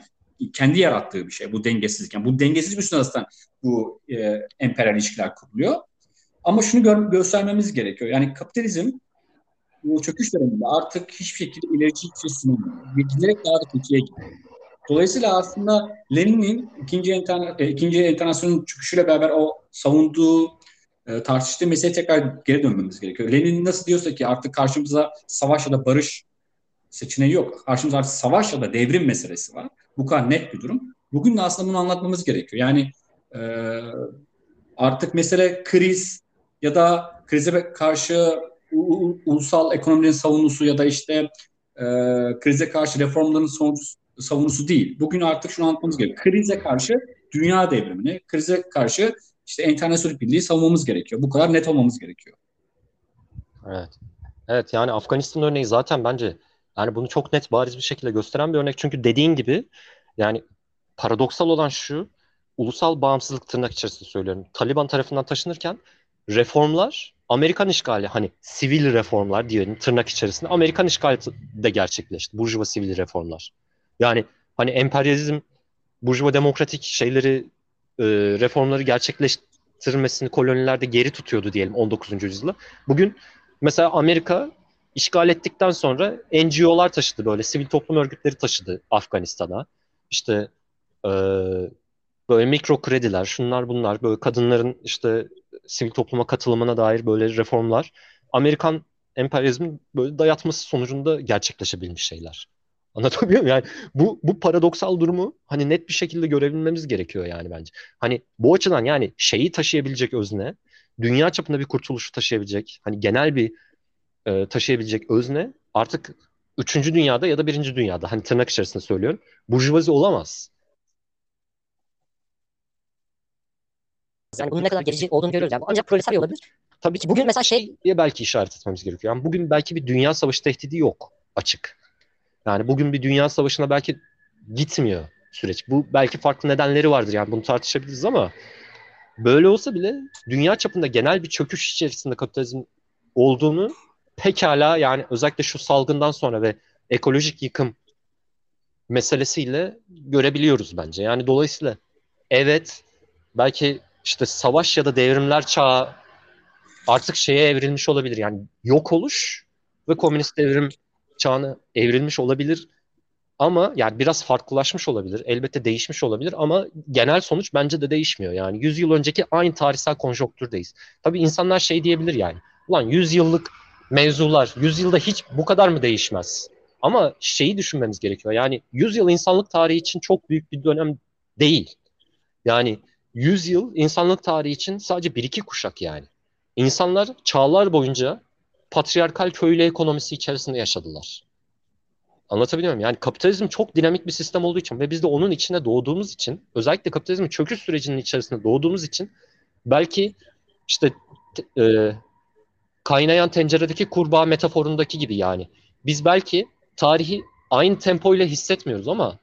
kendi yarattığı bir şey bu dengesizlik. Yani bu dengesizlik üstüne zaten bu e, emperyal ilişkiler kuruluyor. Ama şunu gö- göstermemiz gerekiyor. Yani kapitalizm bu çöküş döneminde artık hiçbir şekilde ilerici hiçbir sunulmuyor. Ve giderek daha da kötüye gidiyor. Dolayısıyla aslında Lenin'in ikinci, interna, e, ikinci internasyonun çıkışıyla beraber o savunduğu e, tartıştığı meseleye tekrar geri dönmemiz gerekiyor. Lenin nasıl diyorsa ki artık karşımıza savaş ya da barış seçeneği yok. Karşımızda artık savaş ya da devrim meselesi var. Bu kadar net bir durum. Bugün de aslında bunu anlatmamız gerekiyor. Yani e, artık mesele kriz ya da krize karşı ulusal ekonominin savunusu ya da işte e, krize karşı reformların sonucu savunusu değil. Bugün artık şunu anlatmamız gerekiyor. Krize karşı dünya devrimini, krize karşı işte internasyonel birliği savunmamız gerekiyor. Bu kadar net olmamız gerekiyor. Evet. Evet yani Afganistan örneği zaten bence yani bunu çok net bariz bir şekilde gösteren bir örnek. Çünkü dediğin gibi yani paradoksal olan şu ulusal bağımsızlık tırnak içerisinde söylüyorum. Taliban tarafından taşınırken reformlar Amerikan işgali hani sivil reformlar diyelim tırnak içerisinde Amerikan işgali de gerçekleşti. Burjuva sivil reformlar. Yani hani emperyalizm burjuva demokratik şeyleri e, reformları gerçekleştirmesini kolonilerde geri tutuyordu diyelim 19. yüzyılda. Bugün mesela Amerika işgal ettikten sonra NGO'lar taşıdı böyle sivil toplum örgütleri taşıdı Afganistan'a. İşte e, böyle mikro krediler, şunlar bunlar, böyle kadınların işte sivil topluma katılımına dair böyle reformlar Amerikan emperyalizmin böyle dayatması sonucunda gerçekleşebilmiş şeyler. Anlatabiliyor muyum? Yani bu, bu paradoksal durumu hani net bir şekilde görebilmemiz gerekiyor yani bence. Hani bu açıdan yani şeyi taşıyabilecek özne, dünya çapında bir kurtuluşu taşıyabilecek, hani genel bir e, taşıyabilecek özne artık üçüncü dünyada ya da birinci dünyada hani tırnak içerisinde söylüyorum burjuvazi olamaz. Yani bunun ne kadar gerici olduğunu görüyoruz. Yani. Ancak proletarya olabilir. Tabii ki bugün mesela şey diye belki işaret etmemiz gerekiyor. Yani bugün belki bir dünya savaşı tehdidi yok açık. Yani bugün bir dünya savaşına belki gitmiyor süreç. Bu belki farklı nedenleri vardır yani bunu tartışabiliriz ama böyle olsa bile dünya çapında genel bir çöküş içerisinde kapitalizm olduğunu pekala yani özellikle şu salgından sonra ve ekolojik yıkım meselesiyle görebiliyoruz bence. Yani dolayısıyla evet belki işte savaş ya da devrimler çağı artık şeye evrilmiş olabilir. Yani yok oluş ve komünist devrim çağına evrilmiş olabilir. Ama yani biraz farklılaşmış olabilir. Elbette değişmiş olabilir ama genel sonuç bence de değişmiyor. Yani 100 yıl önceki aynı tarihsel konjonktürdeyiz. Tabii insanlar şey diyebilir yani. Ulan 100 yıllık mevzular 100 yılda hiç bu kadar mı değişmez? Ama şeyi düşünmemiz gerekiyor. Yani 100 yıl insanlık tarihi için çok büyük bir dönem değil. Yani 100 yıl insanlık tarihi için sadece bir iki kuşak yani. İnsanlar çağlar boyunca patriarkal köylü ekonomisi içerisinde yaşadılar. Anlatabiliyor muyum? Yani kapitalizm çok dinamik bir sistem olduğu için ve biz de onun içine doğduğumuz için özellikle kapitalizmin çöküş sürecinin içerisinde doğduğumuz için belki işte e, kaynayan tenceredeki kurbağa metaforundaki gibi yani. Biz belki tarihi aynı tempoyla hissetmiyoruz ama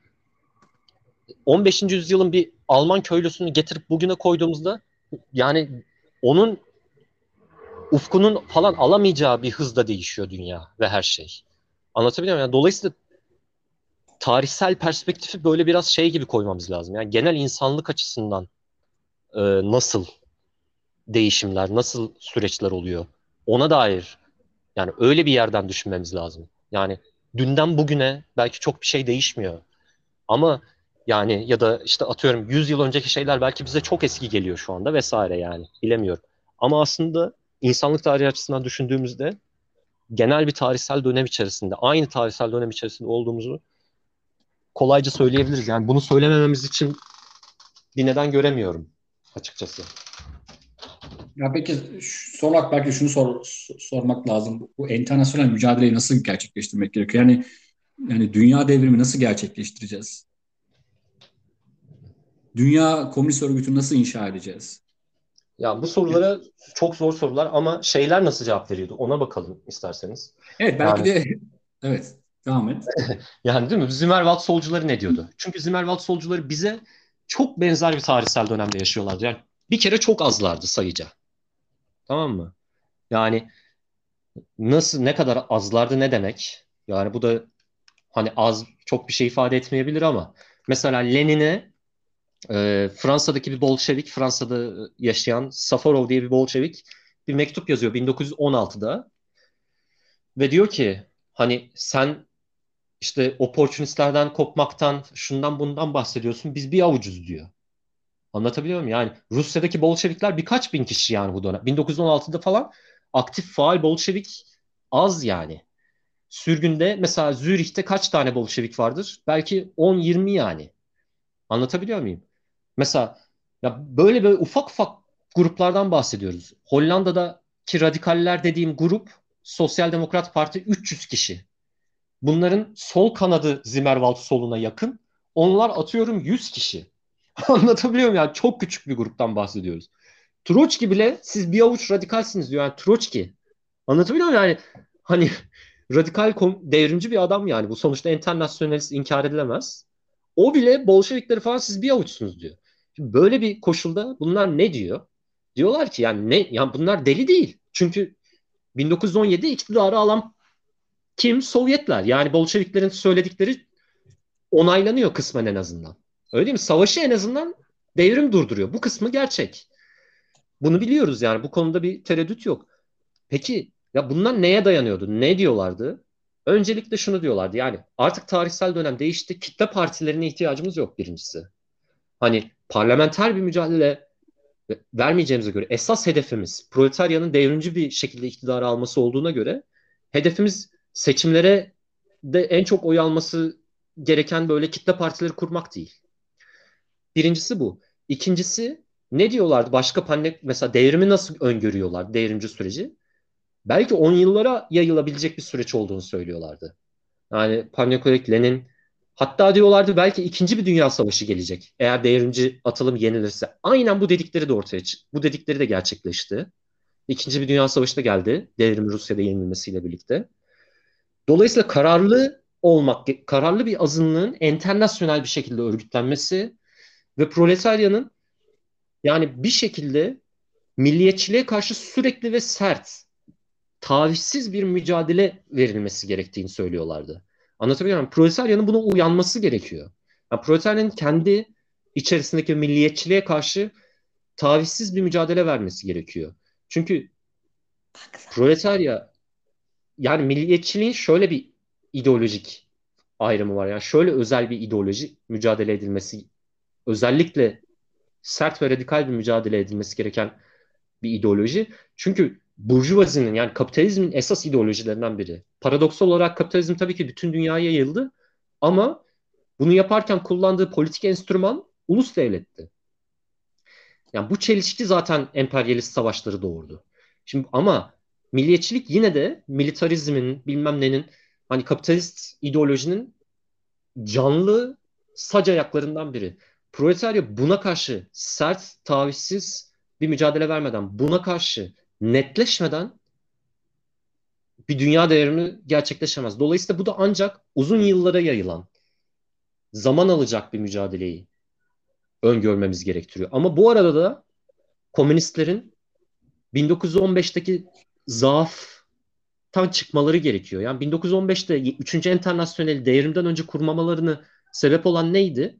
15. yüzyılın bir Alman köylüsünü getirip bugüne koyduğumuzda yani onun ufkunun falan alamayacağı bir hızda değişiyor dünya ve her şey. Anlatabiliyor muyum? Yani dolayısıyla tarihsel perspektifi böyle biraz şey gibi koymamız lazım. Yani genel insanlık açısından e, nasıl değişimler, nasıl süreçler oluyor ona dair yani öyle bir yerden düşünmemiz lazım. Yani dünden bugüne belki çok bir şey değişmiyor. Ama yani ya da işte atıyorum 100 yıl önceki şeyler belki bize çok eski geliyor şu anda vesaire yani bilemiyorum. Ama aslında insanlık tarihi açısından düşündüğümüzde genel bir tarihsel dönem içerisinde, aynı tarihsel dönem içerisinde olduğumuzu kolayca söyleyebiliriz. Yani bunu söylemememiz için bir neden göremiyorum açıkçası. Ya peki son olarak belki şunu sor, sormak lazım. Bu internasyonel mücadeleyi nasıl gerçekleştirmek gerekiyor? Yani yani dünya devrimi nasıl gerçekleştireceğiz? Dünya Komünist Örgütü nasıl inşa edeceğiz? Ya bu sorulara çok zor sorular ama şeyler nasıl cevap veriyordu ona bakalım isterseniz. Evet belki yani, de evet devam et. yani değil mi? Zimmerwald solcuları ne diyordu? Çünkü Zimmerwald solcuları bize çok benzer bir tarihsel dönemde yaşıyorlardı. Yani bir kere çok azlardı sayıca. Tamam mı? Yani nasıl ne kadar azlardı ne demek? Yani bu da hani az çok bir şey ifade etmeyebilir ama mesela Lenin'e e, Fransa'daki bir Bolşevik, Fransa'da yaşayan Safarov diye bir Bolşevik bir mektup yazıyor 1916'da ve diyor ki hani sen işte oportunistlerden kopmaktan şundan bundan bahsediyorsun biz bir avucuz diyor. Anlatabiliyor muyum? Yani Rusya'daki Bolşevikler birkaç bin kişi yani bu dönem. 1916'da falan aktif faal Bolşevik az yani. Sürgünde mesela Zürih'te kaç tane Bolşevik vardır? Belki 10-20 yani. Anlatabiliyor muyum? Mesela ya böyle böyle ufak ufak gruplardan bahsediyoruz. Hollanda'daki radikaller dediğim grup Sosyal Demokrat Parti 300 kişi. Bunların sol kanadı Zimmerwald soluna yakın. Onlar atıyorum 100 kişi. Anlatabiliyor muyum? Yani çok küçük bir gruptan bahsediyoruz. Troçki bile siz bir avuç radikalsiniz diyor. Yani Troçki. Anlatabiliyor muyum? Yani hani radikal devrimci bir adam yani. Bu sonuçta internasyonalist inkar edilemez. O bile Bolşevikleri falan siz bir avuçsunuz diyor. Şimdi böyle bir koşulda bunlar ne diyor? Diyorlar ki yani ne yani bunlar deli değil. Çünkü 1917 iktidarı alan kim? Sovyetler. Yani Bolşeviklerin söyledikleri onaylanıyor kısmen en azından. Öyle değil mi? Savaşı en azından devrim durduruyor. Bu kısmı gerçek. Bunu biliyoruz yani. Bu konuda bir tereddüt yok. Peki ya bunlar neye dayanıyordu? Ne diyorlardı? Öncelikle şunu diyorlardı. Yani artık tarihsel dönem değişti. Kitle partilerine ihtiyacımız yok birincisi. Hani parlamenter bir mücadele vermeyeceğimize göre esas hedefimiz proletaryanın devrimci bir şekilde iktidarı alması olduğuna göre hedefimiz seçimlere de en çok oy alması gereken böyle kitle partileri kurmak değil. Birincisi bu. İkincisi ne diyorlardı? Başka panel mesela devrimi nasıl öngörüyorlar devrimci süreci? Belki 10 yıllara yayılabilecek bir süreç olduğunu söylüyorlardı. Yani Panyakolek, Lenin Hatta diyorlardı belki ikinci bir dünya savaşı gelecek. Eğer devrimci atılım yenilirse. Aynen bu dedikleri de ortaya çıktı. Bu dedikleri de gerçekleşti. İkinci bir dünya savaşı da geldi. Devrim Rusya'da yenilmesiyle birlikte. Dolayısıyla kararlı olmak, kararlı bir azınlığın internasyonel bir şekilde örgütlenmesi ve proletaryanın yani bir şekilde milliyetçiliğe karşı sürekli ve sert, tavizsiz bir mücadele verilmesi gerektiğini söylüyorlardı. Anlatabiliyor muyum? Proletaryanın buna uyanması gerekiyor. Yani proletaryanın kendi içerisindeki milliyetçiliğe karşı tavizsiz bir mücadele vermesi gerekiyor. Çünkü proletarya yani milliyetçiliğin şöyle bir ideolojik ayrımı var. Yani şöyle özel bir ideoloji mücadele edilmesi özellikle sert ve radikal bir mücadele edilmesi gereken bir ideoloji. Çünkü burjuvazinin yani kapitalizmin esas ideolojilerinden biri. Paradoksal olarak kapitalizm tabii ki bütün dünyaya yayıldı ama bunu yaparken kullandığı politik enstrüman ulus devletti. Yani bu çelişki zaten emperyalist savaşları doğurdu. Şimdi ama milliyetçilik yine de militarizmin bilmem nenin hani kapitalist ideolojinin canlı sac ayaklarından biri. Proletarya buna karşı sert, tavizsiz bir mücadele vermeden, buna karşı netleşmeden bir dünya devrimi gerçekleşemez. Dolayısıyla bu da ancak uzun yıllara yayılan, zaman alacak bir mücadeleyi öngörmemiz gerektiriyor. Ama bu arada da komünistlerin 1915'teki zaaftan çıkmaları gerekiyor. Yani 1915'te 3. Enternasyonel devrimden önce kurmamalarını sebep olan neydi?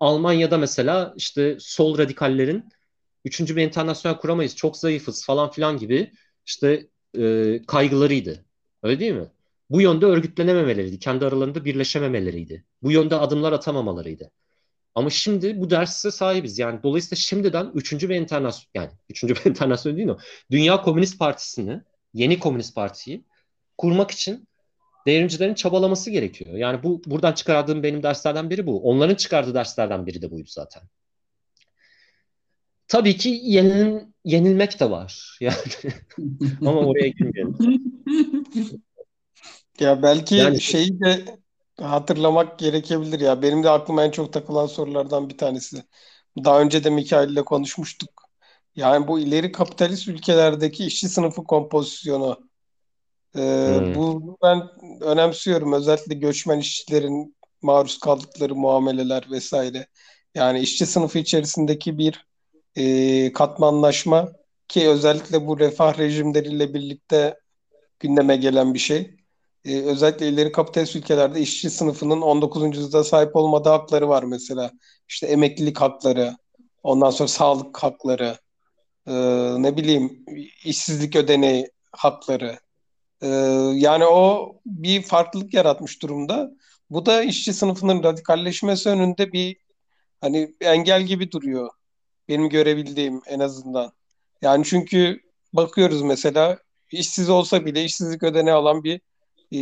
Almanya'da mesela işte sol radikallerin üçüncü bir internasyonel kuramayız, çok zayıfız falan filan gibi işte e, kaygılarıydı. Öyle değil mi? Bu yönde örgütlenememeleriydi. Kendi aralarında birleşememeleriydi. Bu yönde adımlar atamamalarıydı. Ama şimdi bu derse sahibiz. Yani dolayısıyla şimdiden üçüncü bir internasyon yani üçüncü bir internasyon değil mi? Dünya Komünist Partisi'ni, yeni Komünist Partiyi kurmak için devrimcilerin çabalaması gerekiyor. Yani bu buradan çıkardığım benim derslerden biri bu. Onların çıkardığı derslerden biri de buydu zaten. Tabii ki yenil, yenilmek de var. Yani ama oraya girmeyelim. Ya belki yani, şeyi de hatırlamak gerekebilir ya. Benim de aklıma en çok takılan sorulardan bir tanesi. Daha önce de Mikail ile konuşmuştuk. Yani bu ileri kapitalist ülkelerdeki işçi sınıfı kompozisyonu. Ee, hmm. Bu ben önemsiyorum. Özellikle göçmen işçilerin maruz kaldıkları muameleler vesaire. Yani işçi sınıfı içerisindeki bir e, katmanlaşma ki özellikle bu refah rejimleriyle birlikte gündeme gelen bir şey. E, özellikle ileri kapitalist ülkelerde işçi sınıfının 19. yüzyılda sahip olmadığı hakları var mesela. İşte emeklilik hakları, ondan sonra sağlık hakları, e, ne bileyim işsizlik ödeneği hakları. E, yani o bir farklılık yaratmış durumda. Bu da işçi sınıfının radikalleşmesi önünde bir hani engel gibi duruyor. Benim görebildiğim en azından. Yani çünkü bakıyoruz mesela işsiz olsa bile işsizlik ödeneği alan bir e,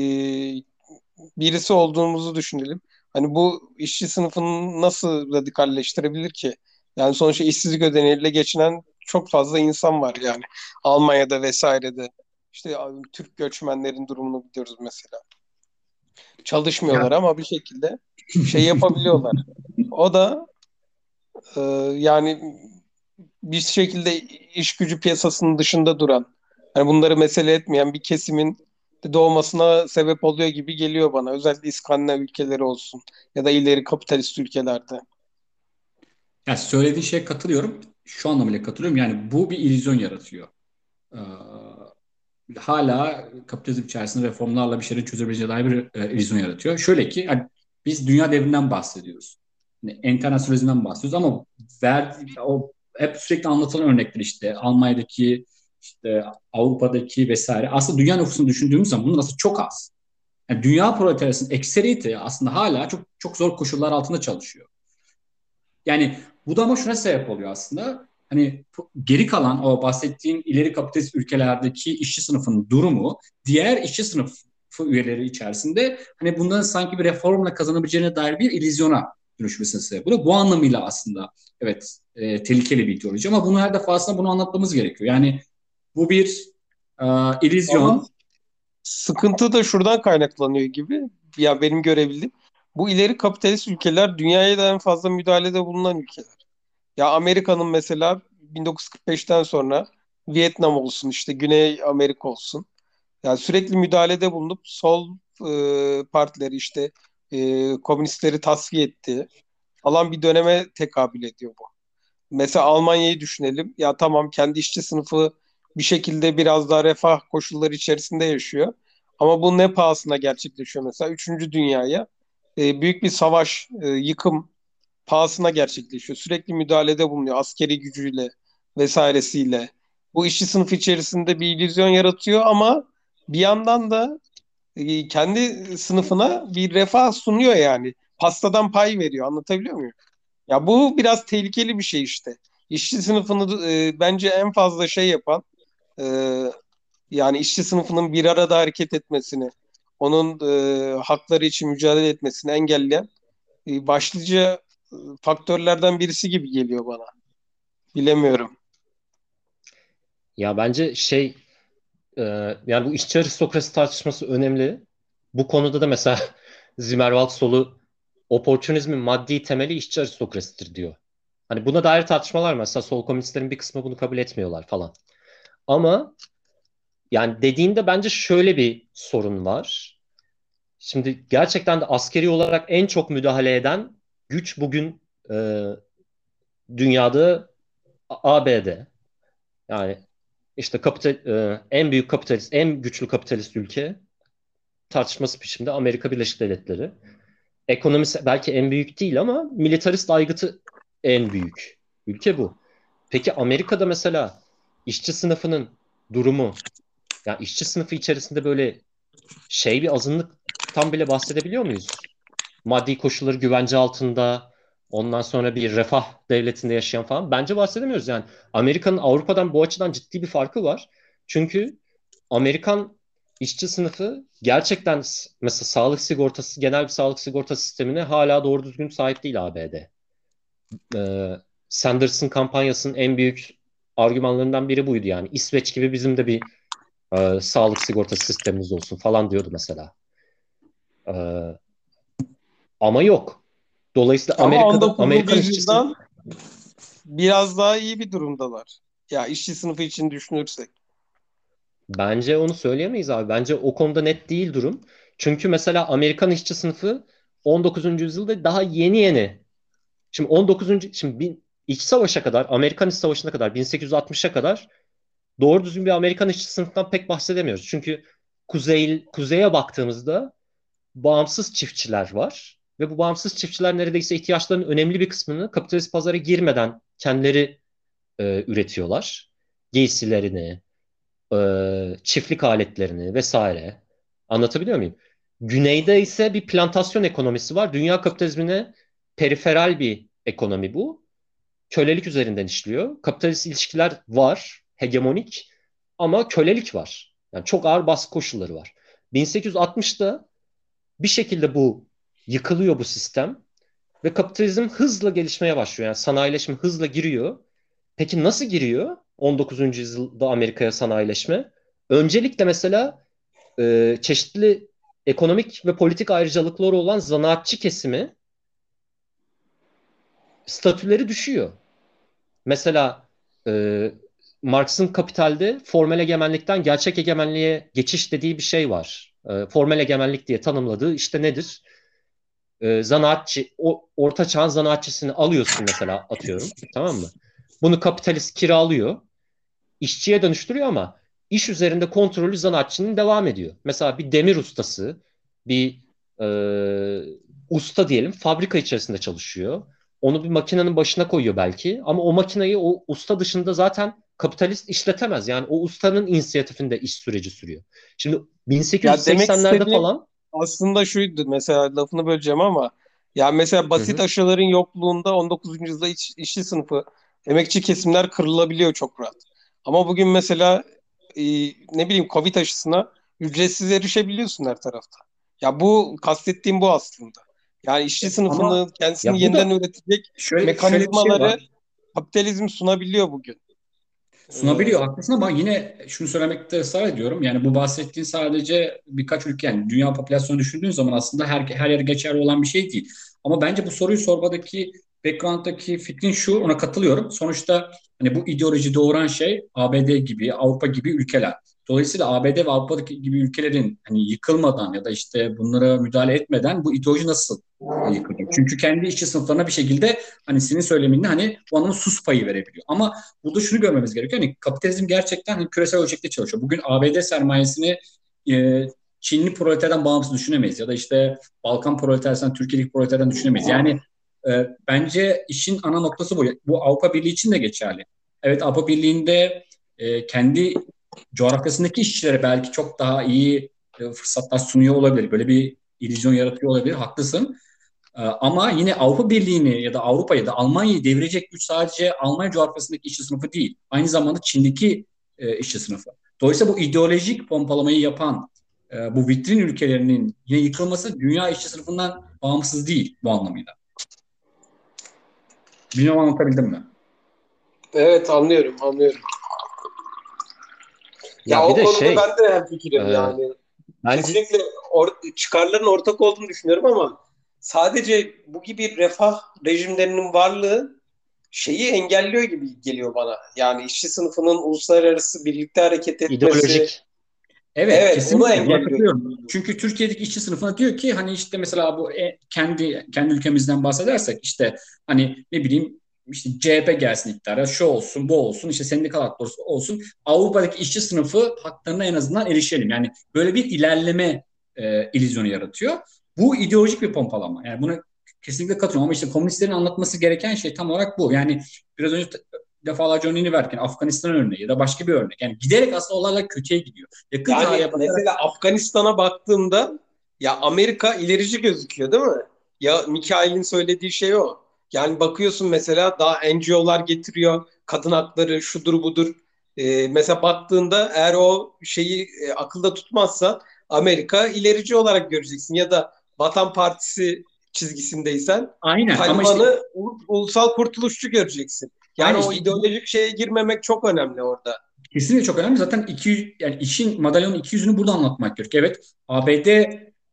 birisi olduğumuzu düşünelim. Hani bu işçi sınıfını nasıl radikalleştirebilir ki? Yani sonuçta işsizlik ödeneğiyle geçinen çok fazla insan var yani. Almanya'da vesairede. İşte Türk göçmenlerin durumunu biliyoruz mesela. Çalışmıyorlar ya. ama bir şekilde şey yapabiliyorlar. O da e, yani bir şekilde iş gücü piyasasının dışında duran, yani bunları mesele etmeyen bir kesimin doğmasına sebep oluyor gibi geliyor bana. Özellikle İskandinav ülkeleri olsun ya da ileri kapitalist ülkelerde. Yani söylediğin şeye katılıyorum. Şu anlamıyla katılıyorum. Yani bu bir illüzyon yaratıyor. Ee, hala kapitalizm içerisinde reformlarla bir şeyleri çözebileceği dair bir e, illüzyon yaratıyor. Şöyle ki yani biz dünya devrinden bahsediyoruz. Yani internasyonalizmden bahsediyoruz ama verdi, o hep sürekli anlatılan örnekler işte Almanya'daki işte Avrupa'daki vesaire. Aslında dünya nüfusunu düşündüğümüz zaman bunun aslında çok az. Yani dünya proletaryasının ekseriyeti aslında hala çok çok zor koşullar altında çalışıyor. Yani bu da ama şuna sebep oluyor aslında. Hani geri kalan o bahsettiğin ileri kapitalist ülkelerdeki işçi sınıfının durumu diğer işçi sınıfı üyeleri içerisinde hani bunların sanki bir reformla kazanabileceğine dair bir ilizyona dönüşmesine sebep oluyor. Bu anlamıyla aslında evet e, tehlikeli bir ideoloji ama bunu her defasında bunu anlatmamız gerekiyor. Yani bu bir e, illüzyon. sıkıntı da şuradan kaynaklanıyor gibi. Ya benim görebildiğim. bu ileri kapitalist ülkeler dünyaya da en fazla müdahalede bulunan ülkeler. Ya Amerika'nın mesela 1945'ten sonra Vietnam olsun işte Güney Amerika olsun. Yani sürekli müdahalede bulunup sol e, partileri işte e, komünistleri tasfiye etti falan bir döneme tekabül ediyor bu. Mesela Almanya'yı düşünelim. Ya tamam kendi işçi sınıfı bir şekilde biraz daha refah koşulları içerisinde yaşıyor. Ama bu ne pahasına gerçekleşiyor mesela? Üçüncü dünyaya e, büyük bir savaş, e, yıkım pahasına gerçekleşiyor. Sürekli müdahalede bulunuyor askeri gücüyle vesairesiyle. Bu işçi sınıfı içerisinde bir illüzyon yaratıyor ama bir yandan da kendi sınıfına bir refah sunuyor yani. Pastadan pay veriyor. Anlatabiliyor muyum? Ya bu biraz tehlikeli bir şey işte. İşçi sınıfını e, bence en fazla şey yapan e, yani işçi sınıfının bir arada hareket etmesini, onun e, hakları için mücadele etmesini engelleyen e, başlıca e, faktörlerden birisi gibi geliyor bana. Bilemiyorum. Ya bence şey e, yani bu işçi aristokrasi tartışması önemli. Bu konuda da mesela Zimmerwald solu oportunizmin maddi temeli işçi aristokrasidir diyor. Hani buna dair tartışmalar mesela sol komünistlerin bir kısmı bunu kabul etmiyorlar falan. Ama yani dediğinde bence şöyle bir sorun var. Şimdi gerçekten de askeri olarak en çok müdahale eden güç bugün e, dünyada ABD. Yani işte kapital, e, en büyük kapitalist, en güçlü kapitalist ülke tartışması peşinde Amerika Birleşik Devletleri. Ekonomisi belki en büyük değil ama militarist aygıtı en büyük ülke bu. Peki Amerika'da mesela işçi sınıfının durumu, yani işçi sınıfı içerisinde böyle şey bir azınlıktan bile bahsedebiliyor muyuz? Maddi koşulları güvence altında, ondan sonra bir refah devletinde yaşayan falan. Bence bahsedemiyoruz yani. Amerika'nın Avrupa'dan bu açıdan ciddi bir farkı var. Çünkü Amerikan işçi sınıfı gerçekten mesela sağlık sigortası, genel bir sağlık sigortası sistemine hala doğru düzgün sahip değil ABD. Ee, Sanders'ın kampanyasının en büyük argümanlarından biri buydu yani. İsveç gibi bizim de bir e, sağlık sigortası sistemimiz olsun falan diyordu mesela. E, ama yok. Dolayısıyla ama Amerika'da Amerikan işçisi biraz daha iyi bir durumdalar. Ya işçi sınıfı için düşünürsek. Bence onu söyleyemeyiz abi. Bence o konuda net değil durum. Çünkü mesela Amerikan işçi sınıfı 19. yüzyılda daha yeni yeni. Şimdi 19. şimdi bin, İç savaşa kadar, Amerikan İç Savaşı'na kadar, 1860'a kadar doğru düzgün bir Amerikan işçi sınıfından pek bahsedemiyoruz. Çünkü kuzey kuzeye baktığımızda bağımsız çiftçiler var ve bu bağımsız çiftçiler neredeyse ihtiyaçlarının önemli bir kısmını kapitalist pazara girmeden kendileri e, üretiyorlar. Giysilerini, e, çiftlik aletlerini vesaire. Anlatabiliyor muyum? Güneyde ise bir plantasyon ekonomisi var. Dünya kapitalizmine periferal bir ekonomi bu. Kölelik üzerinden işliyor. Kapitalist ilişkiler var, hegemonik ama kölelik var. Yani çok ağır baskı koşulları var. 1860'da bir şekilde bu yıkılıyor bu sistem ve kapitalizm hızla gelişmeye başlıyor. Yani sanayileşme hızla giriyor. Peki nasıl giriyor 19. yüzyılda Amerika'ya sanayileşme? Öncelikle mesela e, çeşitli ekonomik ve politik ayrıcalıkları olan zanaatçı kesimi statüleri düşüyor. Mesela e, Marx'ın Kapital'de formel egemenlikten gerçek egemenliğe geçiş dediği bir şey var. E, formel egemenlik diye tanımladığı işte nedir? E, zanaatçı, o, orta çağın zanaatçısını alıyorsun mesela atıyorum. Tamam mı? Bunu kapitalist kiralıyor. işçiye dönüştürüyor ama iş üzerinde kontrolü zanaatçının devam ediyor. Mesela bir demir ustası, bir e, usta diyelim fabrika içerisinde çalışıyor. Onu bir makinenin başına koyuyor belki ama o makineyi o usta dışında zaten kapitalist işletemez. Yani o ustanın inisiyatifinde iş süreci sürüyor. Şimdi 1880'lerde falan aslında şuydu mesela lafını böleceğim ama ya mesela basit Hı-hı. aşıların yokluğunda 19. yüzyılda iş, işçi sınıfı emekçi kesimler kırılabiliyor çok rahat. Ama bugün mesela e, ne bileyim Covid aşısına ücretsiz erişebiliyorsun her tarafta. Ya bu kastettiğim bu aslında. Yani işçi sınıfını Ama, kendisini yeniden da, üretecek şöyle, mekanizmaları şöyle şey kapitalizm sunabiliyor bugün. Sunabiliyor haklısın ama yine şunu söylemekte ısrar ediyorum. Yani bu bahsettiğin sadece birkaç ülke yani dünya popülasyonu düşündüğün zaman aslında her, her yere geçerli olan bir şey değil. Ama bence bu soruyu sormadaki background'daki fikrin şu ona katılıyorum. Sonuçta hani bu ideoloji doğuran şey ABD gibi, Avrupa gibi ülkeler. Dolayısıyla ABD ve Avrupa'daki gibi ülkelerin hani yıkılmadan ya da işte bunlara müdahale etmeden bu ideoloji nasıl yıkılacak? Çünkü kendi işçi sınıflarına bir şekilde hani senin söyleminde hani bu anlamda sus payı verebiliyor. Ama burada şunu görmemiz gerekiyor. Hani kapitalizm gerçekten hani küresel ölçekte çalışıyor. Bugün ABD sermayesini e, Çinli proleterden bağımsız düşünemeyiz. Ya da işte Balkan proleterden, Türkiye'deki proleterden düşünemeyiz. Yani e, bence işin ana noktası bu. Bu Avrupa Birliği için de geçerli. Evet Avrupa Birliği'nde e, kendi coğrafyasındaki işçilere belki çok daha iyi e, fırsatlar sunuyor olabilir. Böyle bir illüzyon yaratıyor olabilir. Haklısın. E, ama yine Avrupa Birliği'ni ya da Avrupa ya da Almanya'yı devirecek güç sadece Almanya coğrafyasındaki işçi sınıfı değil. Aynı zamanda Çin'deki e, işçi sınıfı. Dolayısıyla bu ideolojik pompalamayı yapan e, bu vitrin ülkelerinin yine yıkılması dünya işçi sınıfından bağımsız değil bu anlamıyla. Bilmiyorum anlatabildim mi? Evet anlıyorum anlıyorum. Ya, ya o konuda şey, ben de hem fikrim e, yani. Bence... Kesinlikle or- çıkarların ortak olduğunu düşünüyorum ama sadece bu gibi refah rejimlerinin varlığı şeyi engelliyor gibi geliyor bana. Yani işçi sınıfının uluslararası birlikte hareket etmesi. İdeolojik. Evet, evet kesinlikle engelliyor. Çünkü Türkiye'deki işçi sınıfına diyor ki hani işte mesela bu e, kendi kendi ülkemizden bahsedersek işte hani ne bileyim işte CHP gelsin iktidara, şu olsun, bu olsun, işte sendikal hakları olsun. Avrupa'daki işçi sınıfı haklarına en azından erişelim. Yani böyle bir ilerleme e, illüzyonu yaratıyor. Bu ideolojik bir pompalama. Yani buna kesinlikle katılıyorum ama işte komünistlerin anlatması gereken şey tam olarak bu. Yani biraz önce defalarca örneğini verken Afganistan örneği ya da başka bir örnek. Yani giderek aslında olaylar kötüye gidiyor. Yakın yani bakarak... mesela Afganistan'a baktığımda ya Amerika ilerici gözüküyor değil mi? Ya Mikail'in söylediği şey o. Yani bakıyorsun mesela daha NGO'lar getiriyor kadın hakları şudur budur. Ee, mesela baktığında eğer o şeyi e, akılda tutmazsa Amerika ilerici olarak göreceksin ya da Vatan Partisi çizgisindeysen Aynen. Taliban'ı işte... ulusal kurtuluşçu göreceksin. Yani Aynen o işte... ideolojik şeye girmemek çok önemli orada. Kesinlikle çok önemli. Zaten iki, yani işin madalyonun iki yüzünü burada anlatmak gerekiyor. Evet ABD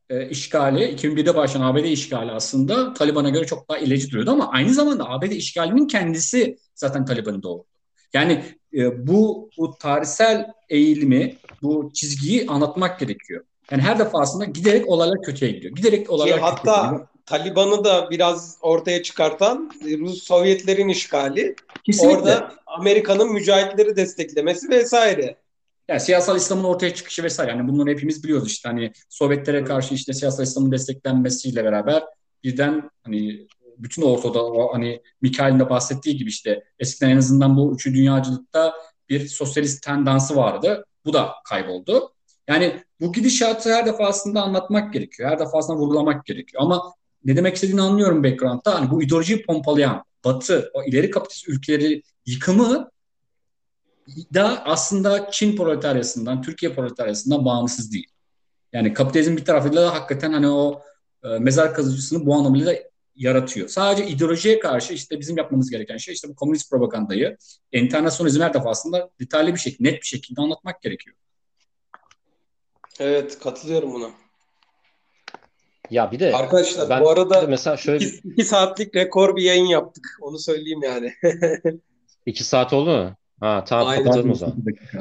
e, işgali, 2001'de başlayan ABD işgali aslında Taliban'a göre çok daha ilerici duruyordu ama aynı zamanda ABD işgalinin kendisi zaten Taliban'ı doğurdu. Yani e, bu, bu tarihsel eğilimi, bu çizgiyi anlatmak gerekiyor. Yani her defasında giderek olaylar kötüye gidiyor. Giderek olaylar Ki hatta gidiyor. Taliban'ı da biraz ortaya çıkartan Rus Sovyetlerin işgali. Kesinlikle. Orada Amerika'nın mücahitleri desteklemesi vesaire. Yani siyasal İslam'ın ortaya çıkışı vesaire. Yani bunları hepimiz biliyoruz işte hani Sovyetlere karşı işte siyasal İslam'ın desteklenmesiyle beraber birden hani bütün ortada o hani Mikail'in de bahsettiği gibi işte eskiden en azından bu üçü dünyacılıkta bir sosyalist tendansı vardı. Bu da kayboldu. Yani bu gidişatı her defasında anlatmak gerekiyor. Her defasında vurgulamak gerekiyor. Ama ne demek istediğini anlıyorum background'da. Hani bu ideolojiyi pompalayan Batı, o ileri kapitalist ülkeleri yıkımı da aslında Çin proletaryasından, Türkiye proletaryasından bağımsız değil. Yani kapitalizm bir tarafıyla da hakikaten hani o e, mezar kazıcısını bu anlamıyla da yaratıyor. Sadece ideolojiye karşı işte bizim yapmamız gereken şey işte bu komünist propagandayı, internasyonizm her defasında detaylı bir şekilde, net bir şekilde anlatmak gerekiyor. Evet, katılıyorum buna. Ya bir de arkadaşlar ben bu arada mesela şöyle iki, iki saatlik rekor bir yayın yaptık. Onu söyleyeyim yani. iki saat oldu mu? Ha tamam Aynen. kapatalım o zaman.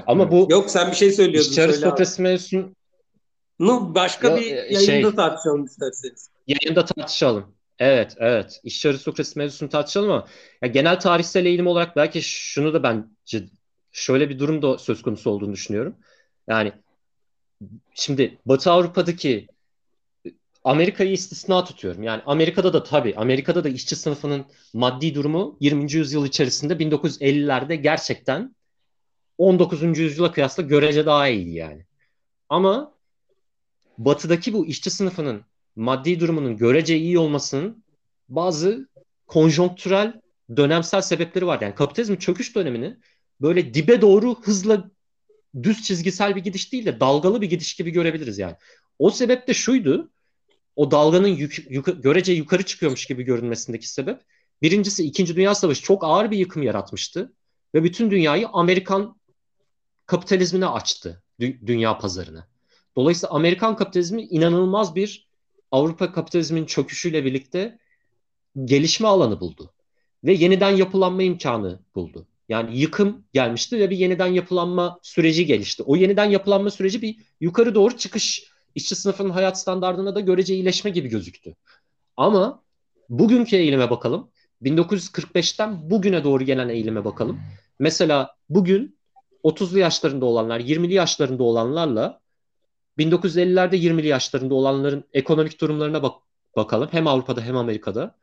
Ama bu Yok sen bir şey söylüyordun. İşçi aristokrasi mevzusunu No, başka ya, bir e, yayında şey, tartışalım isterseniz. Yayında tartışalım. Evet, evet. İşçi aristokrasi mevzusunu tartışalım ama ya genel tarihsel eğilim olarak belki şunu da bence şöyle bir durum da söz konusu olduğunu düşünüyorum. Yani şimdi Batı Avrupa'daki Amerika'yı istisna tutuyorum. Yani Amerika'da da tabii Amerika'da da işçi sınıfının maddi durumu 20. yüzyıl içerisinde 1950'lerde gerçekten 19. yüzyıla kıyasla görece daha iyiydi yani. Ama batıdaki bu işçi sınıfının maddi durumunun görece iyi olmasının bazı konjonktürel dönemsel sebepleri var. Yani kapitalizmin çöküş dönemini böyle dibe doğru hızla düz çizgisel bir gidiş değil de dalgalı bir gidiş gibi görebiliriz yani. O sebep de şuydu o dalganın yük, yuk, görece yukarı çıkıyormuş gibi görünmesindeki sebep. Birincisi İkinci Dünya Savaşı çok ağır bir yıkım yaratmıştı. ve bütün dünyayı Amerikan kapitalizmine açtı. Dü- dünya pazarını. Dolayısıyla Amerikan kapitalizmi inanılmaz bir Avrupa kapitalizminin çöküşüyle birlikte gelişme alanı buldu. Ve yeniden yapılanma imkanı buldu. Yani yıkım gelmişti ve bir yeniden yapılanma süreci gelişti. O yeniden yapılanma süreci bir yukarı doğru çıkış işçi sınıfının hayat standartına da görece iyileşme gibi gözüktü. Ama bugünkü eğilime bakalım. 1945'ten bugüne doğru gelen eğilime bakalım. Mesela bugün 30'lu yaşlarında olanlar, 20'li yaşlarında olanlarla 1950'lerde 20'li yaşlarında olanların ekonomik durumlarına bak bakalım. Hem Avrupa'da hem Amerika'da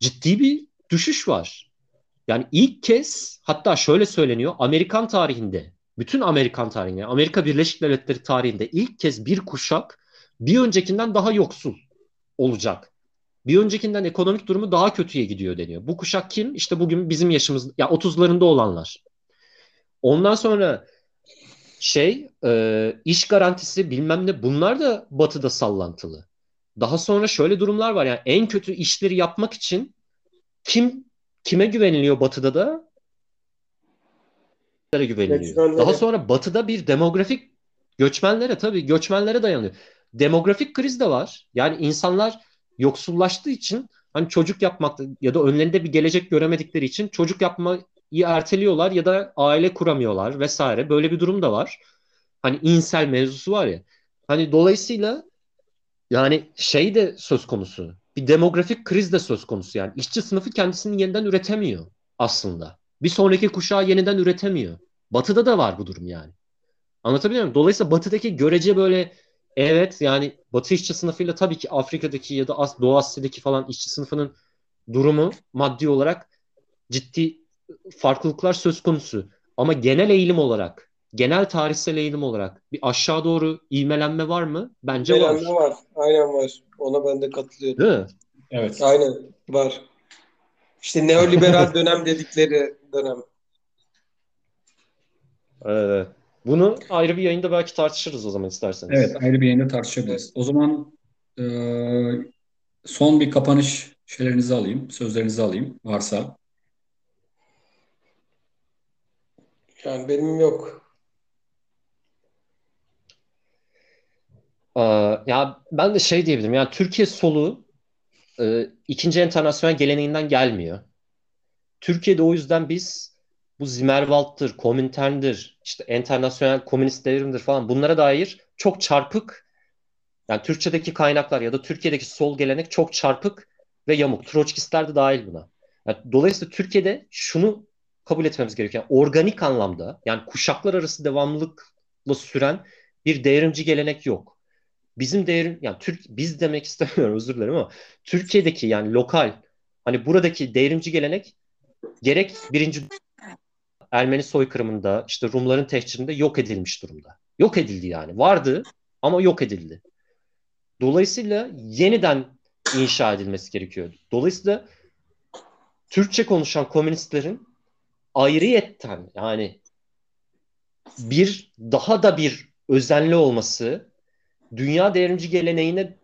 ciddi bir düşüş var. Yani ilk kez hatta şöyle söyleniyor Amerikan tarihinde bütün Amerikan tarihinde Amerika Birleşik Devletleri tarihinde ilk kez bir kuşak bir öncekinden daha yoksul olacak. Bir öncekinden ekonomik durumu daha kötüye gidiyor deniyor. Bu kuşak kim? İşte bugün bizim yaşımız ya yani 30'larında olanlar. Ondan sonra şey e, iş garantisi bilmem ne bunlar da batıda sallantılı. Daha sonra şöyle durumlar var yani en kötü işleri yapmak için kim kime güveniliyor batıda da? güveniliyor. Göçmenlere. Daha sonra batıda bir demografik göçmenlere tabii göçmenlere dayanıyor. Demografik kriz de var. Yani insanlar yoksullaştığı için hani çocuk yapmakta ya da önlerinde bir gelecek göremedikleri için çocuk yapmayı erteliyorlar ya da aile kuramıyorlar vesaire. Böyle bir durum da var. Hani insel mevzusu var ya. Hani dolayısıyla yani şey de söz konusu. Bir demografik kriz de söz konusu yani. işçi sınıfı kendisini yeniden üretemiyor aslında. Bir sonraki kuşağı yeniden üretemiyor. Batı'da da var bu durum yani. Anlatabiliyor muyum? Dolayısıyla Batı'daki görece böyle evet yani Batı işçi sınıfıyla tabii ki Afrika'daki ya da Doğu Asya'daki falan işçi sınıfının durumu maddi olarak ciddi farklılıklar söz konusu. Ama genel eğilim olarak, genel tarihsel eğilim olarak bir aşağı doğru ivmelenme var mı? Bence ivmelenme var. var. Aynen var. Ona ben de katılıyorum. Değil mi? Evet. Aynen var. İşte neoliberal dönem dedikleri dönem. Evet. Bunu ayrı bir yayında belki tartışırız o zaman isterseniz. Evet, ayrı bir yayında tartışabiliriz. O zaman e, son bir kapanış şeylerinizi alayım, sözlerinizi alayım varsa. Yani benim yok. Ee, ya ben de şey diyebilirim. Yani Türkiye solu e, ikinci enternasyonel geleneğinden gelmiyor. Türkiye'de o yüzden biz bu Zimmerwald'tır, Komintern'dir, işte enternasyonel komünist devrimdir falan bunlara dair çok çarpık yani Türkçedeki kaynaklar ya da Türkiye'deki sol gelenek çok çarpık ve yamuk. Troçkistler de dahil buna. Yani dolayısıyla Türkiye'de şunu kabul etmemiz gerekiyor. Organik anlamda yani kuşaklar arası devamlılıkla süren bir devrimci gelenek yok. Bizim devrim yani Türk biz demek istemiyorum özür dilerim ama Türkiye'deki yani lokal hani buradaki devrimci gelenek gerek birinci Ermeni soykırımında işte Rumların tehcirinde yok edilmiş durumda. Yok edildi yani. Vardı ama yok edildi. Dolayısıyla yeniden inşa edilmesi gerekiyor. Dolayısıyla Türkçe konuşan komünistlerin ayrıyetten yani bir daha da bir özenli olması, dünya devrimci geleneğine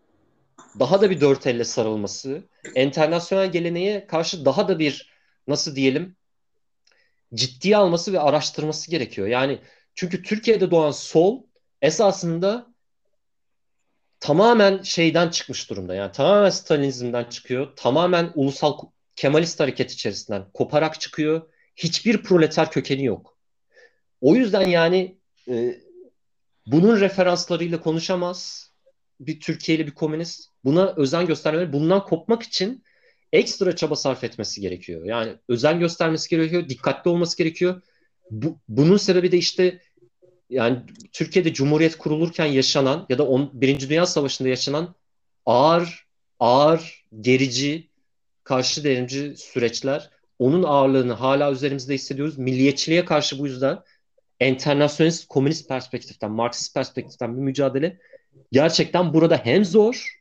daha da bir dört elle sarılması, internasyonel geleneğe karşı daha da bir nasıl diyelim ciddiye alması ve araştırması gerekiyor. Yani çünkü Türkiye'de doğan sol esasında tamamen şeyden çıkmış durumda. Yani tamamen Stalinizmden çıkıyor. Tamamen ulusal Kemalist hareket içerisinden koparak çıkıyor. Hiçbir proleter kökeni yok. O yüzden yani e, bunun referanslarıyla konuşamaz bir Türkiye'li bir komünist. Buna özen göstermeleri, bundan kopmak için ekstra çaba sarf etmesi gerekiyor. Yani özen göstermesi gerekiyor, dikkatli olması gerekiyor. Bu, bunun sebebi de işte yani Türkiye'de Cumhuriyet kurulurken yaşanan ya da on, Birinci Dünya Savaşı'nda yaşanan ağır, ağır, gerici, karşı devrimci süreçler onun ağırlığını hala üzerimizde hissediyoruz. Milliyetçiliğe karşı bu yüzden enternasyonist, komünist perspektiften, Marksist perspektiften bir mücadele gerçekten burada hem zor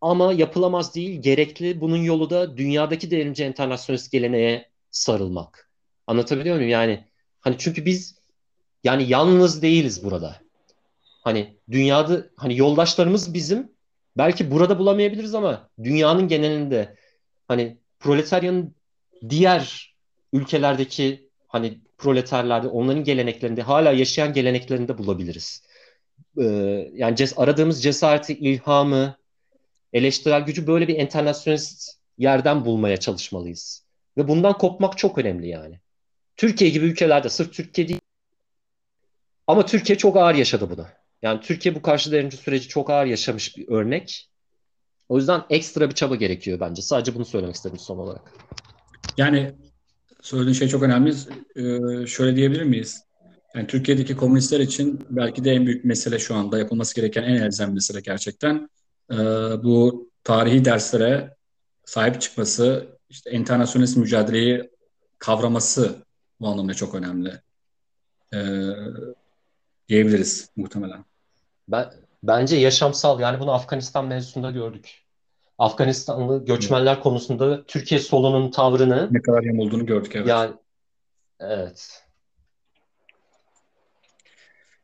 ama yapılamaz değil, gerekli. Bunun yolu da dünyadaki devrimci enternasyonist geleneğe sarılmak. Anlatabiliyor muyum? Yani hani çünkü biz yani yalnız değiliz burada. Hani dünyada hani yoldaşlarımız bizim belki burada bulamayabiliriz ama dünyanın genelinde hani proletaryanın diğer ülkelerdeki hani proleterlerde onların geleneklerinde hala yaşayan geleneklerinde bulabiliriz. Ee, yani ces aradığımız cesareti, ilhamı, eleştirel gücü böyle bir internasyonist yerden bulmaya çalışmalıyız. Ve bundan kopmak çok önemli yani. Türkiye gibi ülkelerde sırf Türkiye değil ama Türkiye çok ağır yaşadı bunu. Yani Türkiye bu karşı devrimci süreci çok ağır yaşamış bir örnek. O yüzden ekstra bir çaba gerekiyor bence. Sadece bunu söylemek istedim son olarak. Yani söylediğin şey çok önemli. Ee, şöyle diyebilir miyiz? Yani Türkiye'deki komünistler için belki de en büyük mesele şu anda yapılması gereken en elzem mesele gerçekten e, bu tarihi derslere sahip çıkması, işte internasyonist mücadeleyi kavraması bu anlamda çok önemli. E, diyebiliriz muhtemelen. Ben, bence yaşamsal yani bunu Afganistan mevzusunda gördük. Afganistanlı göçmenler evet. konusunda Türkiye solunun tavrını ne kadar yamulduğunu gördük evet. Yani evet.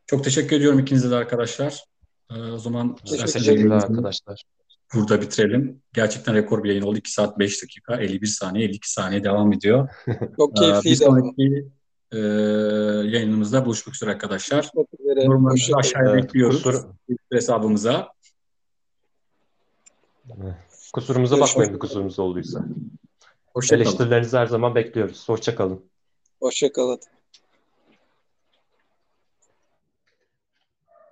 Çok teşekkür ediyorum ikinize de arkadaşlar. Ee, o zaman teşekkürler arkadaşlar. Burada bitirelim. Gerçekten rekor bir yayın oldu. 2 saat 5 dakika 51 saniye 52 saniye devam ediyor. Çok keyifliydi. Ee, bir sonraki e, yayınımızda buluşmak üzere arkadaşlar. Yorumlarınızı aşağıya evet, bekliyoruz. Kusur... hesabımıza. Kusurumuza bakmayın bir kusurumuz olduysa. Eleştirilerinizi her zaman bekliyoruz. Hoşçakalın. Hoşçakalın.